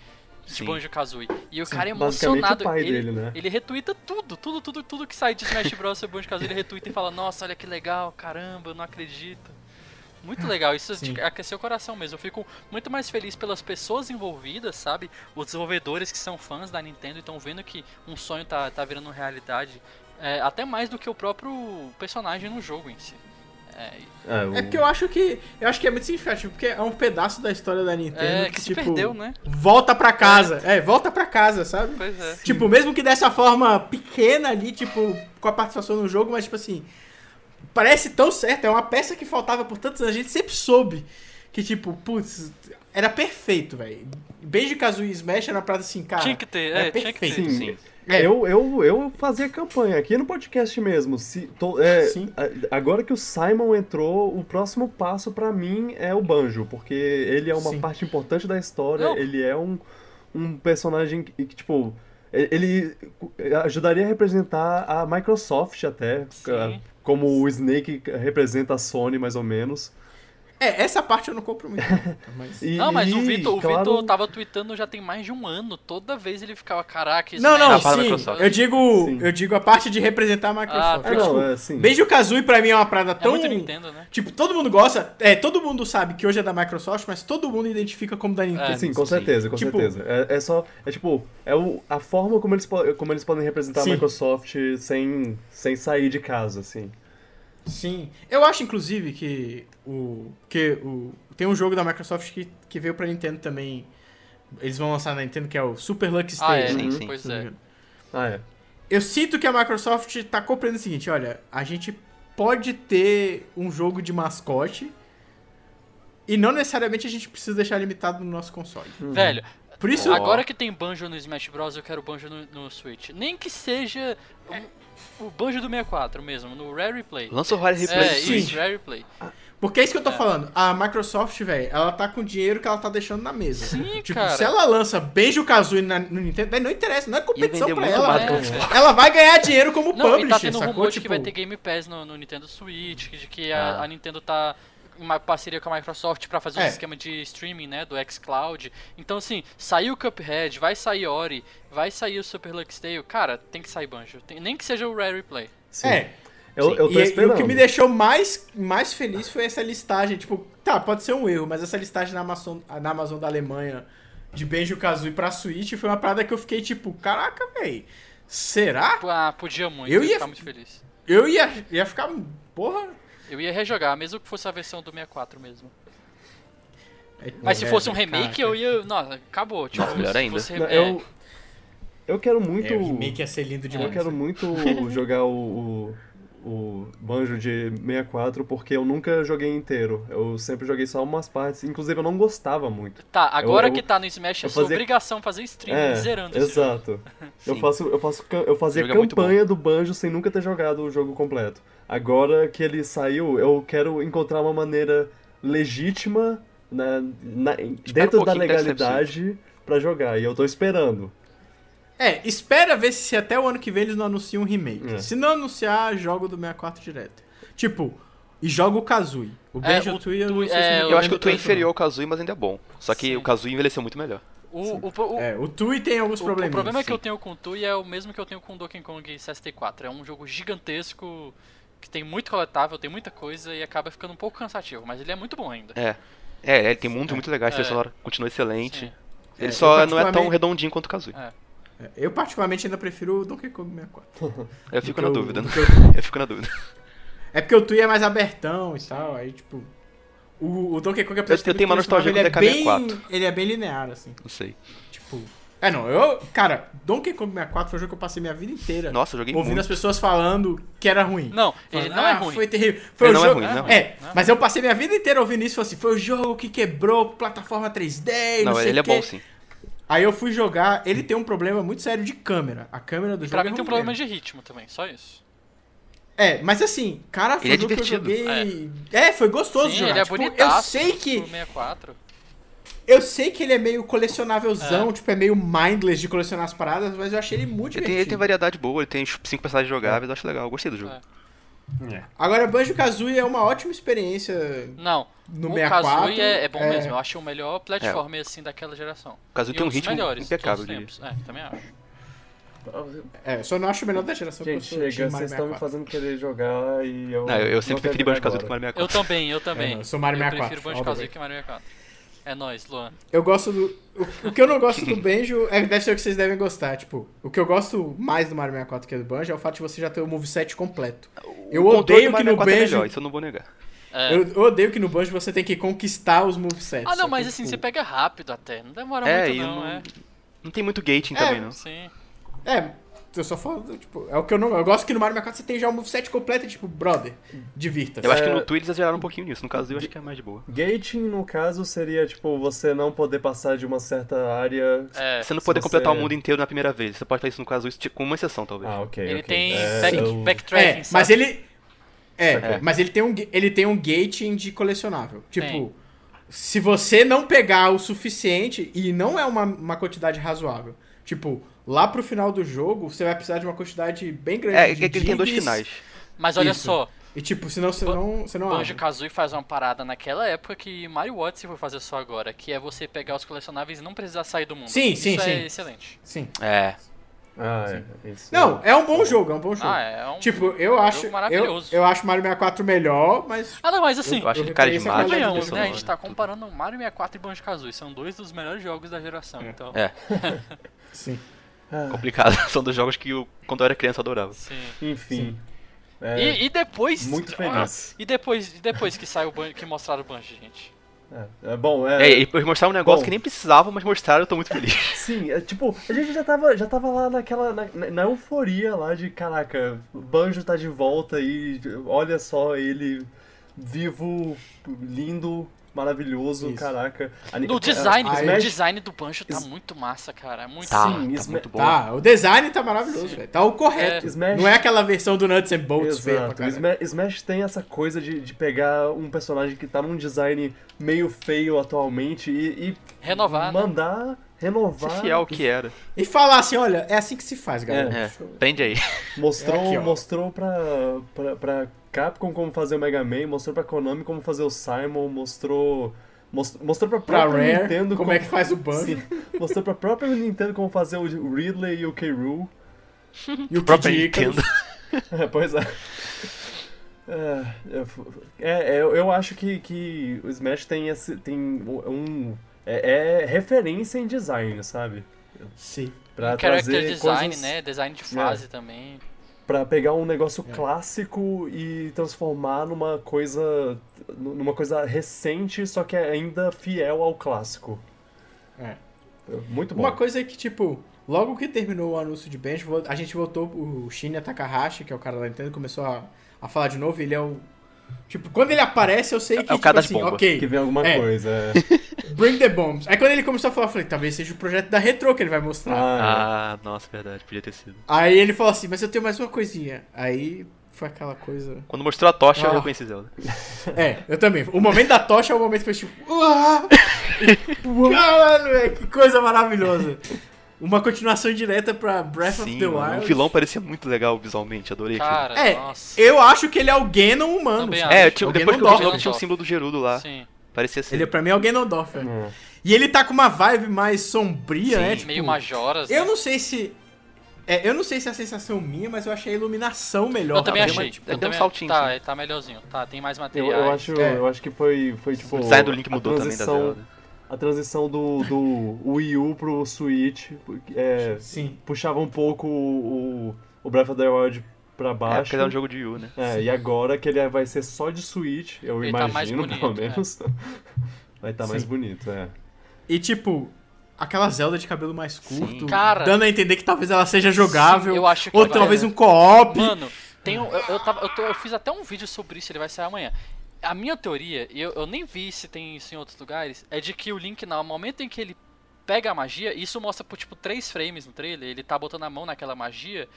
Sim. Banjo-Kazooie. E o cara é emocionado. o pai ele, dele, né? ele retweeta tudo, tudo, tudo, tudo que sai de Smash Bros. e Banjo-Kazooie, ele retweeta e fala, nossa, olha que legal, caramba, eu não acredito. Muito legal, isso Sim. aqueceu o coração mesmo. Eu fico muito mais feliz pelas pessoas envolvidas, sabe? Os desenvolvedores que são fãs da Nintendo e estão vendo que um sonho tá, tá virando realidade. É, até mais do que o próprio personagem no jogo em si. É, É, o- É porque eu acho que. Eu acho que é muito significativo, porque é um pedaço da história da Nintendo é, que, que se tipo, perdeu, né? Volta pra casa. É, volta pra casa, sabe? Pois é. Tipo, mesmo que dessa forma pequena ali, tipo, com a participação no jogo, mas tipo assim. Parece tão certo, é uma peça que faltava por tantos anos, a gente sempre soube que, tipo, putz, era perfeito, velho. Beijo Kazooie e Smash era uma parada assim, cara. Tinha que ter, é é, tinha que ter. perfeito. Sim, Sim. É. Eu, eu, eu fazia campanha aqui no podcast mesmo. Se, tô- é, Sim. a- agora que o Simon entrou, o próximo passo pra mim é o Banjo, porque ele é uma Sim. parte importante da história, Não. ele é um, um personagem que, que, tipo, ele ajudaria a representar a Microsoft até, Sim. Como o Snake representa a Sony, mais ou menos. É, essa parte eu não compro muito. mas... E- Não, mas o Vitor, o claro, Vitor tava tweetando já tem mais de um ano. Toda vez ele ficava, caraca, Não, não, Ah, para a sim. Microsoft. Eu digo, Sim. eu digo a parte de representar a Microsoft. Ah, Ah, Porque, não, tipo, é assim. Beijo Kazooie pra mim é uma parada É tão. muito Nintendo, né? Tipo, todo mundo gosta. É, todo mundo sabe que hoje é da Microsoft, mas todo mundo identifica como da Nintendo. É, Sim, com Sim. certeza, com Tipo- certeza. É, é só. É tipo. É o, a forma como eles, como eles podem representar Sim. a Microsoft sem, sem sair de casa, assim. Sim. Eu acho, inclusive, que o. Que o. Tem um jogo da Microsoft que, que veio pra Nintendo também. Eles vão lançar na Nintendo, que é o Super Lucky Ah, é, Stage. Sim, né? sim. pois é. Ah, é. Eu sinto que a Microsoft tá compreendendo o seguinte: olha, a gente pode ter um jogo de mascote. E não necessariamente a gente precisa deixar limitado no nosso console. Velho, Por isso, agora que tem Banjo no Smash Bros, eu quero Banjo no, no Switch. Nem que seja o, o Banjo do 64 mesmo, no Rare Replay. Lança o Rare Replay É, sim. isso, Rare Replay. Porque é isso que eu tô É. falando. A Microsoft, velho, ela tá com o dinheiro que ela tá deixando na mesa. Sim, tipo, cara. se ela lança Beijo Kazooie na- no Nintendo, não interessa, não é competição pra ela. É. Ela vai ganhar dinheiro como Não, e publisher, tá tendo sacou? rumor Tipo, que vai ter Game Pass no, no Nintendo Switch, de que a, Ah. a Nintendo tá uma parceria com a Microsoft pra fazer um É. esquema de streaming, né, do xCloud. Então, assim, saiu o Cuphead, vai sair Ori, vai sair o Super Lux Tale, cara, tem que sair Banjo. Tem- nem que seja o Rare Replay. Sim. É. Eu, eu tô e, e esperando. o que me deixou mais, mais feliz foi essa listagem. Tipo, tá, pode ser um erro, mas essa listagem na Amazon, na Amazon da Alemanha de Beijo Kazooie pra Switch foi uma parada que eu fiquei tipo, caraca, véi, será? Ah, podia muito, Eu eu ia- ia ficar muito feliz. eu ia, ia ficar. Porra. Eu ia rejogar, mesmo que fosse a versão do 64 mesmo. É, Mas se fosse um cara, remake, eu ia. Nossa, acabou. Tipo, Nossa, melhor se ainda. fosse- Não, é, eu, eu quero muito. É, o remake ia ser lindo demais. Eu quero muito jogar o, o, o Banjo de 64 porque eu nunca joguei inteiro. Eu sempre joguei só umas partes. Inclusive eu não gostava muito. Tá, agora eu- que tá no Smash, é eu sua fazia- obrigação fazer stream É, zerando exato. Eu faço, eu faço, eu fazia é campanha do Banjo sem nunca ter jogado o jogo completo. Agora que ele saiu, eu quero encontrar uma maneira legítima na, na- dentro um da legalidade pra jogar. E eu tô esperando. É, espera ver se até o ano que vem eles não anunciam um remake. É. Se não anunciar, jogo do 64 direto. Tipo, e joga o Kazooie. O É, Banjo o Tooie eu não Tui- sei se é, Eu acho que o Tu é inferior ao Kazooie, mas ainda é bom. Só que Sim. o Kazooie envelheceu muito melhor. O, o, o. É, o Tui tem alguns o- o problemas. problema que eu tenho com o Tui é o mesmo que eu tenho com o Donkey Kong 64. É um jogo gigantesco, que tem muito coletável, tem muita coisa e acaba ficando um pouco cansativo, mas ele é muito bom ainda. É. É, ele tem mundos muito legais, a É. trilha sonora continua excelente. Sim. Ele É, só eu não é tão redondinho quanto o Kazooie. É. É, Eu particularmente ainda prefiro o Donkey Kong 64. Eu fico na o- dúvida. né? o- Eu fico na dúvida. É porque o Tui é mais abertão e tal, aí tipo... O, o Donkey Kong, apesar Eu- eu tenho uma muito nostalgia ele é DK64. bem, Ele é bem linear, assim. Não sei. Tipo... É, não, eu... Cara, Donkey Kong 64 foi um jogo que eu passei minha vida inteira Nossa, eu joguei ouvindo muito. as pessoas falando que era ruim. Não, ele Falando, não é "Ah, ruim. Foi terrível. Foi Ele o não é jogo... ruim, não é ruim. É, Não é mas eu passei minha vida inteira ouvindo isso e falei assim, foi o jogo que quebrou plataforma 3D, não, Não, sei ele é bom sim. Aí eu fui jogar, ele tem um problema muito sério de câmera. A câmera do E jogo pra é mim tem um problema de ritmo também, só isso. É, mas assim, cara, foi Ele é jogo que eu divertido. joguei... É, foi gostoso Sim, jogar. ele é Tipo, bonitaço. Eu sei que... Pro 64. Eu sei que ele é meio colecionávelzão, tipo, é meio mindless de colecionar as paradas, mas eu achei ele muito Ele tem, ele tem variedade boa, ele tem cinco personagens jogáveis, eu acho legal, eu gostei do jogo. É. Agora, Banjo-Kazooie é uma ótima experiência Não, no o 64. Kazooie é, é bom mesmo. Eu acho o melhor platformer assim daquela geração. O Kazooie E tem um ritmo melhores de impecável, todos eu. É, também acho. É, só não acho o melhor da geração Gente, eu chega, vocês Mario estão me 64. fazendo querer jogar e eu. Não, eu, eu sempre preferi Banjo Kazooie do que. Mario Eu 64. também, eu também. não, eu sou Mario eu 64, prefiro all Banjo Kazooie que Mario 64. É nóis, Luan. Eu gosto do. O, o que eu não gosto do Banjo é, deve ser o que vocês devem gostar. Tipo, o que eu gosto mais do Mario 64 que é do Banjo é o fato de você já ter o moveset completo. Eu O odeio que no 64 é Banjo. melhor, isso eu não vou negar. É. Eu, odeio que no Banjo você tem que conquistar os movesets. Ah, não, que, mas assim, tipo, você pega rápido até. Não demora É, muito, não, não, é. não tem muito gating É, também, não. Sim. É, eu só falo, tipo, é o que eu não. Eu gosto que no Mario 64 você tem já o moveset completo, e, tipo, brother, divirta. Eu acho que É. no Tui eles exageraram um pouquinho nisso, no caso eu acho que é mais de boa. Gating, no caso, seria tipo você não poder passar de uma certa área. É. Você não poder você- completar o mundo inteiro na primeira vez, você pode fazer isso no caso, isso, tipo, com uma exceção talvez. Ah, ok. Ele ok. tem É, back, eu- backtracking, É, mas ele. É, É. mas ele tem, um, ele tem um gating de colecionável. Tipo, Tem. se você não pegar o suficiente, e não é uma, uma quantidade razoável, tipo, lá pro final do jogo, você vai precisar de uma quantidade bem grande É, é de que ele tem dois finais. Mas olha Isso. só, E tipo, senão você não, você não Banjo. Kazooie faz uma parada naquela época que Mario Odyssey foi fazer só agora, que é você pegar os colecionáveis e não precisar sair do mundo. Sim, Isso sim, é sim. excelente. Sim. É. Ah, é. Isso. Não, é um bom jogo, é um bom jogo. Ah, é um Tipo, eu um acho. jogo Eu, maravilhoso. eu acho Mario 64 melhor, mas. Ah, não, mas assim, Eu acho eu ele reconheço a carismático. qualidade convenhamos, do né? A gente tá comparando Mario 64 e Banjo Kazooie, são dois dos melhores jogos da geração, então. É, Sim. Ah, complicado. São dos jogos que eu, quando eu era criança, eu adorava. Sim. enfim. É, E, e depois. muito Ah, feliz. e depois, e depois que saiu o Banjo, que mostraram o Banjo, gente. é, é bom, é. É, e eles mostraram um negócio Bom. que nem precisava, mas mostraram, eu tô muito feliz. Sim, é, tipo, a gente já tava, já tava lá naquela. Na, na- na euforia lá de caraca, o Banjo tá de volta e olha só ele vivo, lindo, maravilhoso, Isso. caraca. A- No a- design, a aí- o Smash- design do Banjo tá muito massa, cara. é Muito Tá, Sim, tá Sma- muito bom. Tá, o design tá maravilhoso, velho. Tá o correto. É. Smash- Não é aquela versão do Nuts and Bolts feia pra. Smash, Smash tem essa coisa de, de pegar um personagem que tá num design meio feio atualmente e, e Renovar, né? mandar renovar. Se fiel que era. E falar assim, olha, é assim que se faz, galera. É, prende aí. Mostrou, É aqui, mostrou pra, pra, pra Capcom como fazer o Mega Man, mostrou pra Konami como fazer o Simon, mostrou. most- Mostrou pra Pra própria Rare, Nintendo como é que faz o. Sim, mostrou pra própria Nintendo como fazer o Ridley e o K. Rool. E o Icarus. Nintendo. É, pois é. É, é, é, eu, eu acho que, que o Smash tem esse. tem um. É, é referência em design, sabe? Sim. Pra character trazer design, coisas... né? Design de fase também. Pra pegar um negócio clássico e transformar numa coisa numa coisa recente, só que é ainda fiel ao clássico. É. Muito bom. Uma coisa é que, tipo, logo que terminou o anúncio de Bench, a gente voltou, o Shinya Takahashi, que é o cara da Nintendo, começou a, a falar de novo, ele é o... Tipo, quando ele aparece, eu sei que, É o tipo assim, bombas. ok, Que vem alguma É. coisa. é. bring the bombs. Aí quando ele começou a falar, eu falei, talvez seja o projeto da Retro que ele vai mostrar. Ah, Ah, nossa, verdade, podia ter sido. Aí ele falou assim, mas eu tenho mais uma coisinha. Aí foi aquela coisa... Quando mostrou a tocha, eu Ah. reconheci Zelda. É, eu também. O momento da tocha é o momento que foi tipo. Caralho, velho, que coisa maravilhosa. Uma continuação direta pra Breath of Sim, the mano, Wild. o vilão parecia muito legal visualmente, adorei aquilo. Cara, É, nossa. eu acho que ele é o Ganon humano. Também? É, acho. tinha, o depois que eu vi Ganondorf. tinha o símbolo do Gerudo lá. Sim. Parecia ser. Ele pra mim é o Ganondorf. é. é. E ele tá com uma vibe mais sombria, Sim, né? Tipo, Meio majoras. Eu né? não sei se. É, eu não sei se é a sensação minha, mas eu achei a iluminação melhor. Eu também deu achei. tipo, deu eu um também- saltinho, Tá, sim. ele tá melhorzinho. Tá, tem mais Eu, materiais. eu acho, É. eu acho que foi, foi tipo. O design do Link mudou também da Zelda. A transição do, do Wii U pro Switch é, Sim. puxava um pouco o, o Breath of the Wild pra É, baixo. porque ele é um jogo de Wii U, né? É, e agora que ele vai ser só de Switch, eu Ele tá mais imagino, bonito, pelo né? menos. Vai estar mais Sim. bonito, é. E tipo, aquela Zelda de cabelo mais curto, Cara. dando a entender que talvez ela seja jogável. Sim, eu acho que ou vai. talvez um co-op. Mano, tem um, eu, eu, tava, eu, tô- eu fiz até um vídeo sobre isso, ele vai sair amanhã. A minha teoria, e eu, eu nem vi se tem isso em outros lugares, é de que o Link, no momento em que ele pega a magia, isso mostra por tipo 3 frames no trailer, ele tá botando a mão naquela magia,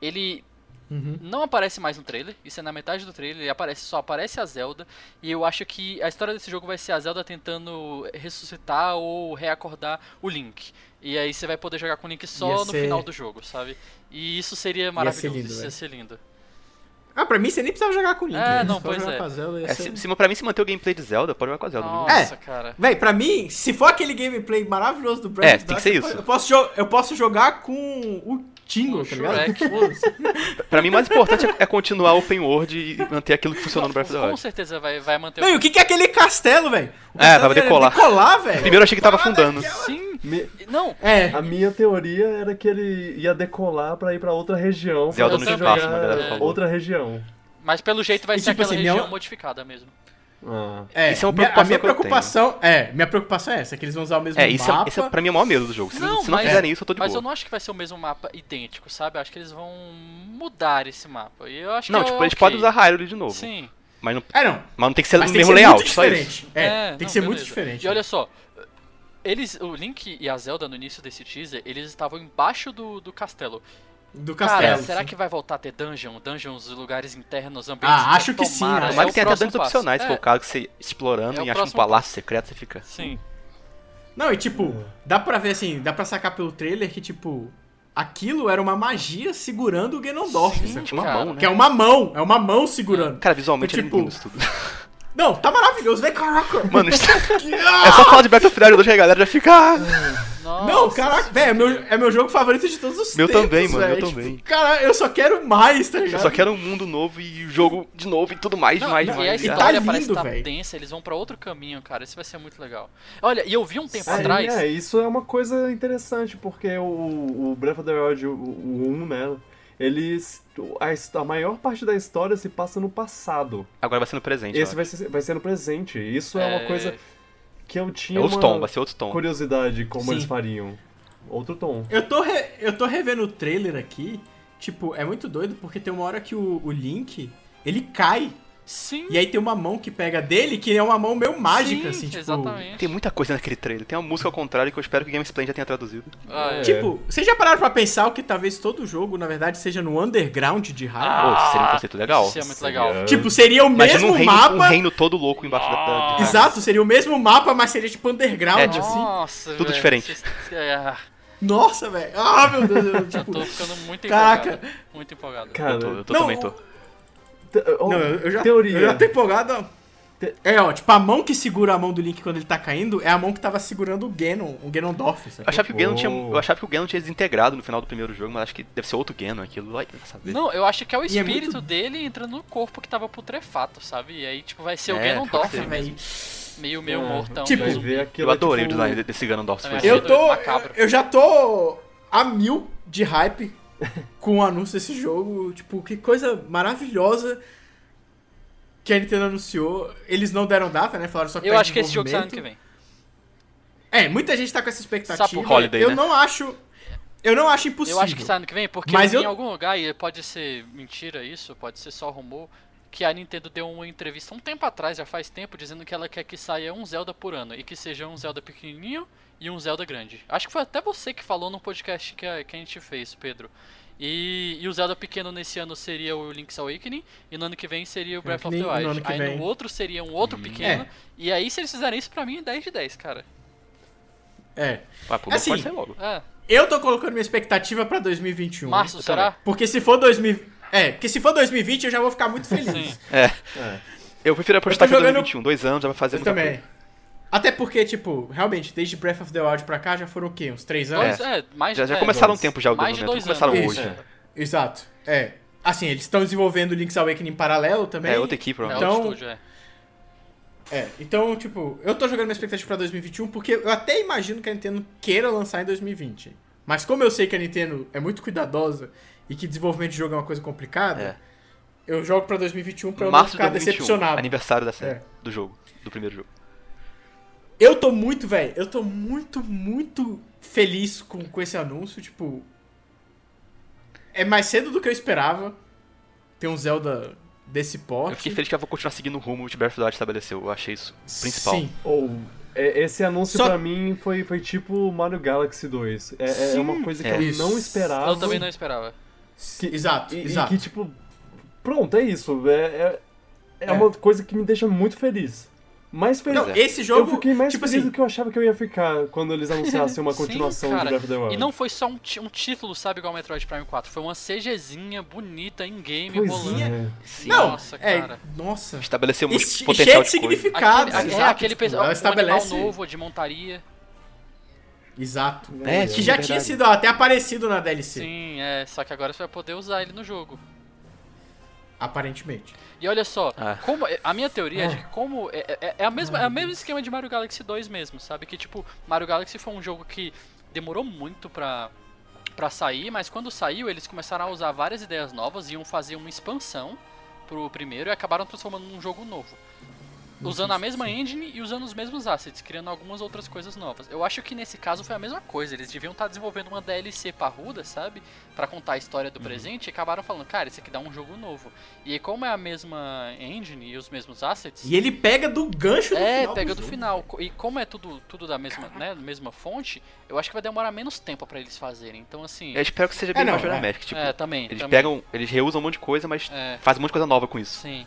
ele Uhum. não aparece mais no trailer, isso é na metade do trailer, ele aparece, só aparece a Zelda, e eu acho que a história desse jogo vai ser a Zelda tentando ressuscitar ou reacordar o Link. E aí você vai poder jogar com o Link só Ia no ser- final do jogo, sabe? E isso seria maravilhoso, lindo, isso ia ser lindo. Ah, pra mim você nem precisava jogar com o Link. É, né? não, Só pois jogar é. com a Zelda É, ser- se, se pra mim se manter o gameplay de Zelda, pode jogar com a Zelda. Nossa, cara. Véi, pra mim, se for aquele gameplay maravilhoso do Breath É, of the tem que Wild, ser eu isso. Eu posso, eu posso jogar com o Tingle, tá ligado? Pra mim, o mais importante é, é continuar o open world e manter aquilo que funcionou no Breath of the Com Wild. certeza vai, vai manter Não, e o que, que é aquele castelo, velho? É, castelo vai decolar. decolar, velho. Primeiro eu achei que tava afundando. Sim. Me- Não, É, A minha teoria era que ele ia decolar pra ir pra outra região. pra Zelda no jogar espaço, uma galera falou. outra região. mas pelo jeito vai E ser tipo aquela assim, região minha- modificada mesmo. Ah. é. Isso é uma minha- a minha preocupação preocupação é, minha preocupação é essa, que eles vão usar o mesmo É, isso é, mapa. esse é pra mim é o maior medo do jogo. Se Não, não, se não mas- fizerem isso, eu tô de Mas boa. eu não acho que vai ser o mesmo mapa idêntico, sabe? Eu acho que eles vão mudar esse mapa. E eu acho Não, que é tipo, eles ok. podem usar Hyrule de novo. Sim. Mas não, É, não. mas não tem que ser Mas o tem que mesmo ser layout, muito só isso. diferente. É, tem que ser muito beleza. diferente. E olha só, eles, o Link e a Zelda no início desse teaser, eles estavam embaixo do, do castelo. Do Cara, castelo. será sim. que vai voltar a ter dungeon? Dungeons, lugares internos, ambientes Ah, acho que sim, Tomara, acho. é que tenha até passo. opcionais, É, o caso que você explorando É e acha um palácio secreto, você fica. Sim. Não, e tipo, dá pra ver assim, dá pra sacar pelo trailer que, tipo, aquilo era uma magia segurando o Ganondorf. Sim. uma Cara, mão, né? Que é uma mão, é uma mão segurando. Cara, visualmente Tipo- é lindo isso tudo. Não, tá maravilhoso, velho, caraca. Mano, isso... Ah! é só falar de Breath of Wild 2 que a galera já fica. ah, Nossa, Não, caraca, velho, é meu, é meu jogo favorito de todos os Meu tempos, também, mano, velho. meu Tipo, também. Cara, eu só quero mais, tá ligado? Eu só quero um mundo novo e jogo de novo e tudo mais, Não, mais, não, mais. e a tá história lindo, parece estar véi. densa, eles vão pra outro caminho, cara. Isso vai ser muito legal. Olha, e eu vi um tempo Sim, atrás. é, isso é uma coisa interessante, porque o, o Breath of the Wild, o, o 1, né, eles... A, a maior parte da história se passa no passado. Agora vai ser no presente. Esse vai ser, vai ser no presente. Isso é, uma É. coisa que eu É tinha outro uma tom, vai ser outro tom. curiosidade como Sim. eles fariam. Outro tom. Eu tô, re- eu tô revendo o trailer aqui, tipo, é muito doido porque tem uma hora que o, o Link, ele cai. Sim. E aí tem uma mão que pega dele, que é uma mão meio mágica, sim, assim, tipo... Exatamente. Tem muita coisa naquele trailer. Tem uma música ao contrário que eu espero que o Gamesplay já tenha traduzido. Ah, é. Tipo, vocês já pararam pra pensar que talvez todo jogo, na verdade, seja no underground de Hyrule? Pô, isso seria um conceito legal. Isso é muito legal. Tipo, seria o Imagina mesmo um reino, mapa... um reino todo louco embaixo da- da... Exato, seria o mesmo mapa, mas seria tipo underground, É, tipo, assim. Nossa, tudo velho, diferente. é, Nossa, velho. Ah, meu Deus. Eu, já tipo, tô ficando muito Caraca. empolgado. Muito empolgado. Cara, Eu tô, eu tô Não, também tô. Não, eu já, teoria. eu já tô empolgado. É, ó, tipo, a mão que segura a mão do Link quando ele tá caindo é a mão que tava segurando o Ganon, o Ganondorf, Eu sabe? achava, que o Ganon tinha, Oh. eu achava que o Ganon tinha desintegrado no final do primeiro jogo, mas acho que deve ser outro Ganon aquilo. Vai saber. Não, eu acho que é o E é espírito muito- dele entrando no corpo que tava putrefato, sabe? E aí, tipo, vai ser o É, Ganondorf pode ser. mesmo. Meio, meio É, mortão. tipo, eu adorei tipo, o design desse Ganondorf. Eu tô. Eu já tô a mil de hype com o anúncio desse jogo. Tipo, que coisa maravilhosa que a Nintendo anunciou. Eles não deram data, né? Falaram só que Eu tá acho que esse jogo sai ano que vem. É, muita gente tá com essa expectativa. Quê? Holiday, eu né? não acho. Eu não acho impossível. Eu acho que sai ano que vem, porque Mas eu vi eu- em algum lugar, e pode ser mentira isso, pode ser só rumor, que a Nintendo deu uma entrevista um tempo atrás, já faz tempo, dizendo que ela quer que saia um Zelda por ano, e que seja um Zelda pequenininho e um Zelda grande. Acho que foi até você que falou no podcast que a, que a gente fez, Pedro. E, e o Zelda pequeno nesse ano seria o Link's Awakening, e no ano que vem seria o Breath of the e Wild. Aí vem- no outro seria um outro pequeno, É. e aí se eles fizerem isso, pra mim é 10 de 10, cara. É. Ah, pô, Assim, pode logo. É, Eu tô colocando minha expectativa pra 2021. março será? Porque se for 2000. É, porque se for 2020 eu já vou ficar muito feliz. Sim. É. É. Eu prefiro apostar que jogando- 2021, dois anos já vai fazer Eu também. coisa. Até porque, tipo, realmente, desde Breath of the Wild pra cá já foram o quê? Uns três anos? Dois, é, mais Já, já é, começaram dois. um tempo já o Mais de desenvolvimento, dois não começaram anos. hoje. Isso. Exato. É. Assim, eles estão desenvolvendo Link's Awakening em paralelo também. É, outra equipe, É provavelmente. outro Então- estúdio, é. É, então, tipo, eu tô jogando minha expectativa pra 2021 porque eu até imagino que a Nintendo queira lançar em 2020. Mas como eu sei que a Nintendo é muito cuidadosa e que desenvolvimento de jogo é uma coisa complicada, É. eu jogo pra 2021 pra eu não Março de ficar 2021, decepcionado. aniversário da série, É. do jogo, do primeiro jogo. Eu tô muito, velho, eu tô muito, muito feliz com, com esse anúncio, tipo... É mais cedo do que eu esperava ter um Zelda desse porte. Eu fiquei feliz que ela vai continuar seguindo o rumo que o Breath of estabeleceu. Eu achei isso principal. Sim. Ou é, esse anúncio Só- pra mim foi, foi tipo Mario Galaxy 2. É, é Sim. uma coisa que É. eu Isso. não esperava. Eu também não esperava. Que- Exato, e, e exato. que, tipo, pronto, é isso. É, é, é É. uma coisa que me deixa muito feliz. Mais feliz. Não, é. esse jogo, eu fiquei mais tipo feliz assim, do que eu achava que eu ia ficar quando eles anunciassem uma Sim, continuação cara. de Breath of the Wild. E não foi só um, um título, sabe, igual Metroid Prime 4. Foi uma CGzinha bonita em game Pois rolando. é. Sim. Não, Nossa, é, cara. nossa. Estabeleceu muito E potencial de significado. Aquele, é, exato, aquele tipo, um estabelece... animal novo de montaria. Exato. É, Que sim, já tinha sido até aparecido na DLC, Sim, é. Só que agora você vai poder usar ele no jogo. Aparentemente. E olha só, Ah. como a minha teoria é de Ah. que como é, é, é a mesma, é o mesmo esquema de Mario Galaxy 2 mesmo, sabe? Que tipo, Mario Galaxy foi um jogo que demorou muito pra, pra sair, mas quando saiu eles começaram a usar várias ideias novas, iam fazer uma expansão pro primeiro e acabaram transformando num jogo novo. Usando a mesma engine e usando os mesmos assets, criando algumas outras coisas novas. Eu acho que nesse caso foi a mesma coisa. Eles deviam estar desenvolvendo uma DLC parruda, sabe? Pra contar a história do presente e acabaram falando, cara, isso aqui dá um jogo novo. E aí, como é a mesma engine e os mesmos assets. E ele pega do gancho do é, final. pega do jogo. final. E como é tudo, tudo da mesma, né, da mesma fonte, eu acho que vai demorar menos tempo pra eles fazerem. Então, assim. Eu espero que seja bem É, não, Majora's é. Mask. Tipo, é, também. eles também. pegam, eles reusam um monte de coisa, mas É, fazem um monte de coisa nova com isso. sim.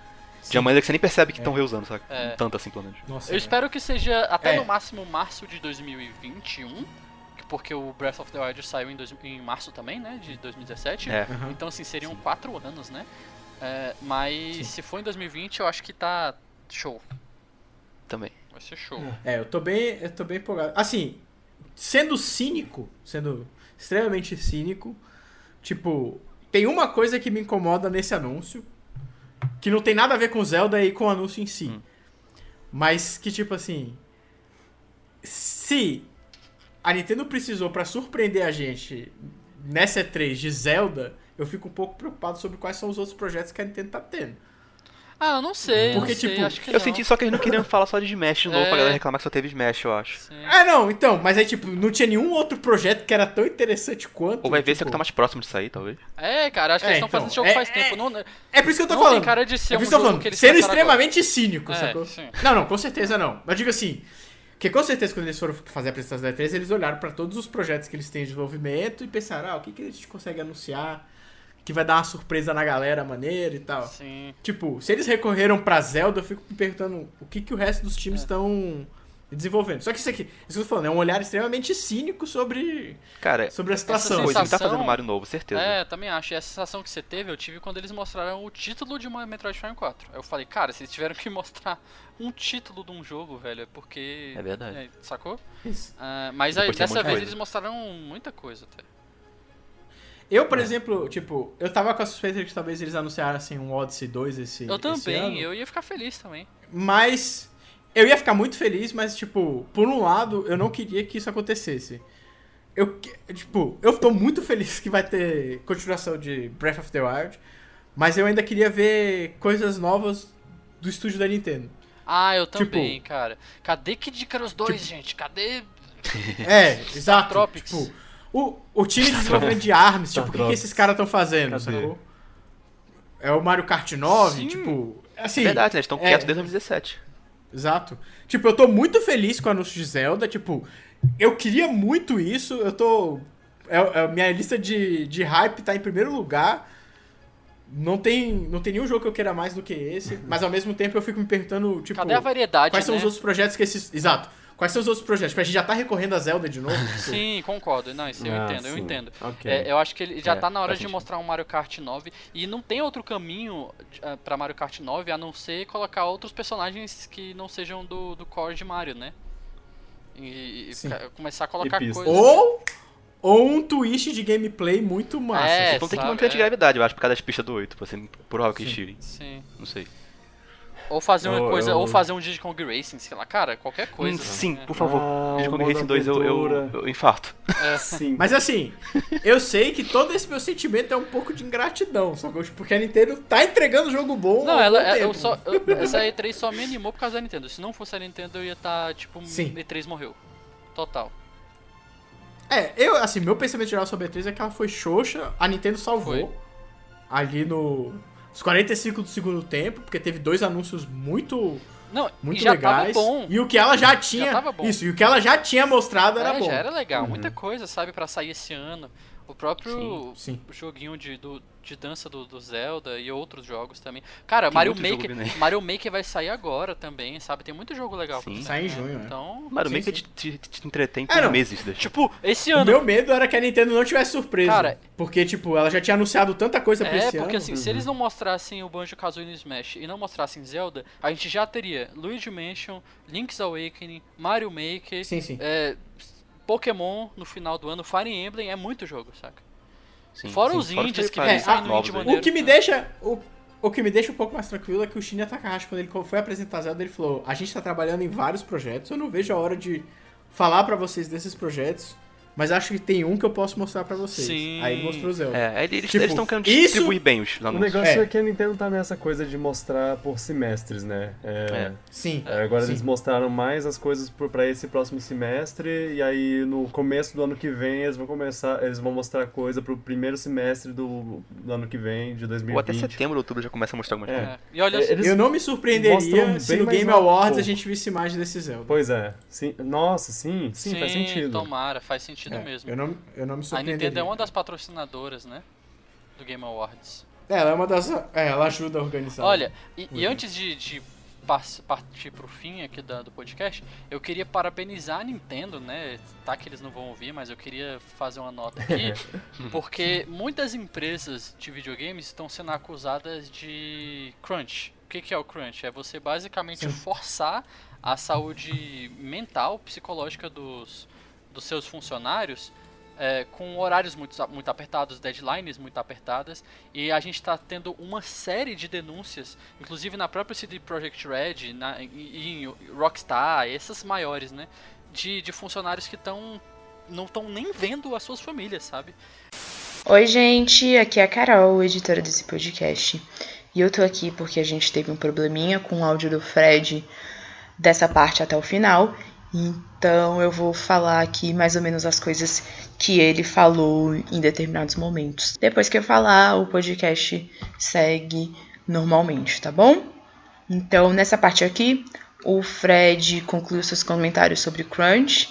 De uma maneira que você nem percebe que estão reusando, sabe? É. Tanto assim, pelo menos. Nossa, Eu é. espero que seja até É. no máximo março de 2021. que- Porque o Breath of the Wild saiu em, dois- em março também, né? De 2017. É. Aham. Então, assim, seriam quatro anos, né? É, mas Sim. se for em 2020, eu acho que tá show. Também. Vai ser show. É, eu tô bem, eu tô bem empolgado. Assim, sendo cínico, sendo extremamente cínico, tipo, tem uma coisa que me incomoda nesse anúncio, que não tem nada a ver com Zelda e com o anúncio em si. Hum. Mas que tipo assim, se a Nintendo precisou pra surpreender a gente nessa E3 de Zelda, eu fico um pouco preocupado sobre quais são os outros projetos que a Nintendo tá tendo. Ah, eu não sei. Porque, não sei, tipo, acho que Eu não. senti só que eles não queriam falar só de Smash de novo É. pra galera reclamar que só teve Smash, eu acho. Sim. Ah, não, então, mas aí, tipo, não tinha nenhum outro projeto que era tão interessante quanto. Ou vai ver se é o tipo, que tá mais próximo de sair, talvez. É, cara, acho que É, eles estão então, fazendo esse jogo é- faz é- tempo. Não, É por isso que eu tô não falando. tem cara de ser é um por isso que eu tô falando. que Sendo extremamente cínico, É, sacou? sim. Não, não, com certeza não. Mas digo assim, que com certeza quando eles foram fazer a apresentação da E3, eles olharam pra todos os projetos que eles têm de desenvolvimento e pensaram, ah, o que, que a gente consegue anunciar que vai dar uma surpresa na galera maneira e tal. Sim. Tipo, se eles recorreram pra Zelda, eu fico me perguntando o que, que o resto dos É. times estão desenvolvendo. Só que isso aqui, isso que eu tô falando, é um olhar extremamente cínico sobre, Cara, sobre a situação. coisa, ele tá sensação- fazendo Mario novo, certeza. É, também acho. E a sensação que você teve, eu tive quando eles mostraram o título de uma Metroid Prime 4. Aí eu falei, cara, se eles tiveram que mostrar um título de um jogo, velho, é porque. É verdade. É, sacou? Isso. Ah, mas aí, dessa vez coisa. eles mostraram muita coisa até. Eu, por exemplo, tipo, eu tava com a suspeita de que talvez eles anunciassem um Odyssey 2 esse Eu esse também, ano. eu ia ficar feliz também. Mas eu ia ficar muito feliz, mas, tipo, por um lado, eu não queria que isso acontecesse. eu, tipo, eu tô muito feliz que vai ter continuação de Breath of the Wild, mas eu ainda queria ver coisas novas do estúdio da Nintendo. Ah, eu Tipo- também, cara. Cadê Kid Icarus 2, gente? Cadê. É, exato. Tropics. Tipo, o, o time de desenvolvimento de armas, tipo, o que, que esses caras estão fazendo, Cadê? sacou? É o Mario Kart 9, Sim. tipo. Assim, É verdade, né? Eles estão é- quietos desde 2017. Exato. Tipo, eu tô muito feliz com o anúncio de Zelda. Tipo, eu queria muito isso. Eu tô. É, é- minha lista de, de hype tá em primeiro lugar. Não tem, não tem nenhum jogo que eu queira mais do que esse. Mas ao mesmo tempo eu fico me perguntando, tipo. Cadê a variedade? Quais são né? os outros projetos que esses. Exato. Quais são os outros projetos? Tipo, a gente já tá recorrendo a Zelda de novo? Sim, concordo. Não, isso eu Ah, entendo, eu sim. entendo. Ok. É, eu acho que ele já É, tá na hora de sentido. mostrar um Mario Kart 9 e não tem outro caminho uh, pra Mario Kart 9 a não ser colocar outros personagens que não sejam do, do core de Mario, né? E, e começar a colocar coisas. Ou. Ou um twist de gameplay muito massa. É, Então tem que manter a de é. gravidade, eu acho, por causa das pistas do 8, pra ser por Rocket City. Sim. Não sei. Ou fazer uma Eu- coisa, eu- ou fazer um Diddy Kong Racing, sei lá, cara, qualquer coisa. Hum, Sim, né? por favor. Ah, modo Racing 2 eu, eu, eu infarto. É. Sim. Mas assim, eu sei que todo esse meu sentimento é um pouco de ingratidão, só que porque a Nintendo tá entregando jogo bom. Não, ela, é- eu só, eu- essa E3 só me animou por causa da Nintendo. Se não fosse a Nintendo, eu ia estar, tipo, Sim. E3 morreu. Total. É, eu, assim, meu pensamento geral sobre a E3 é que ela foi xoxa, a Nintendo salvou Foi. ali no. Os 45 do segundo tempo, porque teve dois anúncios muito, Não, muito e já legais. tava bom. E o que ela já tinha. tava bom. Isso, e o que ela já tinha mostrado era É, bom. já era legal, muita coisa, sabe, pra sair esse ano. O próprio Sim. joguinho de, do, de dança do, do Zelda e outros jogos também. Cara, Tem Mario Maker. Mario Maker vai sair agora também, sabe? Tem muito jogo legal pra Sim. Sai em né? junho, é. Então, Mario Sim, Maker sim. te, te, te entretém É, por não. meses. Né? tipo, esse O ano. meu medo era que a Nintendo não tivesse surpresa. Cara- porque, tipo, ela já tinha anunciado tanta coisa pra É, esse porque ano. assim, se eles não mostrassem o Banjo-Kazooie no Smash e não mostrassem Zelda, a gente já teria Luigi Mansion, Link's Awakening, Mario Maker, Sim, sim. é, Pokémon no final do ano, Fire Emblem, é muito jogo, saca? Sim, Fora sim, os fora indies que parties saindo indie aí. maneiro. O que me deixa. O, o que me deixa um pouco mais tranquilo é que o Shinya Takahashi, quando ele foi apresentar Zelda, ele falou: A gente tá trabalhando em vários projetos, eu não vejo a hora de falar pra vocês desses projetos, mas acho que tem um que eu posso mostrar pra vocês. Sim. Aí ele mostrou o Zelda. É, eles Tipo, estão querendo isso- distribuir bem os O anúncios. negócio é. É. que a Nintendo tá nessa coisa de mostrar por semestres, né? É, Sim. é, agora sim. eles mostraram mais as coisas pra esse próximo semestre e aí no começo do ano que vem eles vão começar, eles vão mostrar coisa pro primeiro semestre do, do ano que vem, de Ou 2020. até setembro, outubro já começa a mostrar algumas É. coisas. É. E olha, É, eles Eu não me surpreenderia se no mais Game. Awards a gente visse imagem desse Zelda. Pois é. Sim, nossa, sim, sim, faz sentido. tomara, faz sentido É, mesmo. Eu não, eu não me A. Nintendo é uma das patrocinadoras, né? Do Game Awards. É, ela é uma das. É, ela ajuda a organizar. Olha, e, e Uhum. antes de, de partir pro fim aqui da- do podcast, eu queria parabenizar a Nintendo, né? Tá que eles não vão ouvir, mas eu queria fazer uma nota aqui, porque muitas empresas de videogames estão sendo acusadas de crunch. O que, que é o crunch? É você basicamente forçar a saúde mental, psicológica dos, dos seus funcionários é, com horários muito, muito apertados, deadlines muito apertadas, e a gente está tendo uma série de denúncias, inclusive na própria CD Projekt Red, na, e, em Rockstar, essas maiores, né, de, de funcionários que estão não estão nem vendo as suas famílias, sabe? Oi, gente, aqui é a Carol, editora desse podcast. E eu tô aqui porque a gente teve um probleminha com o áudio do Fred dessa parte até o final. Então eu vou falar aqui mais ou menos as coisas que ele falou em determinados momentos. Depois que eu falar, o podcast segue normalmente, tá bom? Então, nessa parte aqui, o Fred concluiu seus comentários sobre Crunch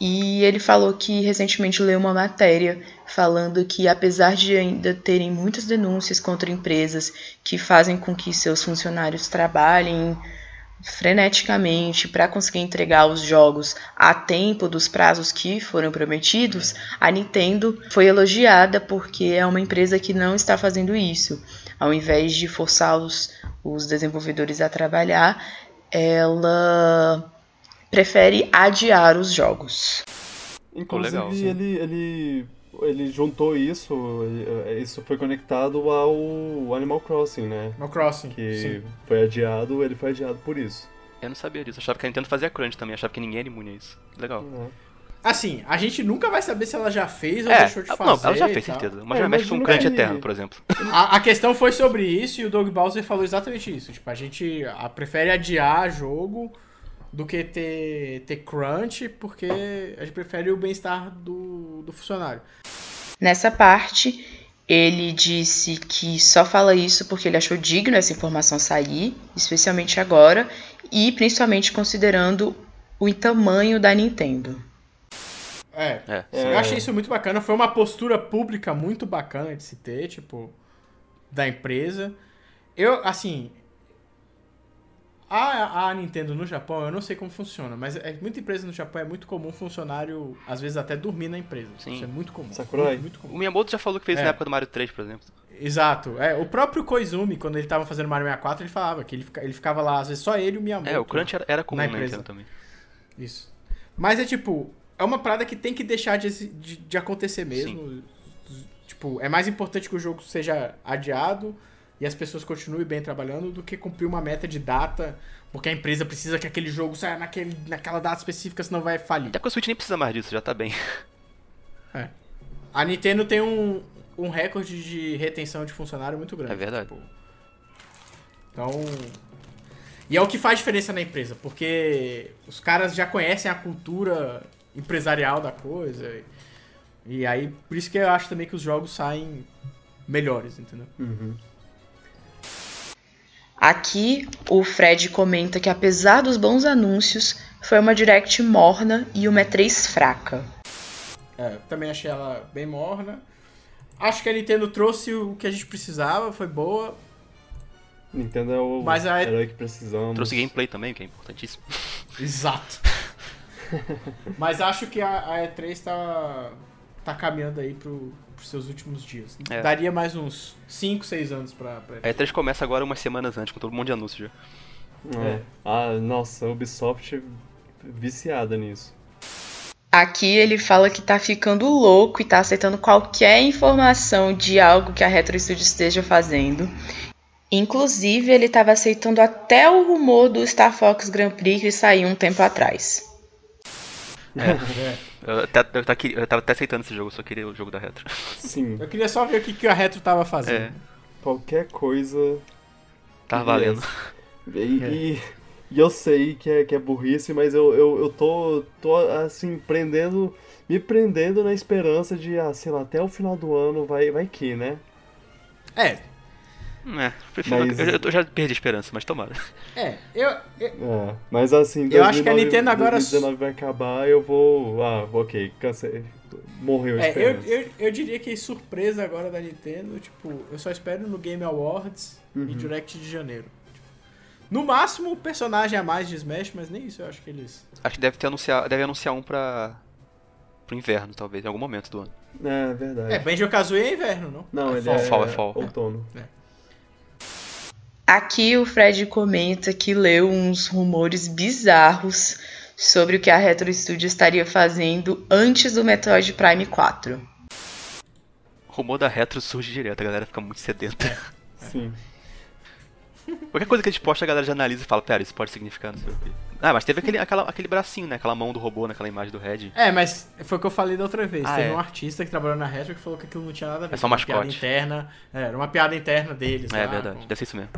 e ele falou que recentemente leu uma matéria falando que, apesar de ainda terem muitas denúncias contra empresas que fazem com que seus funcionários trabalhem freneticamente para conseguir entregar os jogos a tempo dos prazos que foram prometidos, a Nintendo foi elogiada porque é uma empresa que não está fazendo isso. Ao invés de forçar os, os desenvolvedores a trabalhar, ela prefere adiar os jogos. Inclusive, legal, ele, ele, ele juntou isso, ele- isso foi conectado ao Animal Crossing, né? No Crossing. Que Sim. foi adiado, ele foi adiado por isso. Eu não sabia disso, achava que a Nintendo fazia crunch também, achava que ninguém era imune a isso. Legal. Né? Assim, a gente nunca vai saber se ela já fez ou É, deixou de fazer. não, ela já fez, certeza. Mas É, já mexe com um crunch que- eterno, por exemplo. A, a questão foi sobre isso e o Doug Bowser falou exatamente isso. Tipo, a gente a, prefere adiar jogo do que ter, ter crunch, porque a gente prefere o bem-estar do, do funcionário. Nessa parte, ele disse que só fala isso porque ele achou digno essa informação sair, especialmente agora, e principalmente considerando o tamanho da Nintendo. É, É. É. eu achei isso muito bacana. Foi uma postura pública muito bacana de se ter, tipo, da empresa. Eu, assim. A, a Nintendo no Japão, eu não sei como funciona, mas é, muita empresa no Japão é muito comum funcionário, às vezes, até dormir na empresa. Sim. Isso é muito comum. Sakurai. Muito, muito comum. O Miyamoto já falou que fez É. na época do Mario 3, por exemplo. Exato. É, o próprio Koizumi, quando ele tava fazendo Mario 64, ele falava que ele, fica- ele ficava lá, às vezes, só ele e o Miyamoto. É, o crunch era, era comum na empresa. Nintendo também. Isso. Mas é tipo, é uma parada que tem que deixar de, de, de acontecer mesmo. Tipo, é mais importante que o jogo seja adiado e as pessoas continuem bem trabalhando do que cumprir uma meta de data, porque a empresa precisa que aquele jogo saia naquele, naquela data específica, senão vai falir. Até que o Switch nem precisa mais disso, já tá bem. A Nintendo tem um, um recorde de retenção de funcionário muito grande. É verdade. tipo. então. E é o que faz diferença na empresa, porque os caras já conhecem a cultura empresarial da coisa. E aí, por isso que eu acho também que os jogos saem melhores, entendeu? Uhum. Aqui, o Fred comenta que apesar dos bons anúncios, foi uma direct morna e uma E3 fraca. É, também achei ela bem morna. Acho que a Nintendo trouxe o que a gente precisava, foi boa. Nintendo é o Mas a- herói que precisamos. Trouxe gameplay também, que é importantíssimo. Exato. Mas acho que a, a E3 tá, tá caminhando aí pro, pros seus últimos dias. É. Daria mais uns 5, 6 anos pra, pra A E3 começa agora umas semanas antes, com todo mundo de anúncio já. É. Ah, nossa, a Ubisoft viciada nisso. Aqui ele fala que tá ficando louco e tá aceitando qualquer informação de algo que a Retro Studios esteja fazendo. Inclusive, ele estava aceitando até o rumor do Star Fox Grand Prix que saiu um tempo atrás. É. Eu, até, eu, eu tava até aceitando esse jogo, só queria o jogo da Retro. Sim, Eu queria só ver o que, que a Retro tava fazendo. É, qualquer coisa. tá valendo. E, e, e eu sei que é, que é burrice, mas eu, eu, eu tô, tô, assim, prendendo. Me prendendo na esperança de, ah, sei lá, até o final do ano vai, vai que, né? É, É, prefiro, Mas- eu, eu já perdi a esperança, mas tomara. é. Eu, eu- É, mas assim, Eu acho que a Nintendo agora- 2019 vai acabar, eu vou. Ah, ok, cansei. Morreu a É, eu, esperança. eu, eu diria que surpresa agora da Nintendo, tipo, eu só espero no Game Awards e Uhum. Direct de janeiro. No máximo, um personagem a mais de Smash, mas nem isso eu acho que eles. Acho que deve ter anunciar, deve anunciar um pra pro inverno, talvez, em algum momento do ano. É, verdade. É, Banjo Kazooie é inverno, não? Não, É ele fall. é, fall, é fall. outono. Aqui o Fred comenta que leu uns rumores bizarros sobre o que a Retro Studios estaria fazendo antes do Metroid Prime 4. O rumor da Retro surge direto, a galera fica muito sedenta. Sim. Qualquer coisa que a gente posta, a galera já analisa e fala, pera, isso pode significar não sei o quê. Ah, mas teve aquele, aquela, aquele bracinho, né? Aquela mão do robô naquela imagem do Red. É, mas foi o que eu falei da outra vez. Ah, Teve é. um artista que trabalhou na Retro que falou que aquilo não tinha nada a ver. É só Uma piada mascote. interna. É, era uma piada interna deles. É lá, verdade, com- deve ser isso mesmo.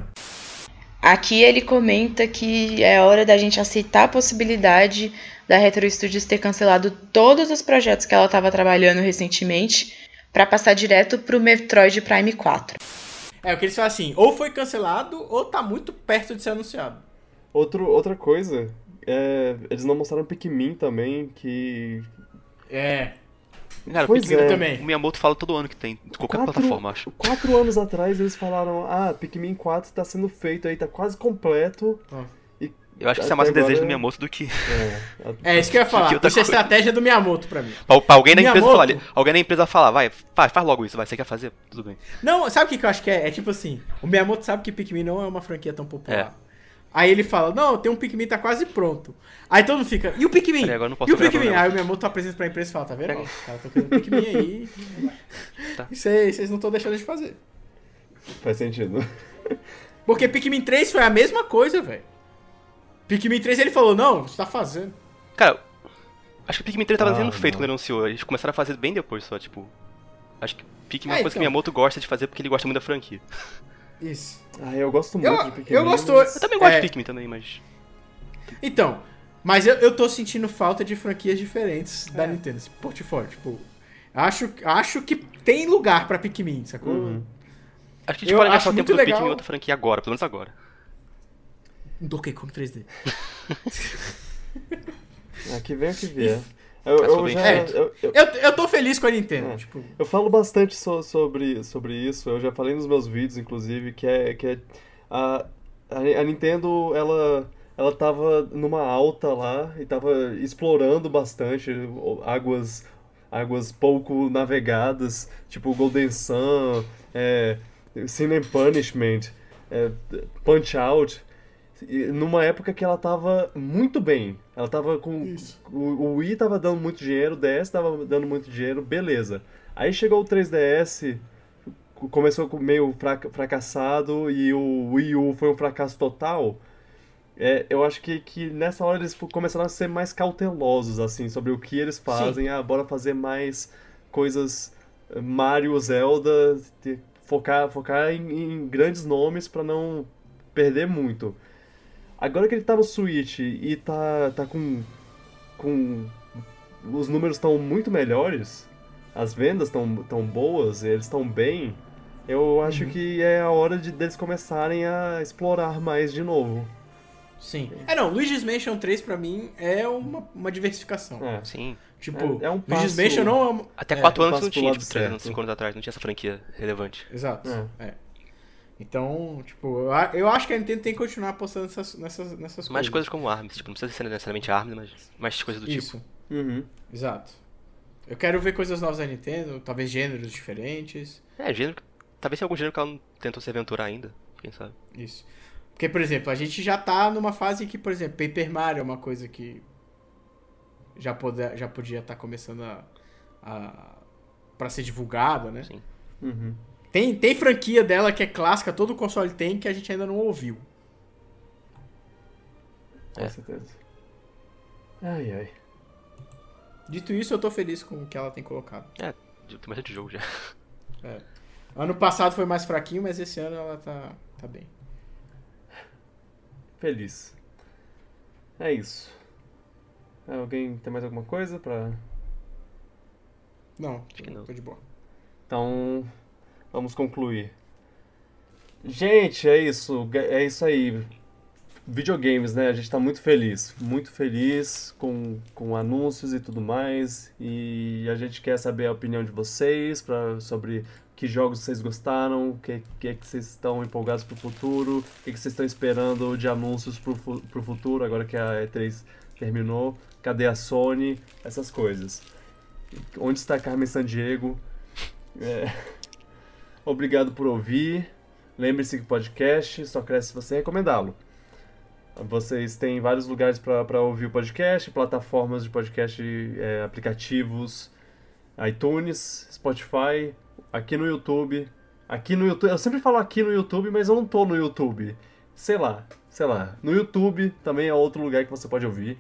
Aqui ele comenta que é hora da gente aceitar a possibilidade da Retro Studios ter cancelado todos os projetos que ela estava trabalhando recentemente para passar direto pro Metroid Prime 4. É, o que eles falam assim, ou foi cancelado, ou tá muito perto de ser anunciado. Outro, outra coisa, é, eles não mostraram Pikmin também, que. É. Cara, Pois o Pikmin é. também. O Miyamoto fala todo ano que tem, em qualquer Quatro- plataforma, acho. Quatro anos atrás eles falaram: ah, Pikmin 4 tá sendo feito aí, tá quase completo. Eu acho que isso é mais um desejo do Miyamoto do que. É, a- É, isso que eu ia falar. Isso é coisa. estratégia do Miyamoto pra mim. Pra, pra alguém na empresa falar, alguém na empresa falar, vai, faz, faz logo isso, vai, você quer fazer? Tudo bem. Não, sabe o que, que eu acho que é? É tipo assim, o Miyamoto sabe que Pikmin não é uma franquia tão popular. É. Aí ele fala, não, tem um Pikmin tá quase pronto. Aí todo mundo fica, e o Pikmin? Peraí, agora não posso e o Pikmin? meu Aí o Miyamoto apresenta pra empresa e fala, tá vendo? Pega Ó, Os caras estão querendo Pikmin aí. Tá. Isso aí, vocês não estão deixando de fazer. faz sentido. Porque Pikmin 3 foi a mesma coisa, velho. Pikmin 3 ele falou, não, você tá fazendo. Cara, Acho que Pikmin 3 tava Ah, sendo feito não. quando ele anunciou. Eles começaram a fazer bem depois só, tipo. Acho que Pikmin é uma É, coisa que então. Miyamoto gosta de fazer porque ele gosta muito da franquia. Isso. Ah, eu gosto muito Eu, de Pikmin. eu gosto. mas- Eu também gosto é, de Pikmin também, mas. Então, mas eu, eu tô sentindo falta de franquias diferentes da É. Nintendo, esse portfólio. Tipo, acho, acho que tem lugar pra Pikmin, sacou? Uhum. Acho que a gente Eu pode acho gastar o tempo muito do Pikmin legal. em outra franquia agora, pelo menos agora. Um Donkey Kong 3D. Ah, que vem o que vier. Eu, eu já. eu- eu- Eu, eu tô feliz com a Nintendo. É. Tipo, Eu falo bastante so- sobre, sobre isso, eu já falei nos meus vídeos, inclusive, que é, que é a, a, Nintendo, ela, ela tava numa alta lá e tava explorando bastante águas, águas pouco navegadas, tipo Golden Sun, é, Sin and Punishment, é, Punch Out, e numa época que ela tava muito bem. Ela tava com. Isso. O, o Wii tava dando muito dinheiro, o DS tava dando muito dinheiro, beleza. Aí chegou o 3DS, co- começou com meio fraca- fracassado e o Wii U foi um fracasso total. É, eu acho que, que nessa hora eles começaram a ser mais cautelosos, assim, sobre o que eles fazem. Ah, bora fazer mais coisas eh, Mario, Zelda, focar, focar em, em grandes nomes pra não perder muito. Agora que ele tá no Switch e tá, tá com, com. Os números estão muito melhores, as vendas estão tão boas, eles estão bem, eu acho que é a hora de deles começarem a explorar mais de novo. sim. É, não, Luigi's Mansion 3 pra mim é uma, uma diversificação. É. Sim. Tipo, É- é um Luigi's passo- Mansion não é uma... Até é, 4 um anos passo não tinha, tipo, 3 anos, certo. 5 anos atrás, não tinha essa franquia relevante. Exato. É. Então, tipo, eu, acho que a Nintendo tem que continuar apostando nessas, nessas, nessas Mais coisas. coisas como ARMS, tipo, não precisa ser necessariamente ARMS, mas mais coisas do tipo. Isso, Uhum. exato. Eu quero ver coisas novas da Nintendo, talvez gêneros diferentes. É, gênero. que- Talvez algum gênero que ela não tentou se aventurar ainda, quem sabe. Isso. Porque, por exemplo, a gente já tá numa fase que, por exemplo, Paper Mario é uma coisa que já, pode, já podia estar começando a, a para ser divulgada, né? Sim. Uhum. Tem, tem franquia dela que é clássica, todo console tem, que a gente ainda não ouviu. Com É. certeza. Ai, ai. Dito isso, eu tô feliz com o que ela tem colocado. É, tem bastante jogo já. Ano passado foi mais fraquinho, mas esse ano ela tá, tá bem. Feliz. É isso. Alguém tem mais alguma coisa pra. Não, que não. tô de boa. Então, vamos concluir. Gente, é isso. É isso aí. Videogames, né? A gente tá muito feliz. Muito feliz com, com anúncios e tudo mais. E a gente quer saber a opinião de vocês pra, sobre que jogos vocês gostaram, o que, que, que vocês estão empolgados pro futuro, o que, que vocês estão esperando de anúncios pro, pro futuro, agora que a E3 terminou. Cadê a Sony? Essas coisas. Onde está Carmen Sandiego? É. Obrigado por ouvir. Lembre-se que o podcast só cresce se você recomendá-lo. Vocês têm vários lugares para ouvir o podcast, plataformas de podcast, é, aplicativos, iTunes, Spotify, aqui no YouTube. Aqui no YouTube, eu sempre falo aqui no YouTube, mas eu não tô no YouTube. Sei lá, sei lá. No YouTube também é outro lugar que você pode ouvir.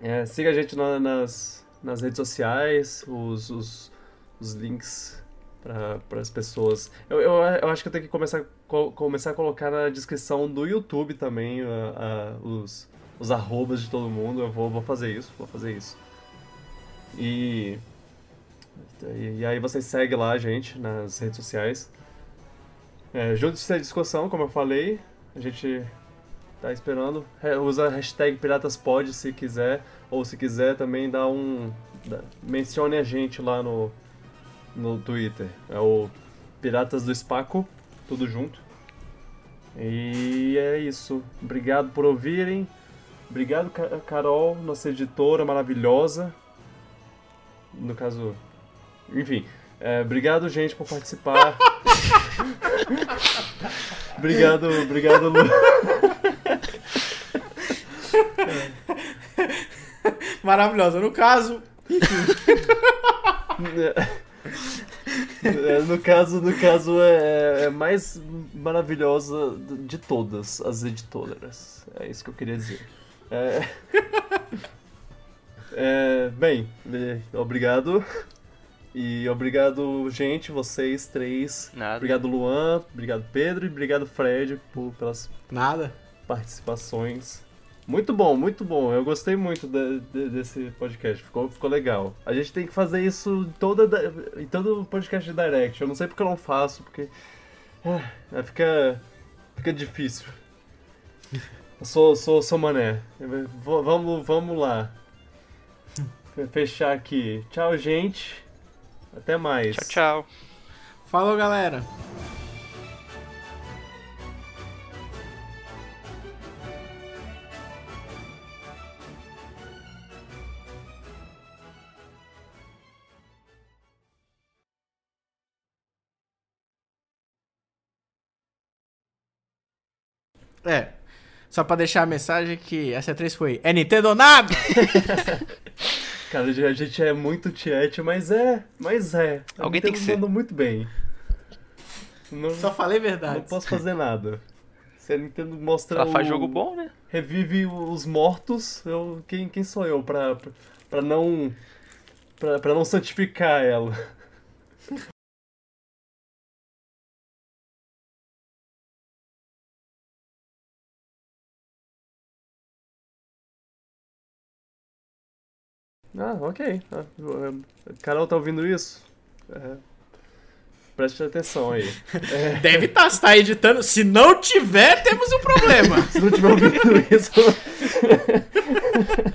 É, siga a gente na- nas, nas redes sociais, os, os, os links para as pessoas. Eu, eu, eu acho que eu tenho que começar, co- começar a colocar na descrição do YouTube também a- a- os, os arrobas de todo mundo. Eu vou, vou fazer isso, vou fazer isso. E, e, e aí você segue lá a gente nas redes sociais. É, Junte-se à discussão, como eu falei. A gente tá esperando. É, Usa a hashtag PiratasPod se quiser. Ou se quiser também dá um. dá- mencione a gente lá no, no Twitter. É o Piratas do Spaco, tudo junto. E é isso. Obrigado por ouvirem. Obrigado, Ca- Carol, nossa editora maravilhosa. No caso. Enfim. é, obrigado, gente, por participar. obrigado, obrigado, Lu. Maravilhosa. No caso, É, no caso, no caso é, é mais maravilhosa de todas as editoras. É isso que eu queria dizer. É, É, bem, é, obrigado. E obrigado, gente, vocês três. Nada. Obrigado, Luan. Obrigado, Pedro. E obrigado, Fred, por, pelas Nada. participações. Muito bom, muito bom. Eu gostei muito de- de- desse podcast. Ficou, ficou legal. A gente tem que fazer isso em, toda, da- em todo podcast de Direct. Eu não sei porque eu não faço, porque. ah, fica. Fica difícil. Eu sou, sou, sou mané. Vamos, vamos lá. Fechar aqui. Tchau, gente. Até mais. Tchau, tchau. Falou, galera. É. Só pra deixar a mensagem que essa 3 foi. É Nintendo ou nada? Cara, a gente é muito tiete, mas é. Mas é. A Alguém tem que ser. mandou muito bem. Não, Só falei não verdade. posso fazer nada. Se a Nintendo mostra. Ela faz o- jogo bom, né? Revive os mortos, eu, quem, quem sou eu pra, pra, pra não. Pra, pra não santificar ela? Ah, ok. Ah, Carol tá ouvindo isso? É, preste atenção aí. Deve estar, tá, tá editando. Se não tiver, temos um problema. Se não tiver ouvindo isso.